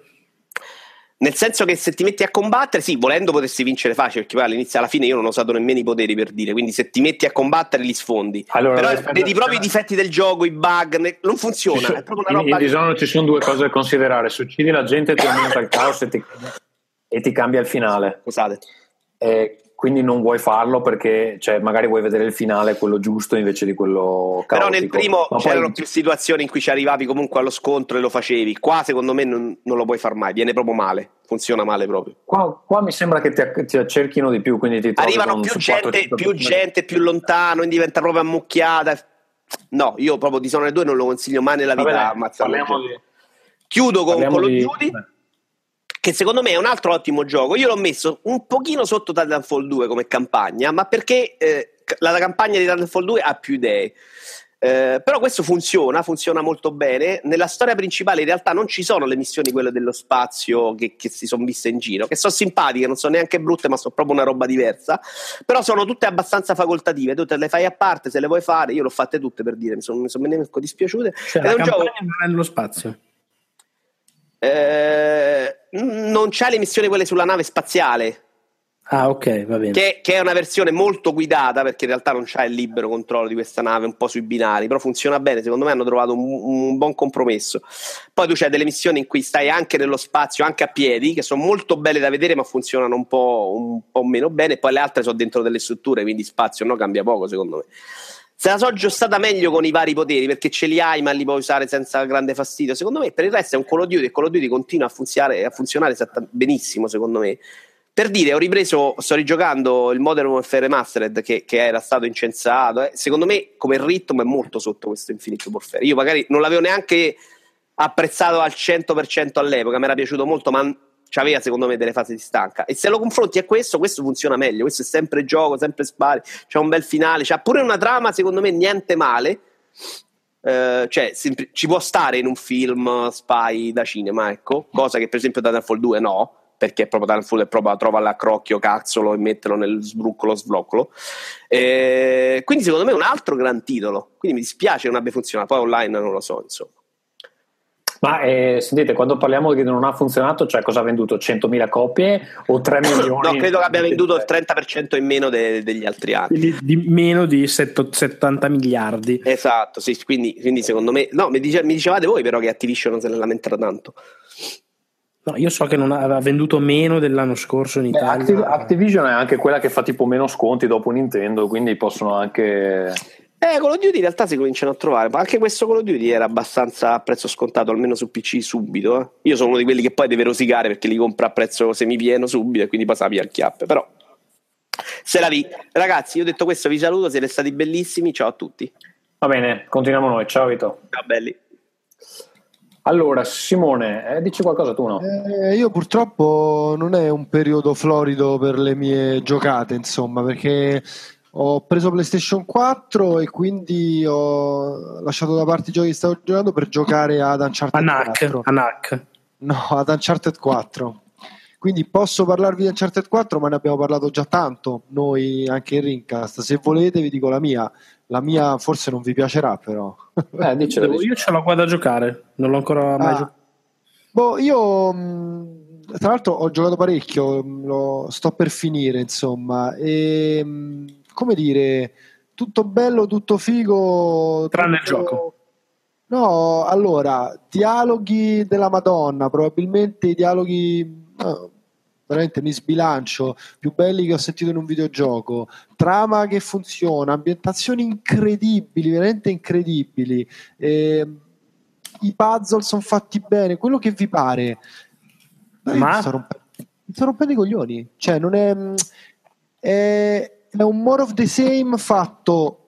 Nel senso che se ti metti a combattere, sì, volendo potresti vincere facile, perché poi all'inizio alla fine io non ho usato nemmeno i poteri per dire, quindi se ti metti a combattere li sfondi. Allora, Però vedi proprio i difetti del gioco, i bug, ne- non funziona, sono- è proprio una in, roba in Dishonored ci sono due cose da considerare: se uccidi la gente ti aumenta il caos e ti, e ti cambia il finale. Scusate. E quindi non vuoi farlo perché cioè, magari vuoi vedere il finale, quello giusto invece di quello caotico. Però nel primo Ma poi- c'erano più situazioni in cui ci arrivavi comunque allo scontro e lo facevi. Qua secondo me non, non lo puoi far mai, viene proprio male, funziona male proprio. Qua, qua mi sembra che ti, ti accerchino di più, quindi ti Arrivano con più gente, 400 più gente più lontano, diventa proprio ammucchiata. No, io proprio di Dishonored 2 non lo consiglio mai nella vita. Vabbè, parliamo di- Chiudo con parliamo Call of di- Duty. Che secondo me è un altro ottimo gioco. Io l'ho messo un pochino sotto Titanfall 2 come campagna, ma perché eh, la campagna di Titanfall 2 ha più idee. Eh, però questo funziona, funziona molto bene. Nella storia principale in realtà non ci sono le missioni quelle dello spazio che, che si sono viste in giro, che sono simpatiche, non sono neanche brutte, ma sono proprio una roba diversa. Però sono tutte abbastanza facoltative, tu te le fai a parte se le vuoi fare. Io l'ho fatte tutte per dire, mi sono, mi sono dispiaciute. Cioè, Ed è la un gioco non è nello spazio. Eh, non c'ha le missioni quelle sulla nave spaziale, Ah, ok, va bene. che, che è una versione molto guidata perché in realtà non c'ha il libero controllo di questa nave un po' sui binari, però funziona bene, secondo me hanno trovato un, un buon compromesso. Poi tu c'hai delle missioni in cui stai anche nello spazio, anche a piedi, che sono molto belle da vedere ma funzionano un po', un po' meno bene, poi le altre sono dentro delle strutture, quindi spazio no, cambia poco secondo me. Se la so giostata meglio con i vari poteri perché ce li hai ma li puoi usare senza grande fastidio. Secondo me per il resto è un Call of Duty e Call of Duty continua a funzionare, a funzionare benissimo secondo me. Per dire, ho ripreso, sto rigiocando il Modern Warfare Remastered che, che era stato incensato. eh. Secondo me, come ritmo, è molto sotto questo Infinite Warfare. Io magari non l'avevo neanche apprezzato al 100% all'epoca, mi era piaciuto molto, ma c'aveva secondo me delle fasi di stanca. E se lo confronti a questo, questo funziona meglio. Questo è sempre gioco, sempre spari. C'è un bel finale, c'ha pure una trama, secondo me, niente male. Eh, cioè, ci può stare in un film spy da cinema, ecco, cosa che per esempio Titanfall 2 no, perché proprio Titanfall è proprio trova l'accrocchio, cazzolo e metterlo nel sbruccolo, svloccolo. Eh, quindi secondo me è un altro gran titolo. Quindi mi dispiace non abbia funzionato. Poi online non lo so, insomma. Ma eh, sentite, quando parliamo che non ha funzionato, cioè cosa ha venduto? 100.000 copie o 3 milioni? No, credo che abbia venduto il 30% in meno de- degli altri anni. Quindi di meno di set- 70 miliardi. Esatto, sì, quindi, quindi secondo me... No, mi, dice- mi dicevate voi però che Activision se ne lamenta tanto. No, io so che non ha- aveva venduto meno dell'anno scorso in Beh, Italia. Activ- Activision è anche quella che fa tipo meno sconti dopo Nintendo, quindi possono anche... Eh, Call of Duty in realtà si cominciano a trovare, ma anche questo Call of Duty era abbastanza a prezzo scontato, almeno su PC subito. eh. Io sono uno di quelli che poi deve rosicare perché li compra a prezzo semipieno subito e quindi poi sapia il chiappe, però... Se la vi. Ragazzi, io ho detto questo, vi saluto, siete stati bellissimi, ciao a tutti. Va bene, continuiamo noi. Ciao Vito. Ciao belli. Allora, Simone, eh, dici qualcosa tu no? Eh, io purtroppo non è un periodo florido per le mie giocate, insomma, perché ho preso PlayStation 4 e quindi ho lasciato da parte i giochi che stavo giocando per giocare ad Uncharted Anak, 4. Anak. No, ad Uncharted 4. Quindi posso parlarvi di Uncharted 4, ma ne abbiamo parlato già tanto, noi anche in Rincast. Se volete vi dico la mia. La mia forse non vi piacerà, però. Eh, dicelo, Io dicelo. ce l'ho qua da giocare, non l'ho ancora mai Ah. giocato. Boh, io mh, tra l'altro ho giocato parecchio, mh, lo sto per finire, insomma. E, mh, come dire, tutto bello, tutto figo. Tranne il tutto- gioco. No, allora, dialoghi della Madonna, probabilmente i dialoghi. no, veramente mi sbilancio, più belli che ho sentito in un videogioco, trama che funziona, ambientazioni incredibili, veramente incredibili, ehm, i puzzle sono fatti bene, quello che vi pare. Ma? Mi sto rompendo, mi sto rompendo i coglioni, cioè non è, è, è un more of the same fatto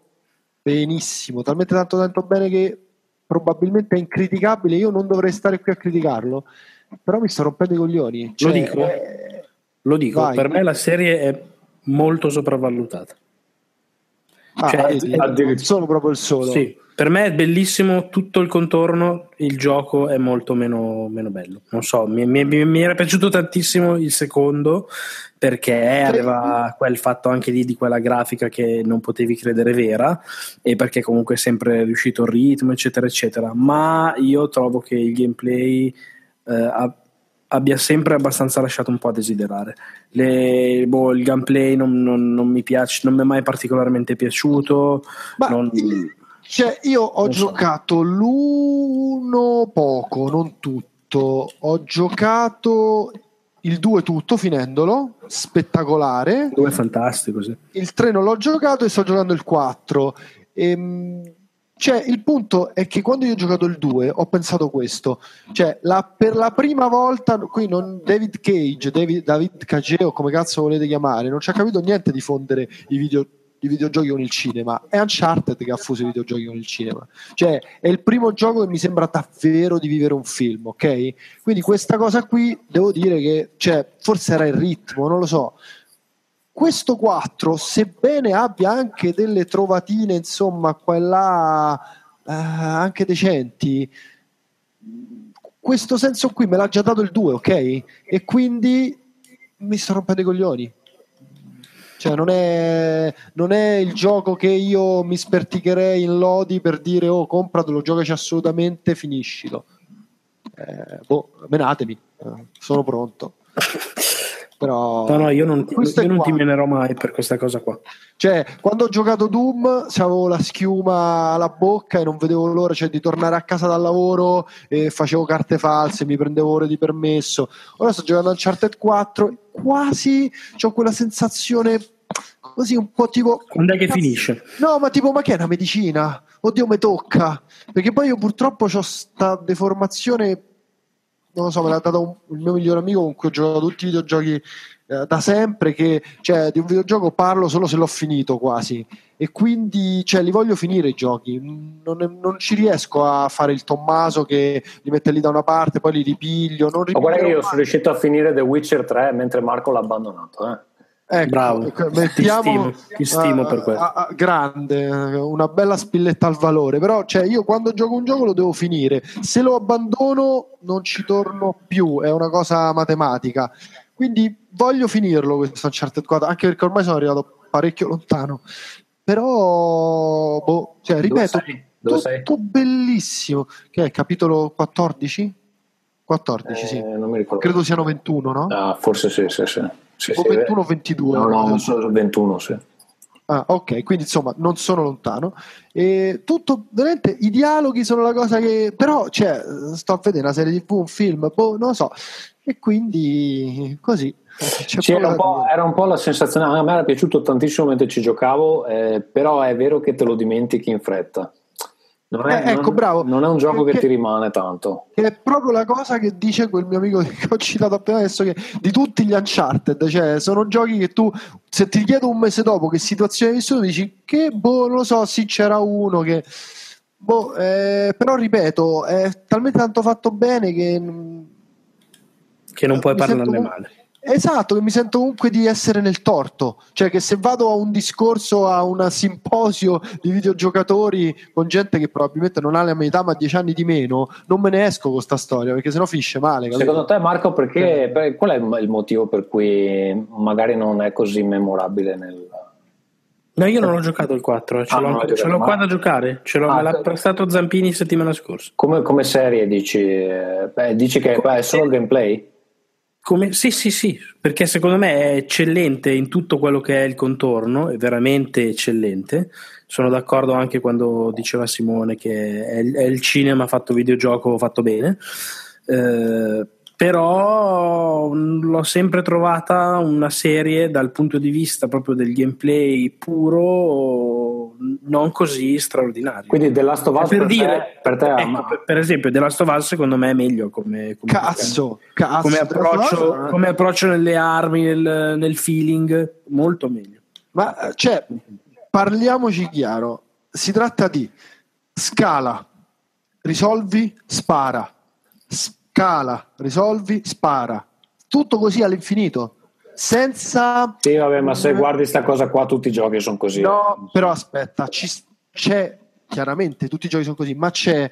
benissimo, talmente tanto tanto bene che probabilmente è incriticabile, io non dovrei stare qui a criticarlo, però mi sto rompendo i coglioni. Cioè, dico? eh, Lo dico, per me la serie è molto sopravvalutata. Ah, Cioè, eh, non sono proprio il solo. Sì, per me è bellissimo tutto il contorno, il gioco è molto meno, meno bello. Non so, mi, mi- mi- era piaciuto tantissimo il secondo perché aveva quel fatto anche lì di quella grafica che non potevi credere vera e perché comunque è sempre riuscito il ritmo, eccetera, eccetera. Ma io trovo che il gameplay eh, abbia sempre abbastanza lasciato un po' a desiderare. Le- boh, il gameplay non, non- non mi piace, non mi è mai particolarmente piaciuto. Ma non- cioè, io ho Non so. giocato l'uno poco, non tutto. Ho giocato il 2 tutto finendolo, spettacolare. Due è fantastico, sì. Il 3 non l'ho giocato e sto giocando il 4. Ehm, cioè, il punto è che quando io ho giocato il 2 ho pensato questo, cioè la- per la prima volta, qui non David Cage, David, David Cage o come cazzo volete chiamare, non ci ha capito niente di fondere i, video- i videogiochi con il cinema, è Uncharted che ha fuso i videogiochi con il cinema, cioè è il primo gioco che mi sembra davvero di vivere un film, ok? Quindi questa cosa qui devo dire che, cioè, forse era il ritmo, non lo so, questo 4, sebbene abbia anche delle trovatine, insomma, qua e là, eh, anche decenti, questo senso qui me l'ha già dato il 2, ok? E quindi mi sto rompendo i coglioni. Cioè, non è, non è il gioco che io mi sperticherei in lodi per dire, oh, compratelo, giocaci assolutamente, finiscilo. Eh, boh, menatemi, eh, sono pronto. Però, No, no, io non, ti, io non ti menerò mai per questa cosa qua. Cioè, quando ho giocato Doom, avevo la schiuma alla bocca e non vedevo l'ora cioè, di tornare a casa dal lavoro e facevo carte false, mi prendevo ore di permesso. Ora sto giocando a Uncharted 4 e quasi ho quella sensazione così un po' tipo... Quando è che finisce? No, ma tipo, ma che è una medicina? Oddio, mi tocca. Perché poi io purtroppo ho sta deformazione, non lo so, me l'ha dato un- il mio migliore amico con cui ho giocato tutti i videogiochi eh, da sempre, che cioè, di un videogioco parlo solo se l'ho finito quasi. E quindi cioè, li voglio finire i giochi. Non, non ci riesco a fare il Tommaso che li mette lì da una parte, poi li ripiglio. Non Ma guarda che io sono riuscito a finire The Witcher 3 mentre Marco l'ha abbandonato. Eh. Ecco, Bravo. ecco, Ti mettiamo stimo, ti stimo ah, per questo. ah, ah, grande, eh, una bella spilletta al valore. Però, cioè, io quando gioco un gioco lo devo finire. Se lo abbandono, non ci torno più. È una cosa matematica. Quindi voglio finirlo questo Uncharted 4, anche perché ormai sono arrivato parecchio lontano. Però, boh, cioè, Dove ripeto, sei? Dove tutto bellissimo. Che è capitolo 14? 14, sì. Eh, non mi ricordo. Credo siano 21, no? Ah, forse sì, sì, sì. Sì, o sì, 21 o 22. No, no, sono 21, sì. Ah, ok, quindi insomma non sono lontano. E tutto veramente i dialoghi sono la cosa che. Però, cioè, sto a vedere una serie TV, un film, boh, non lo so. E quindi così. Sì, era, un era un po' la sensazione, a me era piaciuto tantissimo mentre ci giocavo, eh, però è vero che te lo dimentichi in fretta. Non è, Eh, ecco, non- bravo. non è un gioco che Perché- ti rimane tanto. Che è proprio la cosa che dice quel mio amico che ho citato appena adesso che di tutti gli Uncharted cioè sono giochi che tu se ti chiedo un mese dopo che situazione hai vissuto dici che boh non lo so sì c'era uno che boh eh, però ripeto è talmente tanto fatto bene che mm, Che non puoi sento parlarne male. Esatto, che mi sento comunque di essere nel torto, cioè che se vado a un discorso, a un simposio di videogiocatori con gente che probabilmente non ha la mia età ma 10 anni di meno, non me ne esco con sta storia perché sennò finisce male. capito? Secondo te, Marco, perché, per- qual è il, motivo per cui magari non è così memorabile nel. No, io non ho giocato il 4, ce Ah, l'ho, ce giocato, l'ho ma- qua da giocare. Ce l'ho, Ah, me l'ha prestato Zampini settimana scorsa. Come, come serie dici? eh, beh, dici che beh, è solo gameplay? Come- sì, sì, sì, perché secondo me è eccellente in tutto quello che è il contorno, è veramente eccellente. Sono d'accordo anche quando diceva Simone che è, è il cinema fatto videogioco fatto bene. Eh, però l'ho sempre trovata una serie dal punto di vista proprio del gameplay puro non così straordinario. Quindi The Last of Us per, per, dire, te, per te ecco, per, per esempio, The Last of Us secondo me è meglio come, come Cazzo, cazzo, come approccio, come approccio nelle armi, nel, nel feeling, molto meglio. Ma cioè, parliamoci chiaro, si tratta di scala, risolvi, spara, scala, risolvi, spara, tutto così all'infinito, senza Sì, vabbè, ma se guardi sta cosa qua, tutti i giochi sono così. No, però aspetta, ci- c'è chiaramente tutti i giochi sono così, ma c'è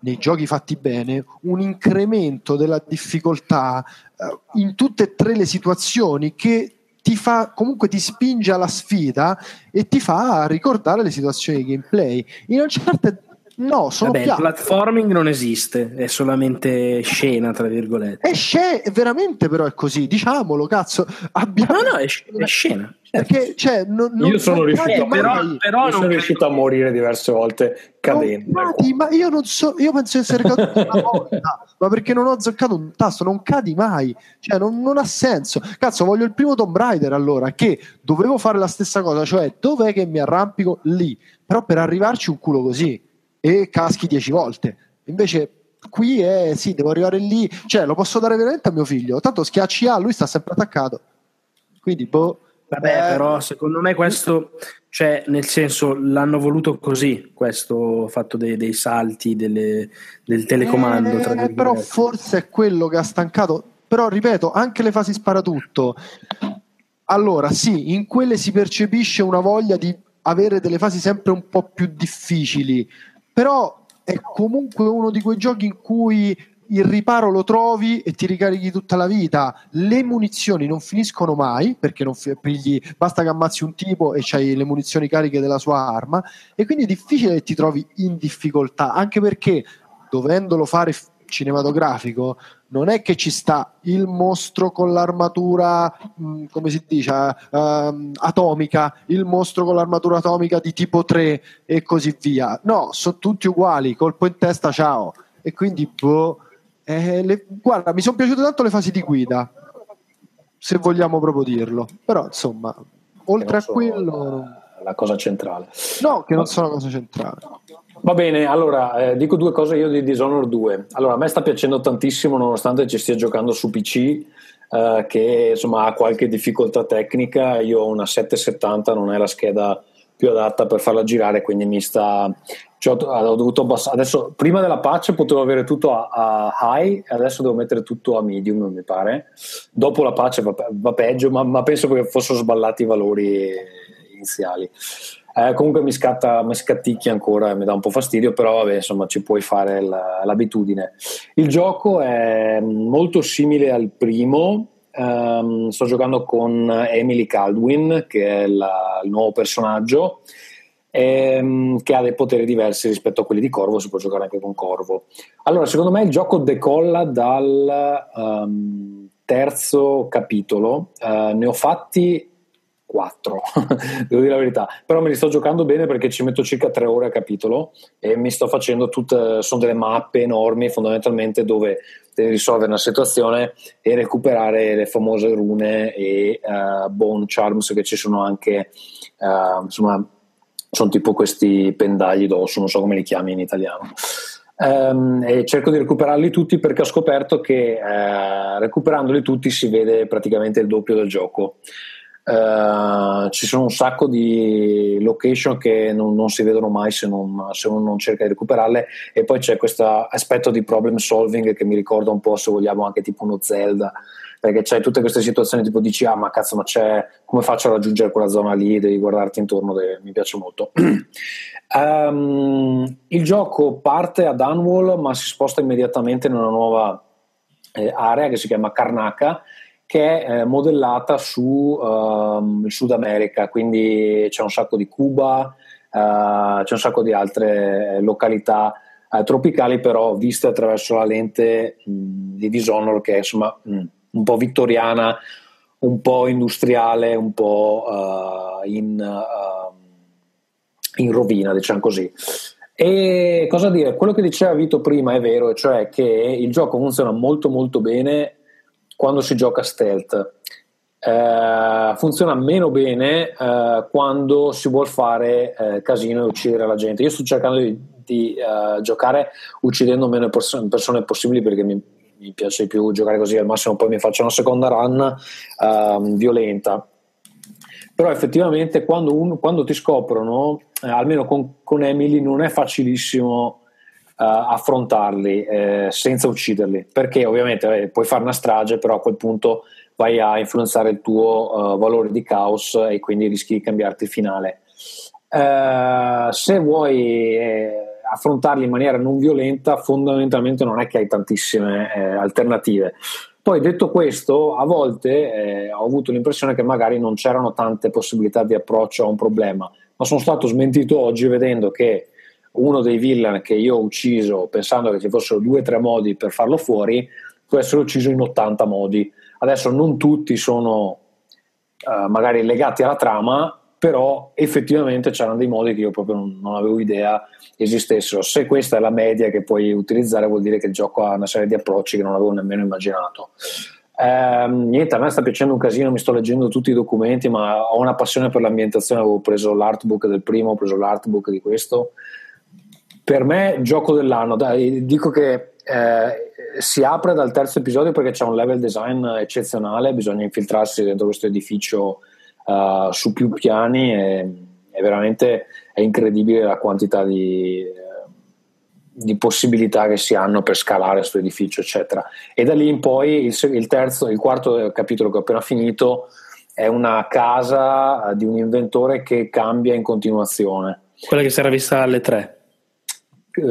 nei giochi fatti bene un incremento della difficoltà eh, in tutte e tre le situazioni che ti fa comunque ti spinge alla sfida e ti fa ricordare le situazioni di gameplay. In Uncharted no, sono Vabbè, il piatti. platforming non esiste, è solamente scena, tra virgolette. È sce- veramente però è così, diciamolo, cazzo. Abbiamo... No, no, è, sc- è scena. certo. Perché, cioè, non, non- Io sono riuscito, però- però io non sono riuscito a morire diverse volte cadendo. Cadi, ma io non so, io penso di essere caduto una volta, ma perché non ho azzeccato un tasto, non cadi mai, cioè non, non ha senso. Cazzo, voglio il primo Tomb Raider allora, che dovevo fare la stessa cosa, cioè dov'è che mi arrampico lì, però per arrivarci un culo così e caschi dieci volte. Invece qui è sì, devo arrivare lì, cioè lo posso dare veramente a mio figlio, tanto schiacci A, lui sta sempre attaccato. Quindi boh Vabbè, eh, però secondo me questo, cioè, nel senso, l'hanno voluto così, questo fatto dei, dei salti, delle- del telecomando. Eh, però forse è quello che ha stancato. Però ripeto, anche le fasi sparatutto. Allora, sì, in quelle si percepisce una voglia di avere delle fasi sempre un po' più difficili, però è comunque uno di quei giochi in cui il riparo lo trovi e ti ricarichi tutta la vita. Le munizioni non finiscono mai perché non fi- pigli, basta che ammazzi un tipo e c'hai le munizioni cariche della sua arma, e quindi è difficile che ti trovi in difficoltà, anche perché dovendolo fare cinematografico, non è che ci sta il mostro con l'armatura, mh, come si dice, ehm, atomica, il mostro con l'armatura atomica di tipo 3 e così via. No, sono tutti uguali, colpo in testa, ciao. E quindi, boh, eh, le- guarda, mi sono piaciute tanto le fasi di guida, se vogliamo proprio dirlo. Però, insomma, oltre a quello, La cosa centrale. no, che non sono cose centrali. Va bene, allora eh, dico due cose io di Dishonored 2. Allora, a me sta piacendo tantissimo nonostante ci stia giocando su PC, eh, che insomma ha qualche difficoltà tecnica. Io ho una 770, non è la scheda più adatta per farla girare, quindi mi sta. cioè, ho, dovuto abbassare. Adesso, prima della patch potevo avere tutto a, a high, adesso devo mettere tutto a medium, mi pare. Dopo la patch va, va peggio, ma, ma penso che fossero sballati i valori iniziali. Eh, comunque mi scatta, mi scatticchia ancora, mi dà un po' fastidio, però vabbè, insomma ci puoi fare la- l'abitudine. Il gioco è molto simile al primo. ehm, sto giocando con Emily Caldwin, che è la- il nuovo personaggio. ehm, che ha dei poteri diversi rispetto a quelli di Corvo, si può giocare anche con Corvo. Allora, secondo me il gioco decolla dal um, terzo capitolo, uh, ne ho fatti 4, devo dire la verità, però me li sto giocando bene perché ci metto circa 3 ore a capitolo e mi sto facendo tutte, sono delle mappe enormi fondamentalmente dove devi risolvere una situazione e recuperare le famose rune e uh, bone charms che ci sono anche, uh, insomma, sono tipo questi pendagli d'osso, non so come li chiami in italiano. Um, e cerco di recuperarli tutti perché ho scoperto che uh, recuperandoli tutti si vede praticamente il doppio del gioco. Uh, ci sono un sacco di location che non, non si vedono mai se non, se uno non cerca di recuperarle. E poi c'è questo aspetto di problem solving che mi ricorda un po' se vogliamo anche tipo uno Zelda. Perché c'è tutte queste situazioni tipo dici ah ma cazzo ma c'è come faccio a raggiungere quella zona lì? Devi guardarti intorno deve, mi piace molto. Um, il gioco parte a Dunwall ma si sposta immediatamente in una nuova eh, area che si chiama Karnaka che è eh, modellata su um, il Sud America, quindi c'è un sacco di Cuba, uh, c'è un sacco di altre località uh, tropicali, però viste attraverso la lente mh, di Dishonored, che è insomma mh, un po' vittoriana, un po' industriale, un po' uh, in, in, rovina, diciamo così. E cosa dire? Quello che diceva Vito prima è vero, cioè che il gioco funziona molto molto bene quando si gioca stealth. Uh, funziona meno bene uh, quando si vuole fare uh, casino e uccidere la gente. Io sto cercando di, di giocare uccidendo meno pers- persone possibili perché mi, mi, piace più giocare così. Al massimo, poi mi faccio una seconda run ehm, violenta. Però effettivamente quando, un, quando ti scoprono, almeno con, con, Emily, non è facilissimo affrontarli eh, senza ucciderli, perché ovviamente eh, puoi fare una strage, però a quel punto vai a influenzare il tuo uh, valore di caos e quindi rischi di cambiarti il finale. Uh, se vuoi eh, affrontarli in maniera non violenta, fondamentalmente non è che hai tantissime eh, alternative. Poi detto questo, a volte eh, ho avuto l'impressione che magari non c'erano tante possibilità di approccio a un problema, ma sono stato smentito oggi vedendo che uno dei villain che io ho ucciso pensando che ci fossero due o tre modi per farlo fuori, può essere ucciso in 80 modi. Adesso non tutti sono uh, magari legati alla trama, però effettivamente c'erano dei modi che io proprio non, non, avevo idea esistessero. Se questa è la media che puoi utilizzare, vuol dire che il gioco ha una serie di approcci che non avevo nemmeno immaginato. Eh, niente, a me sta piacendo un casino, mi sto leggendo tutti i documenti, ma ho una passione per l'ambientazione, avevo preso l'artbook del primo, ho preso l'artbook di questo per me, gioco dell'anno. Dai, dico che eh, si apre dal terzo episodio perché c'è un level design eccezionale, bisogna infiltrarsi dentro questo edificio uh, su più piani e, e, veramente è incredibile la quantità di, di, possibilità che si hanno per scalare questo edificio, eccetera. E da lì in poi il, il, terzo, il quarto capitolo che ho appena finito è una casa di un inventore che cambia in continuazione. Quella che si era vista alle tre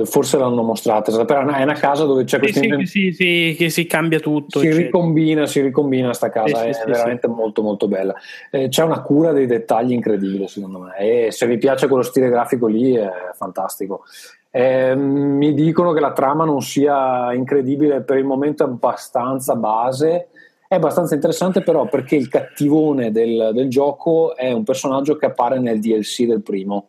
forse l'hanno mostrata, però è una casa dove c'è questo sì, invent- sì, sì, che si cambia tutto. Si eccetera. ricombina, si ricombina sta casa, è veramente molto molto bella. Eh, c'è una cura dei dettagli incredibile secondo me e se vi piace quello stile grafico lì è fantastico. Eh, mi dicono che la trama non sia incredibile, per il momento è abbastanza base, è abbastanza interessante però perché il cattivone del, del gioco è un personaggio che appare nel DLC del primo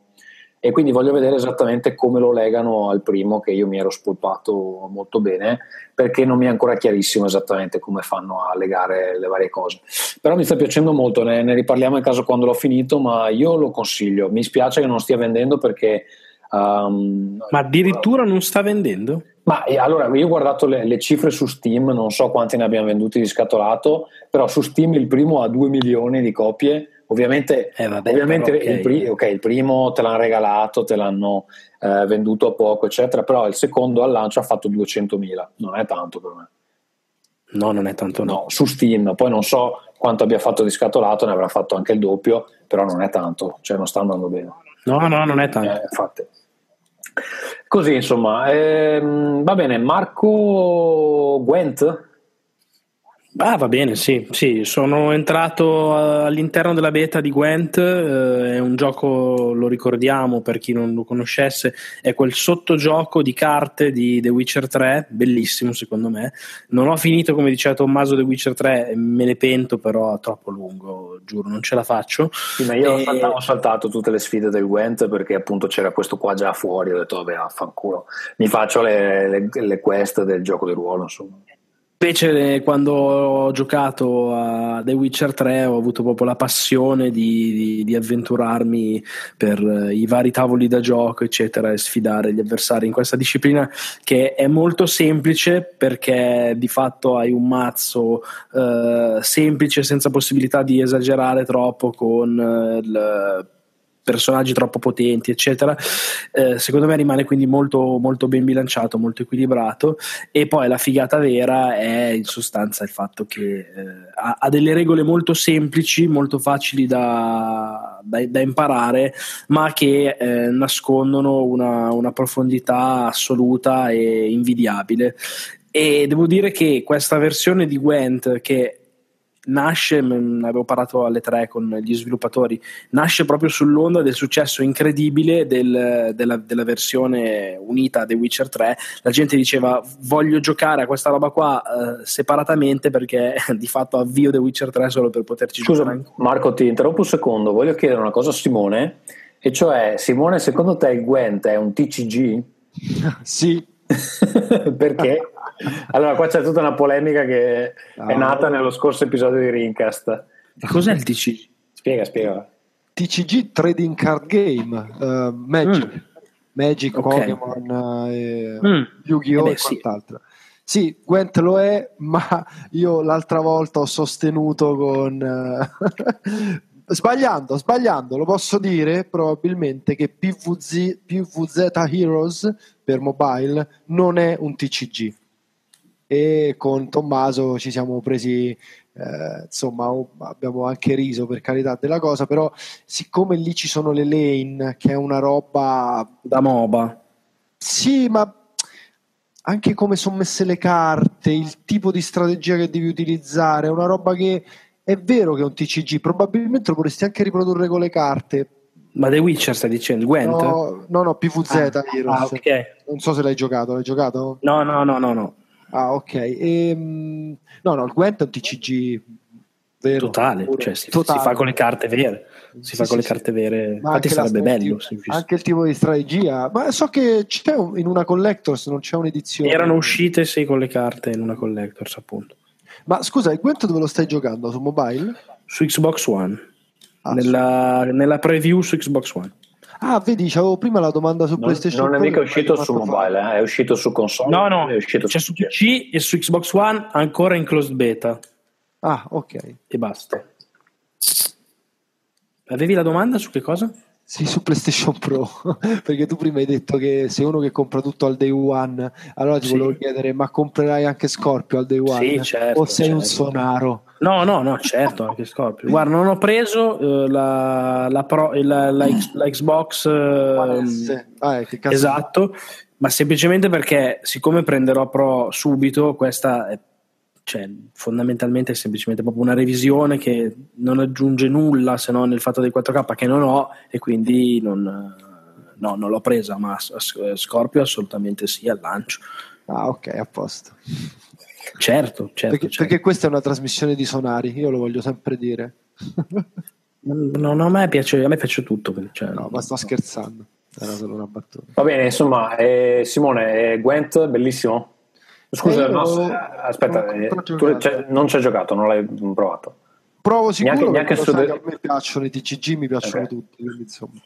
e quindi voglio vedere esattamente come lo legano al primo che io mi ero spolpato molto bene perché non mi è ancora chiarissimo esattamente come fanno a legare le varie cose però mi sta piacendo molto ne, ne riparliamo in caso quando l'ho finito ma io lo consiglio mi spiace che non stia vendendo perché um, ma addirittura non sta vendendo? Ma eh, allora io ho guardato le, le, cifre su Steam, non so quanti ne abbiamo venduti di scatolato, però su Steam il primo ha 2 milioni di copie Ovviamente, eh vabbè, ovviamente però, okay. Il, pri- okay, il, primo te l'hanno regalato, te l'hanno eh, venduto a poco, eccetera, però il secondo al lancio ha fatto 200.000, non è tanto per me. No, non è tanto. No, no su Steam, poi non so quanto abbia fatto di scatolato, ne avrà fatto anche il doppio, però non è tanto, cioè non sta andando bene. No, no, non è tanto. Eh, infatti. Così, insomma, ehm, va bene, Marco Gwent Ah, va bene, sì, sì, sono entrato all'interno della beta di Gwent, eh, è un gioco, lo ricordiamo per chi non lo conoscesse, è quel sottogioco di carte di The Witcher 3, bellissimo secondo me. Non ho finito, come diceva Tommaso, The Witcher 3, me ne pento, però è troppo lungo, giuro, non ce la faccio. Sì, ma io ho E- saltato, ho saltato tutte le sfide del Gwent perché appunto c'era questo qua già fuori, ho detto vabbè affanculo, mi faccio le, le, le quest del gioco di ruolo insomma. Invece, eh, quando ho giocato a The Witcher 3, ho avuto proprio la passione di, di- di avventurarmi per eh, i vari tavoli da gioco, eccetera, e sfidare gli avversari in questa disciplina che è molto semplice perché di fatto hai un mazzo eh, semplice, senza possibilità di esagerare troppo con eh, il personaggi troppo potenti, eccetera. Eh, secondo me rimane quindi molto, molto ben bilanciato, molto equilibrato. E poi la figata vera è in sostanza il fatto che eh, ha, ha delle regole molto semplici, molto facili da, da- da imparare, ma che eh, nascondono una, una profondità assoluta e invidiabile. E devo dire che questa versione di Gwent che nasce, ne avevo parlato alle tre con gli sviluppatori, nasce proprio sull'onda del successo incredibile del- della, della versione unita a The Witcher 3. La gente diceva voglio giocare a questa roba qua eh, separatamente perché di fatto avvio The Witcher 3 solo per poterci Scusa giocare ancora. Marco ti interrompo un secondo, voglio chiedere una cosa a Simone, e cioè Simone secondo te il Gwent è un TCG? Sì, Perché? Allora qua c'è tutta una polemica che è Ah. nata nello scorso episodio di Rincast. Cos'è il TC? Spiega, spiega. TCG Trading Card Game, eh, Magic, Magic, Ok. Pokémon, eh, Mm. Yu-Gi-Oh! Eh beh, e sì. quant'altro. Sì, Gwent lo è, ma io l'altra volta ho sostenuto con... eh, sbagliando, sbagliando, lo posso dire probabilmente che PVZ, PVZ Heroes per mobile non è un TCG. E con Tommaso ci siamo presi eh, insomma abbiamo anche riso per carità della cosa però siccome lì ci sono le lane che è una roba Da MOBA. sì ma anche come sono messe le carte il tipo di strategia che devi utilizzare è una roba che è vero che è un TCG probabilmente lo potresti anche riprodurre con le carte Ma The Witcher stai dicendo? Gwent? no no, no PVZ Ah, ah, ok. non so se l'hai giocato l'hai giocato? No, no, no, no, no. Ah ok Ehm, no no il Gwent è un TCG vero Totale, cioè si, Totale. si fa con le carte vere. Si Sì, fa sì, con le sì. carte vere. Ma Infatti sarebbe bello. anche il tipo di strategia ma so che c'è un- in una collectors non c'è un'edizione Erano uscite sì con le carte in una collectors appunto. ma scusa il Gwent dove lo stai giocando su mobile? Su Xbox One. Ah, nella, nella preview su Xbox One. Ah vedi c'avevo prima la domanda su Non, PlayStation non è mica uscito su mobile, eh, è uscito su console. No, no, è uscito c'è su PC e su Xbox One ancora in closed beta ah ok e basta. Avevi la domanda su che cosa? Sì, su PlayStation Pro, perché tu prima hai detto che sei uno che compra tutto al day one, allora ti Sì. volevo chiedere, ma comprerai anche Scorpio al day one? Sì, certo, o sei un certo. sonaro? No, no, no, certo, anche Scorpio. Guarda, non ho preso eh, la, la, Pro- la- la la Xbox Sì. Ah, eh, Esatto, ma semplicemente perché siccome prenderò Pro subito, questa è cioè, fondamentalmente è semplicemente proprio una revisione che non aggiunge nulla se non il fatto del 4K che non ho e quindi non, no, non l'ho presa, ma Scorpio assolutamente sì al lancio. Ah, ok, a posto. Certo, certo. Perché, certo. perché questa è una trasmissione di sonari, io lo voglio sempre dire. Non, a, me piace, a me piace tutto. cioè, No, ma sto scherzando, era solo una battuta. Va bene, insomma, eh, Simone, eh, Gwent, bellissimo. Scusa, no, aspetta, eh, tu c'è- non ci hai giocato, non l'hai provato. Provo sicuro Neanche- neanche su de- a me piacciono i TCG, mi piacciono Ok. tutti, quindi insomma.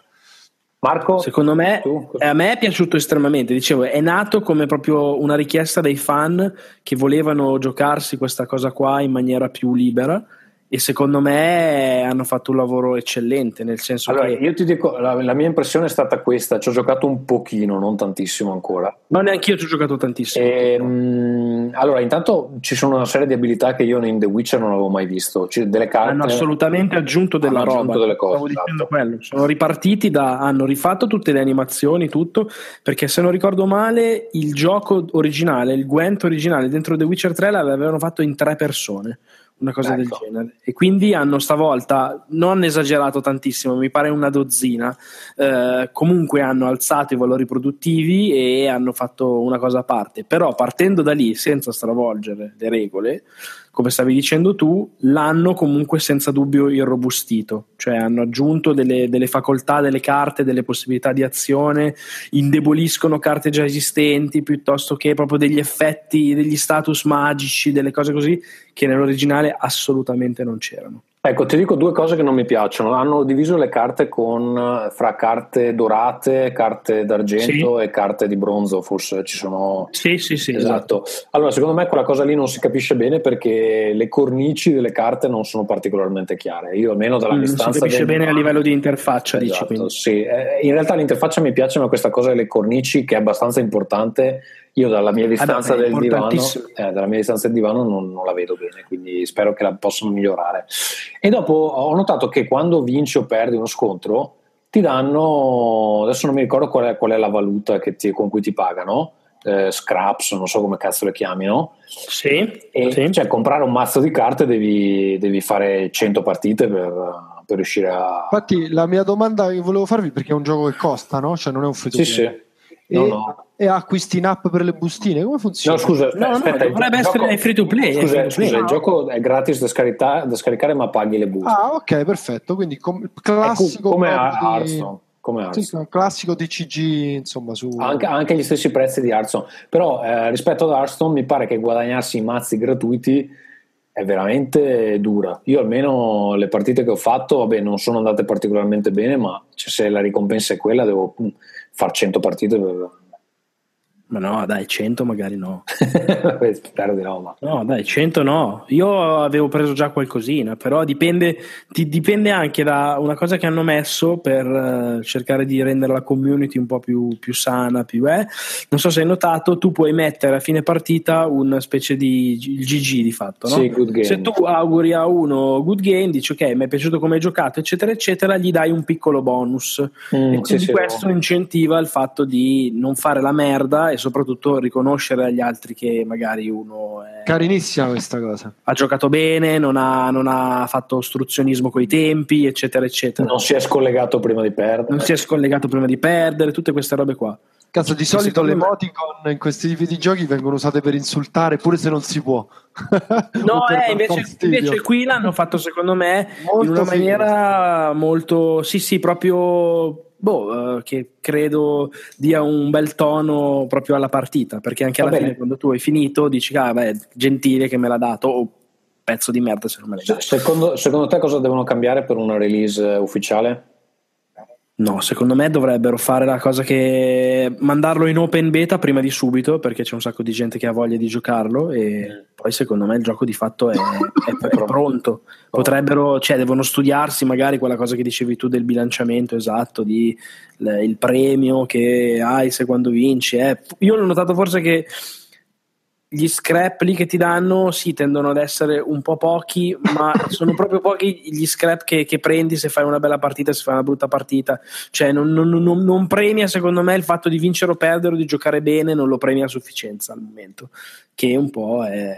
Marco? Secondo me, Tu? a me è piaciuto estremamente. Dicevo, è nato come proprio una richiesta dei fan che volevano giocarsi questa cosa qua in maniera più libera. E secondo me hanno fatto un lavoro eccellente. Nel senso Allora, che io ti dico, la, la mia impressione è stata questa, ci ho giocato un pochino, non tantissimo ancora. non neanche io ci ho giocato tantissimo. E, mm, Ehm, allora, intanto ci sono una serie di abilità che io in The Witcher non avevo mai visto. Cioè, delle carte. hanno assolutamente aggiunto della hanno roba. aggiunto delle cose, Stavo dicendo esatto. quello. Sono ripartiti da. hanno rifatto tutte le animazioni, tutto. Perché se non ricordo male, il gioco originale, il Gwent originale dentro The Witcher 3 l'avevano fatto in tre persone. Una cosa del Ecco. genere. E quindi hanno stavolta non esagerato tantissimo, mi pare una dozzina. eh, comunque hanno alzato i valori produttivi e hanno fatto una cosa a parte. Però partendo da lì, senza stravolgere le regole, come stavi dicendo tu, l'hanno comunque senza dubbio irrobustito, cioè hanno aggiunto delle, delle facoltà delle carte, delle possibilità di azione, indeboliscono carte già esistenti piuttosto che proprio degli effetti, degli status magici, delle cose così che nell'originale assolutamente non c'erano. Ecco, ti dico due cose che non mi piacciono. Hanno diviso le carte con, fra carte dorate, carte d'argento e carte di bronzo, forse ci sono. Sì, sì, sì, Esatto. Allora, secondo me quella cosa lì non si capisce bene perché le cornici delle carte non sono particolarmente chiare. Io almeno dalla Mm, distanza. si capisce del bene a livello di interfaccia, dici Esatto, quindi. sì. Eh, in realtà l'interfaccia mi piace, ma questa cosa delle cornici, che è abbastanza importante, io dalla mia distanza beh, è del divano, eh, dalla mia distanza del divano non, non la vedo bene, quindi spero che la possano migliorare. E dopo ho notato che quando vinci o perdi uno scontro, ti danno, adesso non mi ricordo qual è, qual è la valuta che ti- con cui ti pagano, eh, scraps, non so come cazzo le chiamino, Sì, e sì. cioè comprare un mazzo di carte devi, devi fare 100 partite per, per riuscire a... Infatti, la mia domanda che volevo farvi, perché è un gioco che costa, no? Cioè, non è un free to Sì, play. sì. E, No, no. E acquisti in app per le bustine, come No, funziona? scusa, No, no, aspetta, il dovrebbe gioco- essere free to play, è Scusa, free to play. scusa, il gioco è gratis da, scaricare, da scaricare, ma paghi le buste. Ah, ok, perfetto. Quindi com- classico come Hearthstone. Come Sì, Hearthstone. sì, classico DCG, insomma, su Anche, anche gli stessi prezzi di Hearthstone. Però eh, rispetto ad Hearthstone mi pare che guadagnarsi i mazzi gratuiti è veramente dura. Io almeno le partite che ho fatto, vabbè, non sono andate particolarmente bene, ma cioè, se la ricompensa è quella devo mm, far 100 partite per... Ma no, dai, 100 magari no. Spero di no, ma... No, dai, 100 no. Io avevo preso già qualcosina, però dipende, ti- dipende anche da una cosa che hanno messo per eh, cercare di rendere la community un po' più, più sana, più eh. Non so se hai notato, tu puoi mettere a fine partita una specie di il GG di fatto, no? Sì, good game. Se tu auguri a uno good game, dici ok, mi è piaciuto come hai giocato, eccetera, eccetera, gli dai un piccolo bonus. Mm, e sì, quindi sì, questo no. incentiva il fatto di non fare la merda soprattutto riconoscere agli altri che magari uno è- Carinissima questa cosa. ha giocato bene, non ha, non ha fatto ostruzionismo coi tempi, eccetera, eccetera. Non si è scollegato prima di perdere. Non si è scollegato prima di perdere, tutte queste robe qua. Cazzo, di solito le me- emoticon in questi tipi di giochi vengono usate per insultare, pure se non si può. No, eh, invece, invece qui l'hanno fatto secondo me Molto in una maniera molto, sì sì, proprio, boh, eh, che credo dia un bel tono proprio alla partita, perché anche alla fine quando tu hai finito dici, ah beh, gentile che me l'ha dato, o pezzo di merda se non me l'hai dato. Secondo, secondo te cosa devono cambiare per una release eh, ufficiale? No, secondo me dovrebbero fare la cosa che mandarlo in open beta prima di subito perché c'è un sacco di gente che ha voglia di giocarlo e poi secondo me il gioco di fatto è, è- è pronto. Potrebbero, cioè devono studiarsi magari quella cosa che dicevi tu del bilanciamento esatto, di il premio che hai se quando vinci. eh. Io ho notato forse che gli scrap lì che ti danno sì tendono ad essere un po' pochi ma sono proprio pochi gli scrap che, che prendi se fai una bella partita se fai una brutta partita cioè non, non- non- non premia secondo me il fatto di vincere o perdere o di giocare bene non lo premia a sufficienza al momento che un po' è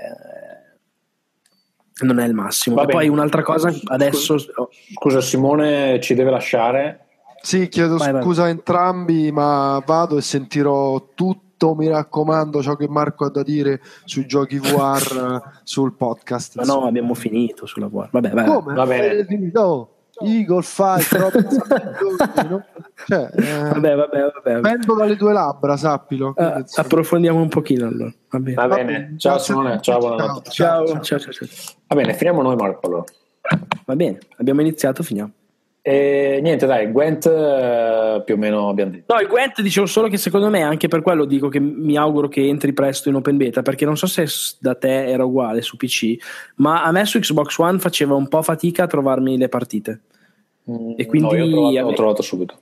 non è il massimo Va e bene. poi un'altra cosa adesso oh, Scusa, Simone ci deve lasciare. Sì, chiedo Vai, vai. scusa a entrambi, ma vado e sentirò tutto, mi raccomando, ciò che Marco ha da dire sui giochi VR sul podcast. ma no abbiamo finito sulla VR vabbè vai, vai. Come? Va bene. Eh, oh, Eagle Fight, no? cioè, eh, vabbè vabbè vabbè, pendo dalle tue labbra, sappilo. Insomma, approfondiamo un pochino allora va bene Va bene. Ciao Simone, ciao, ciao. buonanotte. ciao ciao ciao, ciao. Va bene, finiamo noi Marco allora. Va bene, abbiamo iniziato, finiamo. E niente, dai, Gwent eh, più o meno abbiamo detto. No, il Gwent dicevo solo che secondo me, anche per quello dico che mi auguro che entri presto in open beta, perché non so se da te era uguale su PC, ma a me su Xbox One faceva un po' fatica a trovarmi le partite. Mm, E quindi- no, io ho trovato, ho trovato subito.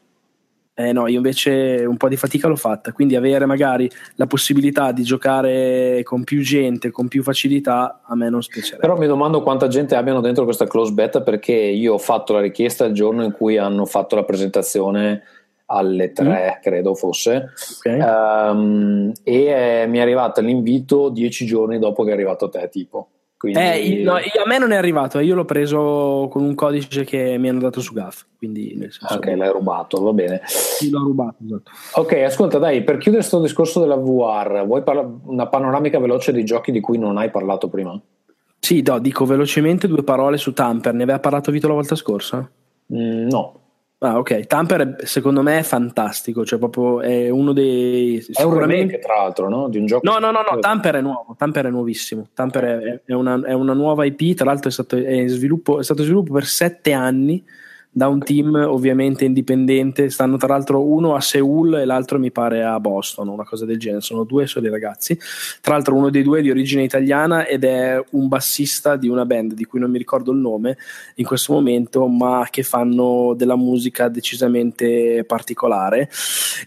Eh no, io invece un po' di fatica l'ho fatta, quindi avere magari la possibilità di giocare con più gente, con più facilità, a me non spiacerebbe. Però mi domando quanta gente abbiano dentro questa close beta perché io ho fatto la richiesta il giorno in cui hanno fatto la presentazione alle 3, credo fosse, Ok. Ehm, e eh, mi è arrivato l'invito dieci giorni dopo che è arrivato a te, tipo. Quindi, Eh, no, a me non è arrivato, eh, io l'ho preso con un codice che mi hanno dato su GAF, quindi senso Ok, l'hai rubato, va bene. sì, l'ho rubato. Esatto. Ok, ascolta, dai, per chiudere questo discorso della VR, vuoi parla- una panoramica veloce dei giochi di cui non hai parlato prima? Sì, no, dico velocemente due parole su Tamper, ne aveva parlato Vito la volta scorsa? Mm, no, Ah, ok. Tamper secondo me è fantastico, cioè proprio è uno dei è un remake tra l'altro, no? Di un gioco. No, no, no, no, Tamper è nuovo, Tamper è nuovissimo. Tamper è, è una, è una nuova IP, tra l'altro è stato, è sviluppo, è stato in sviluppo per sette anni da un team ovviamente indipendente. Stanno tra l'altro uno a Seoul e l'altro mi pare a Boston, una cosa del genere. Sono due soli ragazzi. Tra l'altro uno dei due è di origine italiana ed è un bassista di una band di cui non mi ricordo il nome in questo momento, ma che fanno della musica decisamente particolare.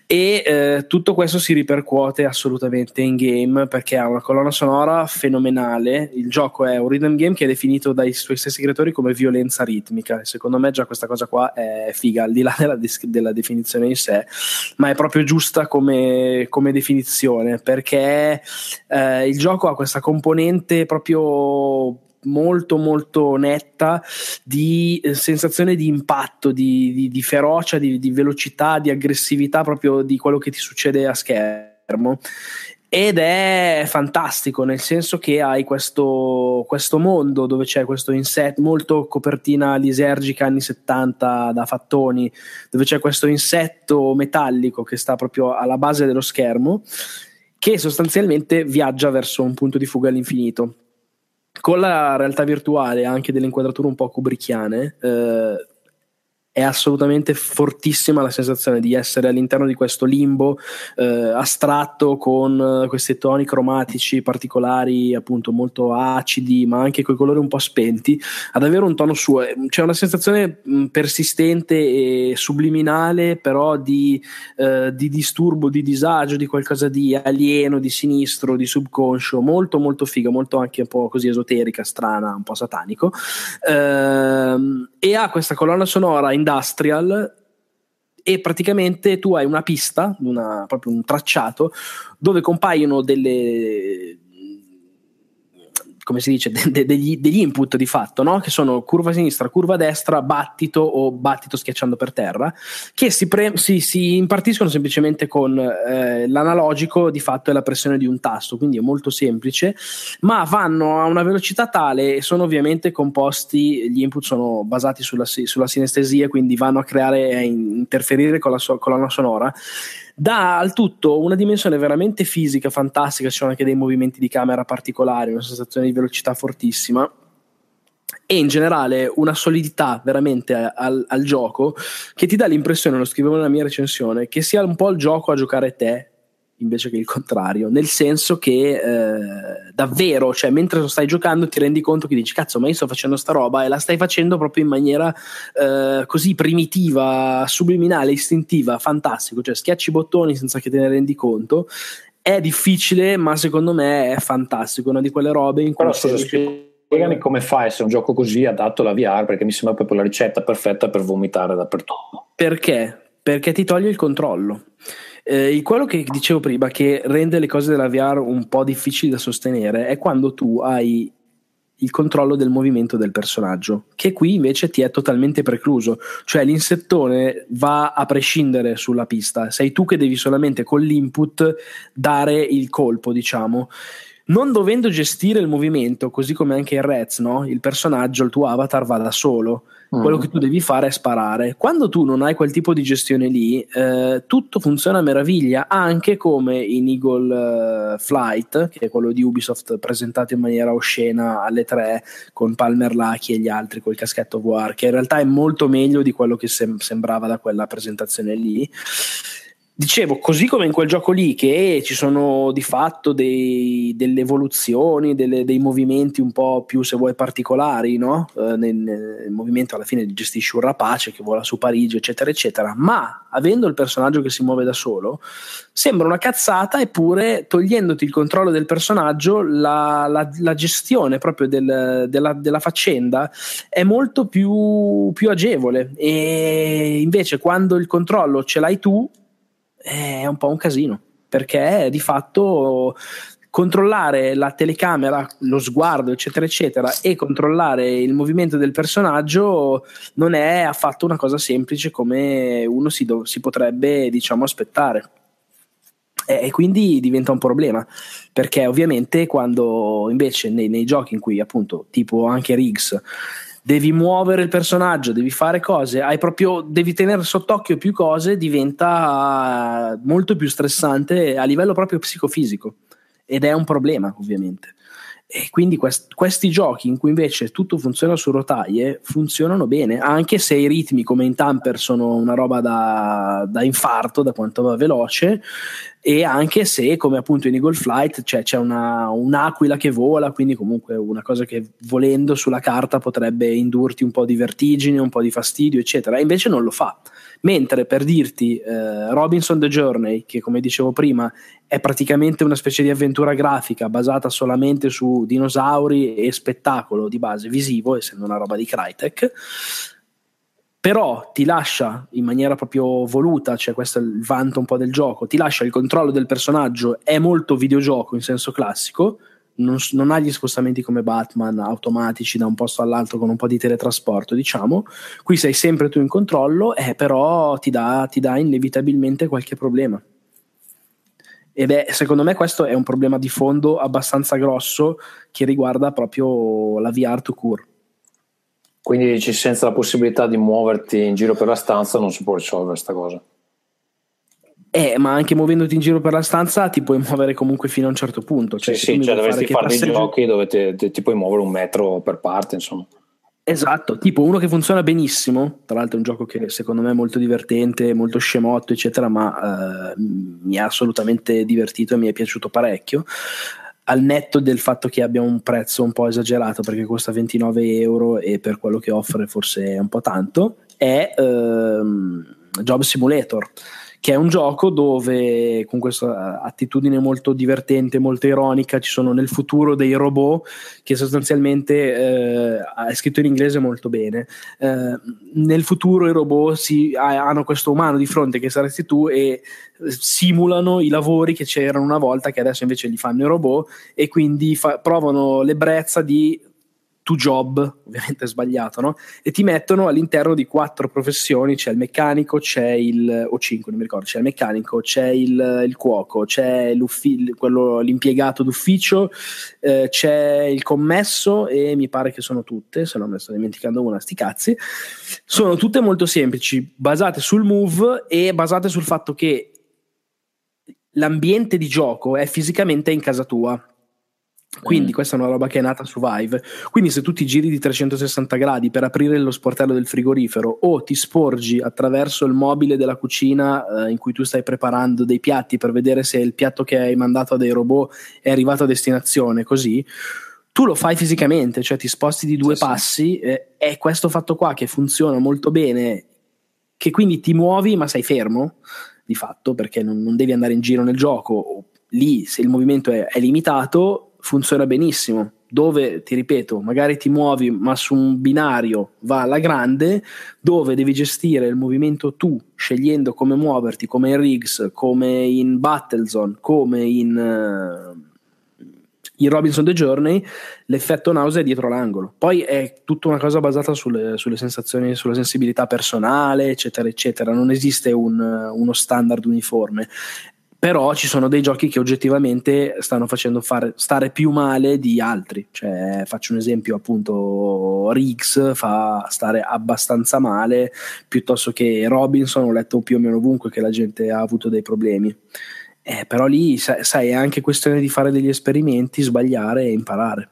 E eh, tutto questo si ripercuote assolutamente in game perché ha una colonna sonora fenomenale. Il gioco è un rhythm game che è definito dai suoi stessi creatori come violenza ritmica. Secondo me già questa cosa qua è figa, al di là della, des- della definizione in sé, ma è proprio giusta come, come definizione perché eh, il gioco ha questa componente proprio molto molto netta di eh, sensazione di impatto, di, di- di ferocia, di, di velocità, di aggressività proprio di quello che ti succede a schermo. Ed è fantastico nel senso che hai questo, questo mondo dove c'è questo inset molto copertina lisergica anni 70 da fattoni, dove c'è questo insetto metallico che sta proprio alla base dello schermo, che sostanzialmente viaggia verso un punto di fuga all'infinito. Con la realtà virtuale anche delle inquadrature un po' kubrickiane eh, è assolutamente fortissima la sensazione di essere all'interno di questo limbo eh, astratto con eh, questi toni cromatici particolari appunto molto acidi ma anche con i colori un po' spenti ad avere un tono suo. C'è una sensazione persistente e subliminale però di, eh, di disturbo di disagio di qualcosa di alieno di sinistro di subconscio molto molto figa molto anche un po' così esoterica strana un po' satanico. Ehm, e ha questa colonna sonora industrial e praticamente tu hai una pista, una- proprio un tracciato, dove compaiono delle come si dice, de- de- degli, degli input di fatto, no? che sono curva sinistra, curva destra, battito o battito schiacciando per terra, che si, pre- si- si impartiscono semplicemente con eh, l'analogico di fatto è la pressione di un tasto, quindi è molto semplice, ma vanno a una velocità tale e sono ovviamente composti, gli input sono basati sulla, sulla sinestesia, quindi vanno a creare e a interferire con la so- colonna sonora dà al tutto una dimensione veramente fisica, fantastica. Ci sono anche dei movimenti di camera particolari, una sensazione di velocità fortissima. E in generale una solidità veramente al, al gioco che ti dà l'impressione, lo scrivevo nella mia recensione, che sia un po' il gioco a giocare te invece che il contrario, nel senso che eh, davvero, cioè mentre lo stai giocando ti rendi conto che dici cazzo ma io sto facendo sta roba e la stai facendo proprio in maniera eh, così primitiva, subliminale, istintiva, fantastico, cioè schiacci i bottoni senza che te ne rendi conto. È difficile, ma secondo me è fantastico, una di quelle robe in cui Però scusa, sei- spiegami come fa a essere un gioco così adatto alla VR, perché mi sembra proprio la ricetta perfetta per vomitare dappertutto. Perché? Perché ti toglie il controllo. Eh, quello che dicevo prima, che rende le cose della VR un po' difficili da sostenere, è quando tu hai il controllo del movimento del personaggio, che qui invece ti è totalmente precluso. Cioè l'insettone va a prescindere sulla pista, sei tu che devi solamente con l'input dare il colpo, diciamo. Non dovendo gestire il movimento, così come anche il Rez, no? il personaggio, il tuo avatar va da solo quello che tu devi fare è sparare. Quando tu non hai quel tipo di gestione lì, eh, tutto funziona a meraviglia, anche come in Eagle eh, Flight, che è quello di Ubisoft presentato in maniera oscena alle tre con Palmer Lucky e gli altri col caschetto VR, che in realtà è molto meglio di quello che sem- sembrava da quella presentazione lì. Dicevo, così come in quel gioco lì, che ci sono di fatto dei, delle evoluzioni, delle, dei movimenti un po' più, se vuoi, particolari, no? Eh, nel, nel, movimento alla fine gestisci un rapace che vola su Parigi, eccetera, eccetera. Ma avendo il personaggio che si muove da solo, sembra una cazzata, eppure togliendoti il controllo del personaggio, la, la, la gestione proprio del, della, della, faccenda è molto più, più agevole. E invece, quando il controllo ce l'hai tu, è un po' un casino perché di fatto controllare la telecamera, lo sguardo, eccetera, eccetera, e controllare il movimento del personaggio non è affatto una cosa semplice come uno si, do- si potrebbe, diciamo, aspettare. E, e quindi diventa un problema perché ovviamente quando invece nei, nei giochi in cui appunto tipo anche Riggs devi muovere il personaggio, devi fare cose, hai proprio, devi tenere sott'occhio più cose, diventa molto più stressante a livello proprio psicofisico ed è un problema ovviamente. E quindi quest- questi giochi in cui invece tutto funziona su rotaie funzionano bene, anche se i ritmi come in Tamper sono una roba da, da infarto, da quanto va veloce, e anche se come appunto in Eagle Flight cioè, c'è una, un'aquila che vola, quindi comunque una cosa che volendo sulla carta potrebbe indurti un po' di vertigine, un po' di fastidio, eccetera, invece non lo fa. Mentre per dirti eh, Robinson The Journey, che come dicevo prima è praticamente una specie di avventura grafica basata solamente su dinosauri e spettacolo di base visivo, essendo una roba di Crytek, però ti lascia in maniera proprio voluta, cioè questo è il vanto un po' del gioco, ti lascia il controllo del personaggio, è molto videogioco in senso classico, non, non, ha gli spostamenti come Batman automatici da un posto all'altro con un po' di teletrasporto, diciamo. Qui sei sempre tu in controllo, eh, però ti dà, ti dà inevitabilmente qualche problema. Ed è, secondo me, questo è un problema di fondo abbastanza grosso che riguarda proprio la VR to cure. Quindi dici senza la possibilità di muoverti in giro per la stanza non si può risolvere questa cosa. Eh, ma anche muovendoti in giro per la stanza ti puoi muovere comunque fino a un certo punto. Cioè, sì, sì cioè dovresti fare, fare dei giochi dove te, te, ti puoi muovere un metro per parte, insomma. Esatto, tipo uno che funziona benissimo, tra l'altro è un gioco che secondo me è molto divertente, molto scemotto, eccetera, ma eh, mi ha assolutamente divertito e mi è piaciuto parecchio. Al netto del fatto che abbia un prezzo un po' esagerato perché costa 29 euro e per quello che offre forse è un po' tanto, è ehm, Job Simulator che è un gioco dove con questa attitudine molto divertente, molto ironica, ci sono nel futuro dei robot che sostanzialmente eh, è scritto in inglese molto bene. Eh, nel futuro i robot si, hanno questo umano di fronte che saresti tu e simulano i lavori che c'erano una volta che adesso invece li fanno i robot e quindi fa, provano l'ebbrezza di to job, ovviamente sbagliato, no? E ti mettono all'interno di quattro professioni, c'è il meccanico, c'è il, o cinque, non mi ricordo, c'è il meccanico, c'è il, il cuoco, c'è quello, l'impiegato d'ufficio, eh, c'è il commesso e mi pare che sono tutte, se non me ne sto dimenticando una, sti cazzi. Sono tutte molto semplici, basate sul move e basate sul fatto che l'ambiente di gioco è fisicamente in casa tua quindi mm. questa è una roba che è nata su Vive. Quindi se tu ti giri di 360 gradi per aprire lo sportello del frigorifero o ti sporgi attraverso il mobile della cucina eh, in cui tu stai preparando dei piatti per vedere se il piatto che hai mandato a dei robot è arrivato a destinazione, così tu lo fai fisicamente, cioè ti sposti di due sì, passi, eh, è questo fatto qua che funziona molto bene, che quindi ti muovi ma sei fermo di fatto perché non, non devi andare in giro nel gioco. Lì se il movimento è, è limitato funziona benissimo dove ti ripeto, magari ti muovi ma su un binario va alla grande, dove devi gestire il movimento tu, scegliendo come muoverti, come in Riggs, come in Battlezone, come in, uh, in Robinson The Journey, l'effetto nausea è dietro l'angolo. Poi è tutta una cosa basata sulle, sulle sensazioni, sulla sensibilità personale, eccetera, eccetera. Non esiste un, uno standard uniforme però ci sono dei giochi che oggettivamente stanno facendo fare, stare più male di altri. Cioè, faccio un esempio, appunto, Riggs fa stare abbastanza male, piuttosto che Robinson, ho letto più o meno ovunque che la gente ha avuto dei problemi. Eh, però lì, sai, è anche questione di fare degli esperimenti, sbagliare e imparare.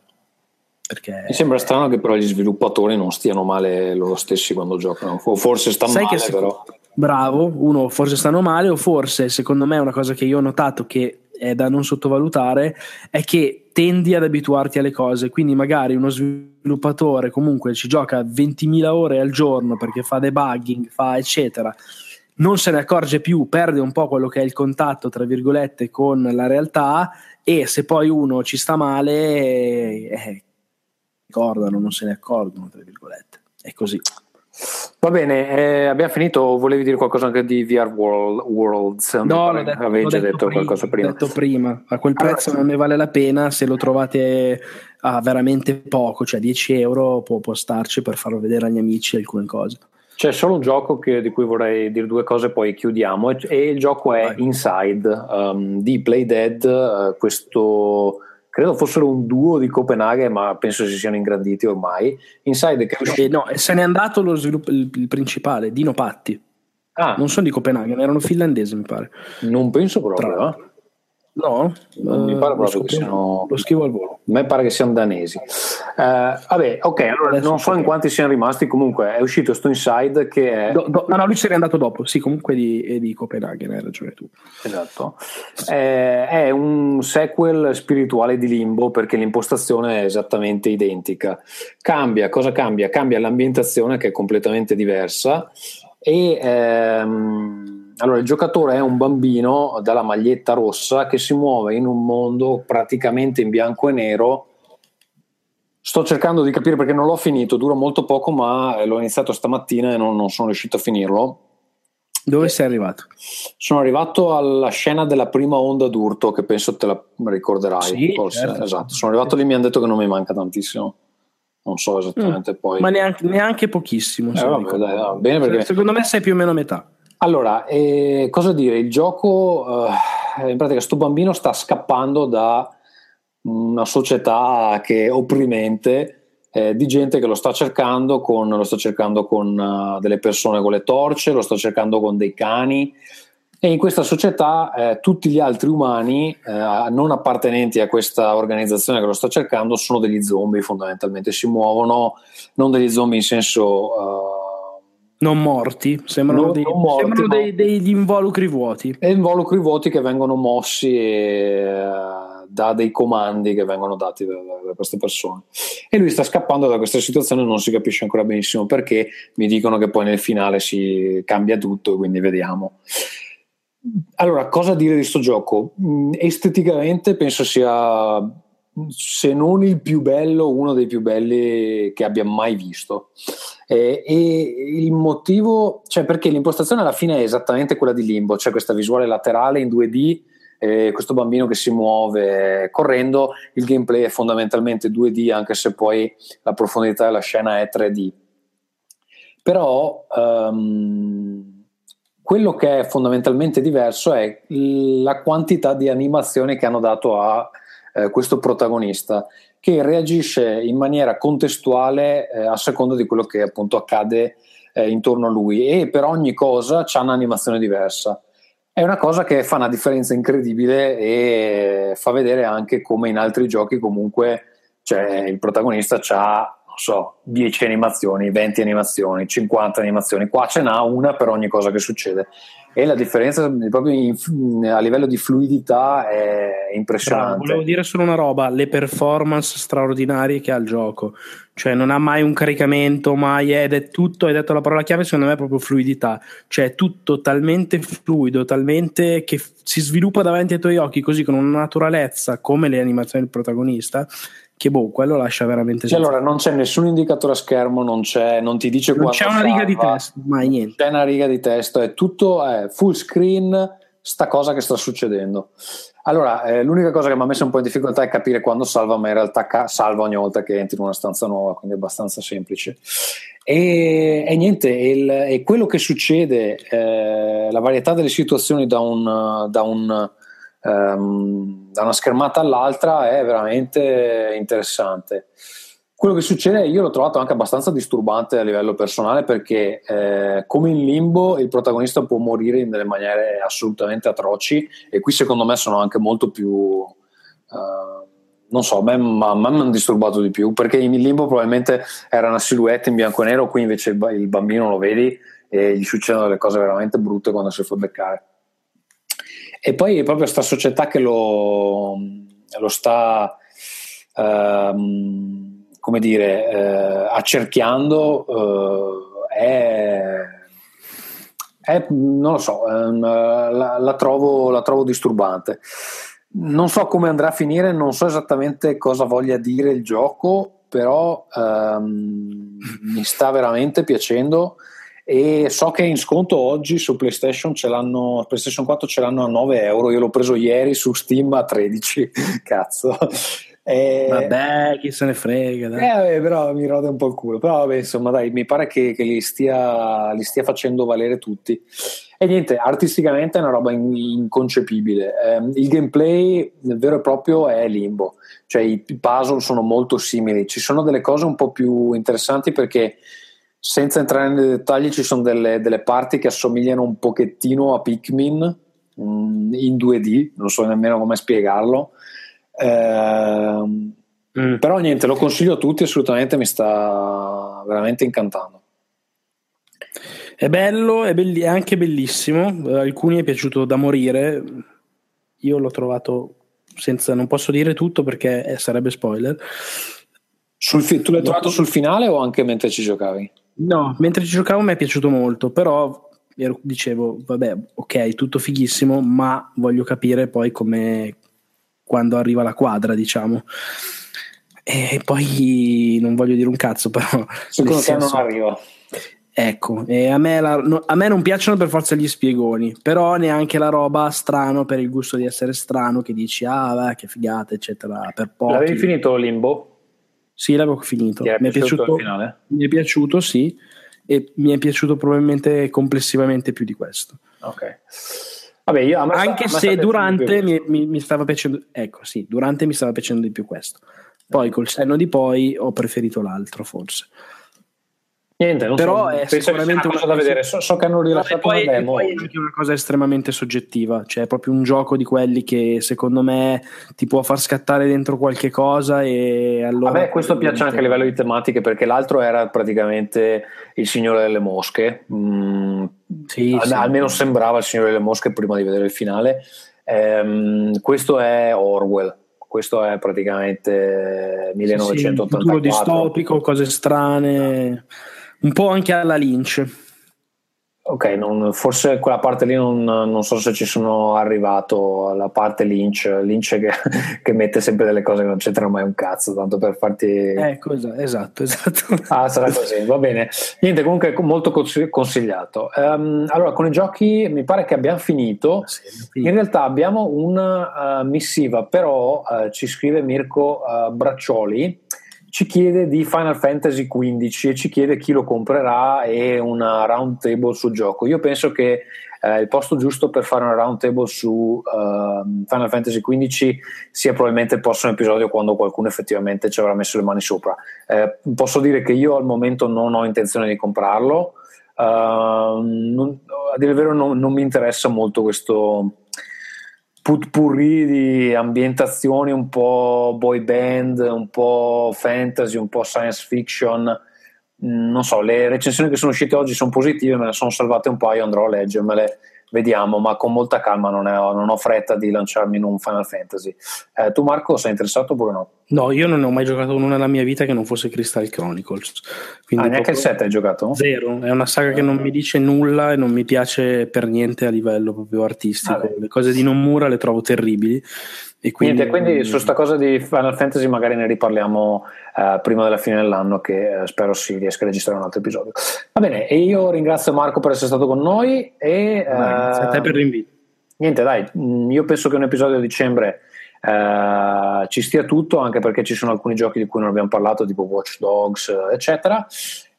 Perché... Mi sembra strano che però gli sviluppatori non stiano male loro stessi quando giocano, o forse sta male, però bravo, uno forse stanno male o forse, secondo me, una cosa che io ho notato che è da non sottovalutare è che tendi ad abituarti alle cose, quindi magari uno sviluppatore comunque ci gioca 20.000 ore al giorno perché fa debugging, fa eccetera, non se ne accorge più, perde un po' quello che è il contatto, tra virgolette, con la realtà e se poi uno ci sta male, eh, ricordano, non se ne accorgono, tra virgolette. È così. Va bene, eh, abbiamo finito. Volevi dire qualcosa anche di VR World, Worlds? No, l'ho detto, avevi l'ho già detto detto prima, qualcosa l'ho prima. detto prima. A quel Allora, prezzo sì. non ne vale la pena se lo trovate a veramente poco, cioè 10 euro può, può starci per farlo vedere agli amici alcune cose. C'è solo un gioco che- di cui vorrei dire due cose, poi chiudiamo. E, e il gioco è. Inside um, di Playdead. eh, questo credo fossero un duo di Copenaghen, ma penso si siano ingranditi ormai. Inside che è uscito. E no, se n'è andato lo sviluppo, il, il principale, Dino Patti. Ah, Non sono di Copenaghen, erano finlandesi, mi pare. non penso proprio. Tra- eh. No? Non mi Eh, pare lo proprio che siano. Lo scrivo al volo. A me pare che siano danesi. Eh, vabbè, ok, allora Adesso non so in quanti siano rimasti. Comunque è uscito sto Inside che è. Do- do- no, no, lui se n'è andato dopo. Sì, comunque di, è di Copenaghen, hai ragione tu. Esatto, Eh, è un sequel spirituale di Limbo perché l'impostazione è esattamente identica. Cambia, cosa cambia? Cambia l'ambientazione che è completamente diversa e ehm, allora il giocatore è un bambino dalla maglietta rossa che si muove in un mondo praticamente in bianco e nero. Sto cercando di capire perché non l'ho finito, dura molto poco, ma l'ho iniziato stamattina e non, non sono riuscito a finirlo. Dove sei arrivato? Sono arrivato alla scena della prima onda d'urto che penso te la ricorderai. Sì, forse. certo. Esatto. Sono arrivato lì mi hanno detto che non mi manca tantissimo. Non so esattamente poi. Mm. Ma neanche, neanche pochissimo. Eh, vabbè, dai, va bene perché- Secondo me sei più o meno a metà. Allora, eh, cosa dire? Il gioco, eh, in pratica, sto bambino sta scappando da una società che è opprimente eh, di gente che lo sta cercando con, lo sta cercando con eh, delle persone con le torce, lo sta cercando con dei cani. E in questa società eh, tutti gli altri umani eh, non appartenenti a questa organizzazione che lo sta cercando sono degli zombie fondamentalmente, si muovono non degli zombie in senso eh, Non morti, sembrano, Non- dei- non morti, sembrano ma- dei- degli involucri vuoti. e involucri vuoti che vengono mossi eh, da dei comandi che vengono dati da, da- queste persone. E lui sta scappando da questa situazione, non si capisce ancora benissimo perché. Mi dicono che poi nel finale si cambia tutto, quindi vediamo. Allora, cosa dire di sto gioco? Mm, Esteticamente penso sia, se non il più bello, uno dei più belli che abbia mai visto. Eh, e il motivo, cioè perché l'impostazione alla fine è esattamente quella di Limbo, c'è questa visuale laterale in 2D, eh, questo bambino che si muove correndo, il gameplay è fondamentalmente 2D anche se poi la profondità della scena è 3D. Però ehm, quello che è fondamentalmente diverso è la quantità di animazioni che hanno dato a eh, questo protagonista che reagisce in maniera contestuale eh, a seconda di quello che appunto accade eh, intorno a lui. E per ogni cosa c'ha un'animazione diversa. È una cosa che fa una differenza incredibile e fa vedere anche come in altri giochi comunque cioè, il protagonista ha so, 10 animazioni, 20 animazioni, 50 animazioni, qua ce n'ha una per ogni cosa che succede e la differenza proprio in- a livello di fluidità è Bravo, impressionante. volevo dire solo una roba, le performance straordinarie che ha il gioco, cioè non ha mai un caricamento, mai ed è tutto, hai detto la parola chiave, secondo me è proprio fluidità, cioè è tutto talmente fluido, talmente che si sviluppa davanti ai tuoi occhi così con una naturalezza come le animazioni del protagonista, che boh, quello lascia veramente Cioè, allora non c'è nessun indicatore a schermo, non, c'è, non ti dice non quando c'è una riga di salva, testo, mai niente. c'è una riga di testo, è tutto è full screen, sta cosa che sta succedendo. Allora, eh, l'unica cosa che mi ha messo un po' in difficoltà è capire quando salva, ma in realtà ca- salva ogni volta che entri in una stanza nuova, quindi è abbastanza semplice. E, e niente, il- e quello che succede, eh, la varietà delle situazioni da, un, da, un, ehm, da una schermata all'altra è veramente interessante. Quello che succede, io l'ho trovato anche abbastanza disturbante a livello personale perché, eh, come in limbo, il protagonista può morire in delle maniere assolutamente atroci e qui secondo me sono anche molto più. eh, non so, ma- mi hanno disturbato di più perché in limbo probabilmente era una silhouette in bianco e nero, qui invece il bambino lo vedi e gli succedono delle cose veramente brutte quando si fa beccare. E poi proprio questa società che lo, lo sta, ehm, come dire, eh, accerchiando eh, è, è, non lo so, ehm, la, la, trovo, la trovo disturbante. Non so come andrà a finire, non so esattamente cosa voglia dire il gioco, però ehm, mi sta veramente piacendo e so che in sconto oggi su PlayStation ce l'hanno PlayStation 4 ce l'hanno a 9 euro. Io l'ho preso ieri su Steam a 13 cazzo. E... vabbè chi se ne frega dai. Eh, però mi rode un po' il culo. Però vabbè insomma dai mi pare che, che li, stia, li, stia, facendo valere tutti. E niente artisticamente è una roba in, inconcepibile. Eh, il gameplay vero e proprio è limbo. Cioè i puzzle sono molto simili. Ci sono delle cose un po' più interessanti perché senza entrare nei dettagli, ci sono delle, delle parti che assomigliano un pochettino a Pikmin mm, in 2D, non so nemmeno come spiegarlo. Eh, mm. Però niente, lo consiglio a tutti, assolutamente mi sta veramente incantando. È bello, è, belli- è anche bellissimo, alcuni è piaciuto da morire, io l'ho trovato senza, non posso dire tutto perché sarebbe spoiler. Fi- tu l'hai trovato sul finale o anche mentre ci giocavi? No, mentre ci giocavo mi è piaciuto molto, però ero, dicevo, vabbè, ok, tutto fighissimo, ma voglio capire poi come quando arriva la quadra, diciamo. E poi non voglio dire un cazzo, però... Secondo te non arriva. Ecco, e a me, la, no, a me, non piacciono per forza gli spiegoni, però neanche la roba strano per il gusto di essere strano che dici, ah, beh, che figata, eccetera. Per pochi. L'avevi finito Limbo? Sì, l'avevo finito. Mi è piaciuto, mi è piaciuto, sì, e mi è piaciuto probabilmente complessivamente più di questo. Ok. Vabbè, io, Anche sta, se durante mi, mi, mi, stava piacendo, ecco sì, durante mi stava piacendo di più questo. Poi col senno di poi ho preferito l'altro forse. Niente, non però so, è sicuramente una cosa da vedere. So, so, che hanno rilasciato poi, una demo. Poi è anche una cosa estremamente soggettiva, cioè è proprio un gioco di quelli che secondo me ti può far scattare dentro qualche cosa e allora. Me questo piace anche a livello di tematiche perché l'altro era praticamente il Signore delle Mosche. Mm, sì, al, sì. Almeno sembrava il Signore delle Mosche prima di vedere il finale. Ehm, questo è Orwell questo è praticamente 1984 sì, futuro distopico cose strane un po' anche alla Lynch. Ok, non, forse quella parte lì non, non, so se ci sono arrivato alla parte Lynch, Lynch che, che, mette sempre delle cose che non c'entrano mai un cazzo, tanto per farti... Ecco, esatto, esatto. Ah, sarà così, va bene. Niente, comunque molto consigliato. Um, allora, con i giochi mi pare che abbiamo finito. Sì, In realtà abbiamo una uh, missiva, però uh, ci scrive Mirko uh, Braccioli ci chiede di Final Fantasy XV e ci chiede chi lo comprerà e una round table sul gioco. Io penso che eh, il posto giusto per fare una round table su uh, Final Fantasy XV sia probabilmente il prossimo episodio quando qualcuno effettivamente ci avrà messo le mani sopra. Eh, posso dire che io al momento non ho intenzione di comprarlo. Uh, non, a dire il vero, non, non mi interessa molto questo putpurri di ambientazioni un po' boy band, un po' fantasy, un po' science fiction. Mm, non so, le recensioni che sono uscite oggi sono positive, me ne sono salvate un paio, andrò a leggermele vediamo, ma con molta calma, non, è, non ho fretta di lanciarmi in un Final Fantasy. Eh, tu Marco sei interessato oppure no? No, io non ne ho mai giocato uno nella mia vita che non fosse Crystal Chronicles. Quindi ah, neanche il 7 hai giocato? Zero, è una saga che non mi dice nulla e non mi piace per niente a livello proprio artistico. Ah, le cose di Nomura le trovo terribili e quindi, Niente, quindi su questa cosa di Final Fantasy magari ne riparliamo eh, prima della fine dell'anno che eh, spero si riesca a registrare un altro episodio. Va bene, e io ringrazio Marco per essere stato con noi e... Grazie a te per l'invito. Niente, dai, mm, io penso che un episodio a dicembre eh, ci stia tutto, anche perché ci sono alcuni giochi di cui non abbiamo parlato, tipo Watch Dogs, eccetera.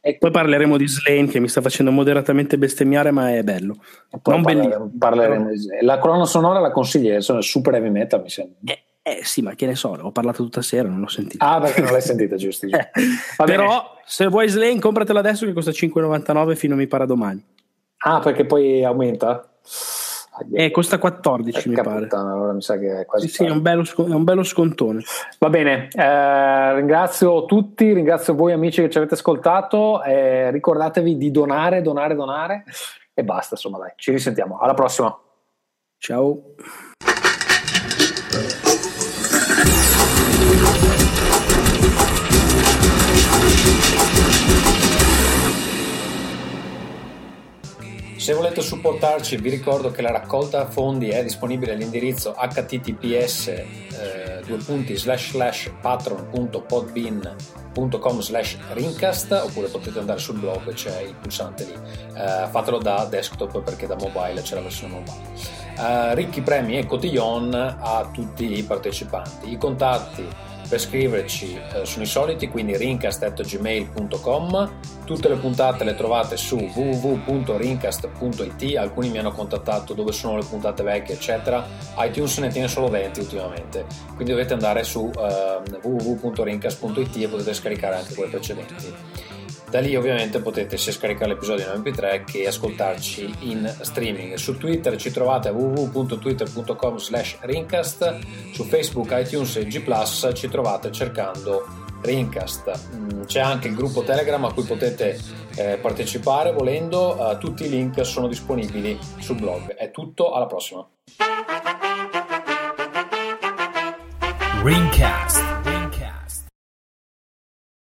E poi parleremo di Slane che mi sta facendo moderatamente bestemmiare, ma è bello. Non parleremo, parleremo di Slane. La colonna sonora la consigli, sono super heavy metal, mi sembra. Eh, eh, sì, ma che ne so, ho parlato tutta sera, non l'ho sentita. Ah, perché non l'hai sentita, giusto? eh, però se vuoi Slane, compratela adesso che costa 5,99 fino a mi pare domani. Ah, perché poi aumenta? Eh, costa 14 mi pare. puttana, allora mi sa che è quasi Sì, sì, è un bello, è un bello scontone. Va bene, eh, ringrazio tutti, ringrazio voi amici che ci avete ascoltato, eh, ricordatevi di donare, donare, donare e basta, insomma dai, ci risentiamo, alla prossima. Ciao. Se volete supportarci vi ricordo che la raccolta fondi è disponibile all'indirizzo https eh, patron.podbean.com rincast oppure potete andare sul blog c'è il pulsante lì. Eh, fatelo da desktop perché da mobile c'è la versione mobile Eh, ricchi premi e cotillon a tutti i partecipanti. I contatti per scriverci eh, sono i soliti, quindi rincast.gmail.com. Tutte le puntate le trovate su www.rincast.it. Alcuni mi hanno contattato dove sono le puntate vecchie, eccetera. iTunes ne tiene solo 20 ultimamente, quindi dovete andare su eh, www.rincast.it e potete scaricare anche quelle precedenti. Da lì ovviamente potete sia scaricare l'episodio in MP3 che ascoltarci in streaming. Su Twitter ci trovate a www.twitter.com slash Rincast, su Facebook, iTunes e G+, ci trovate cercando Rincast. Mm, C'è anche il gruppo Telegram a cui potete eh, partecipare volendo, Eh, tutti i link sono disponibili sul blog. È tutto, alla prossima. Ringcast.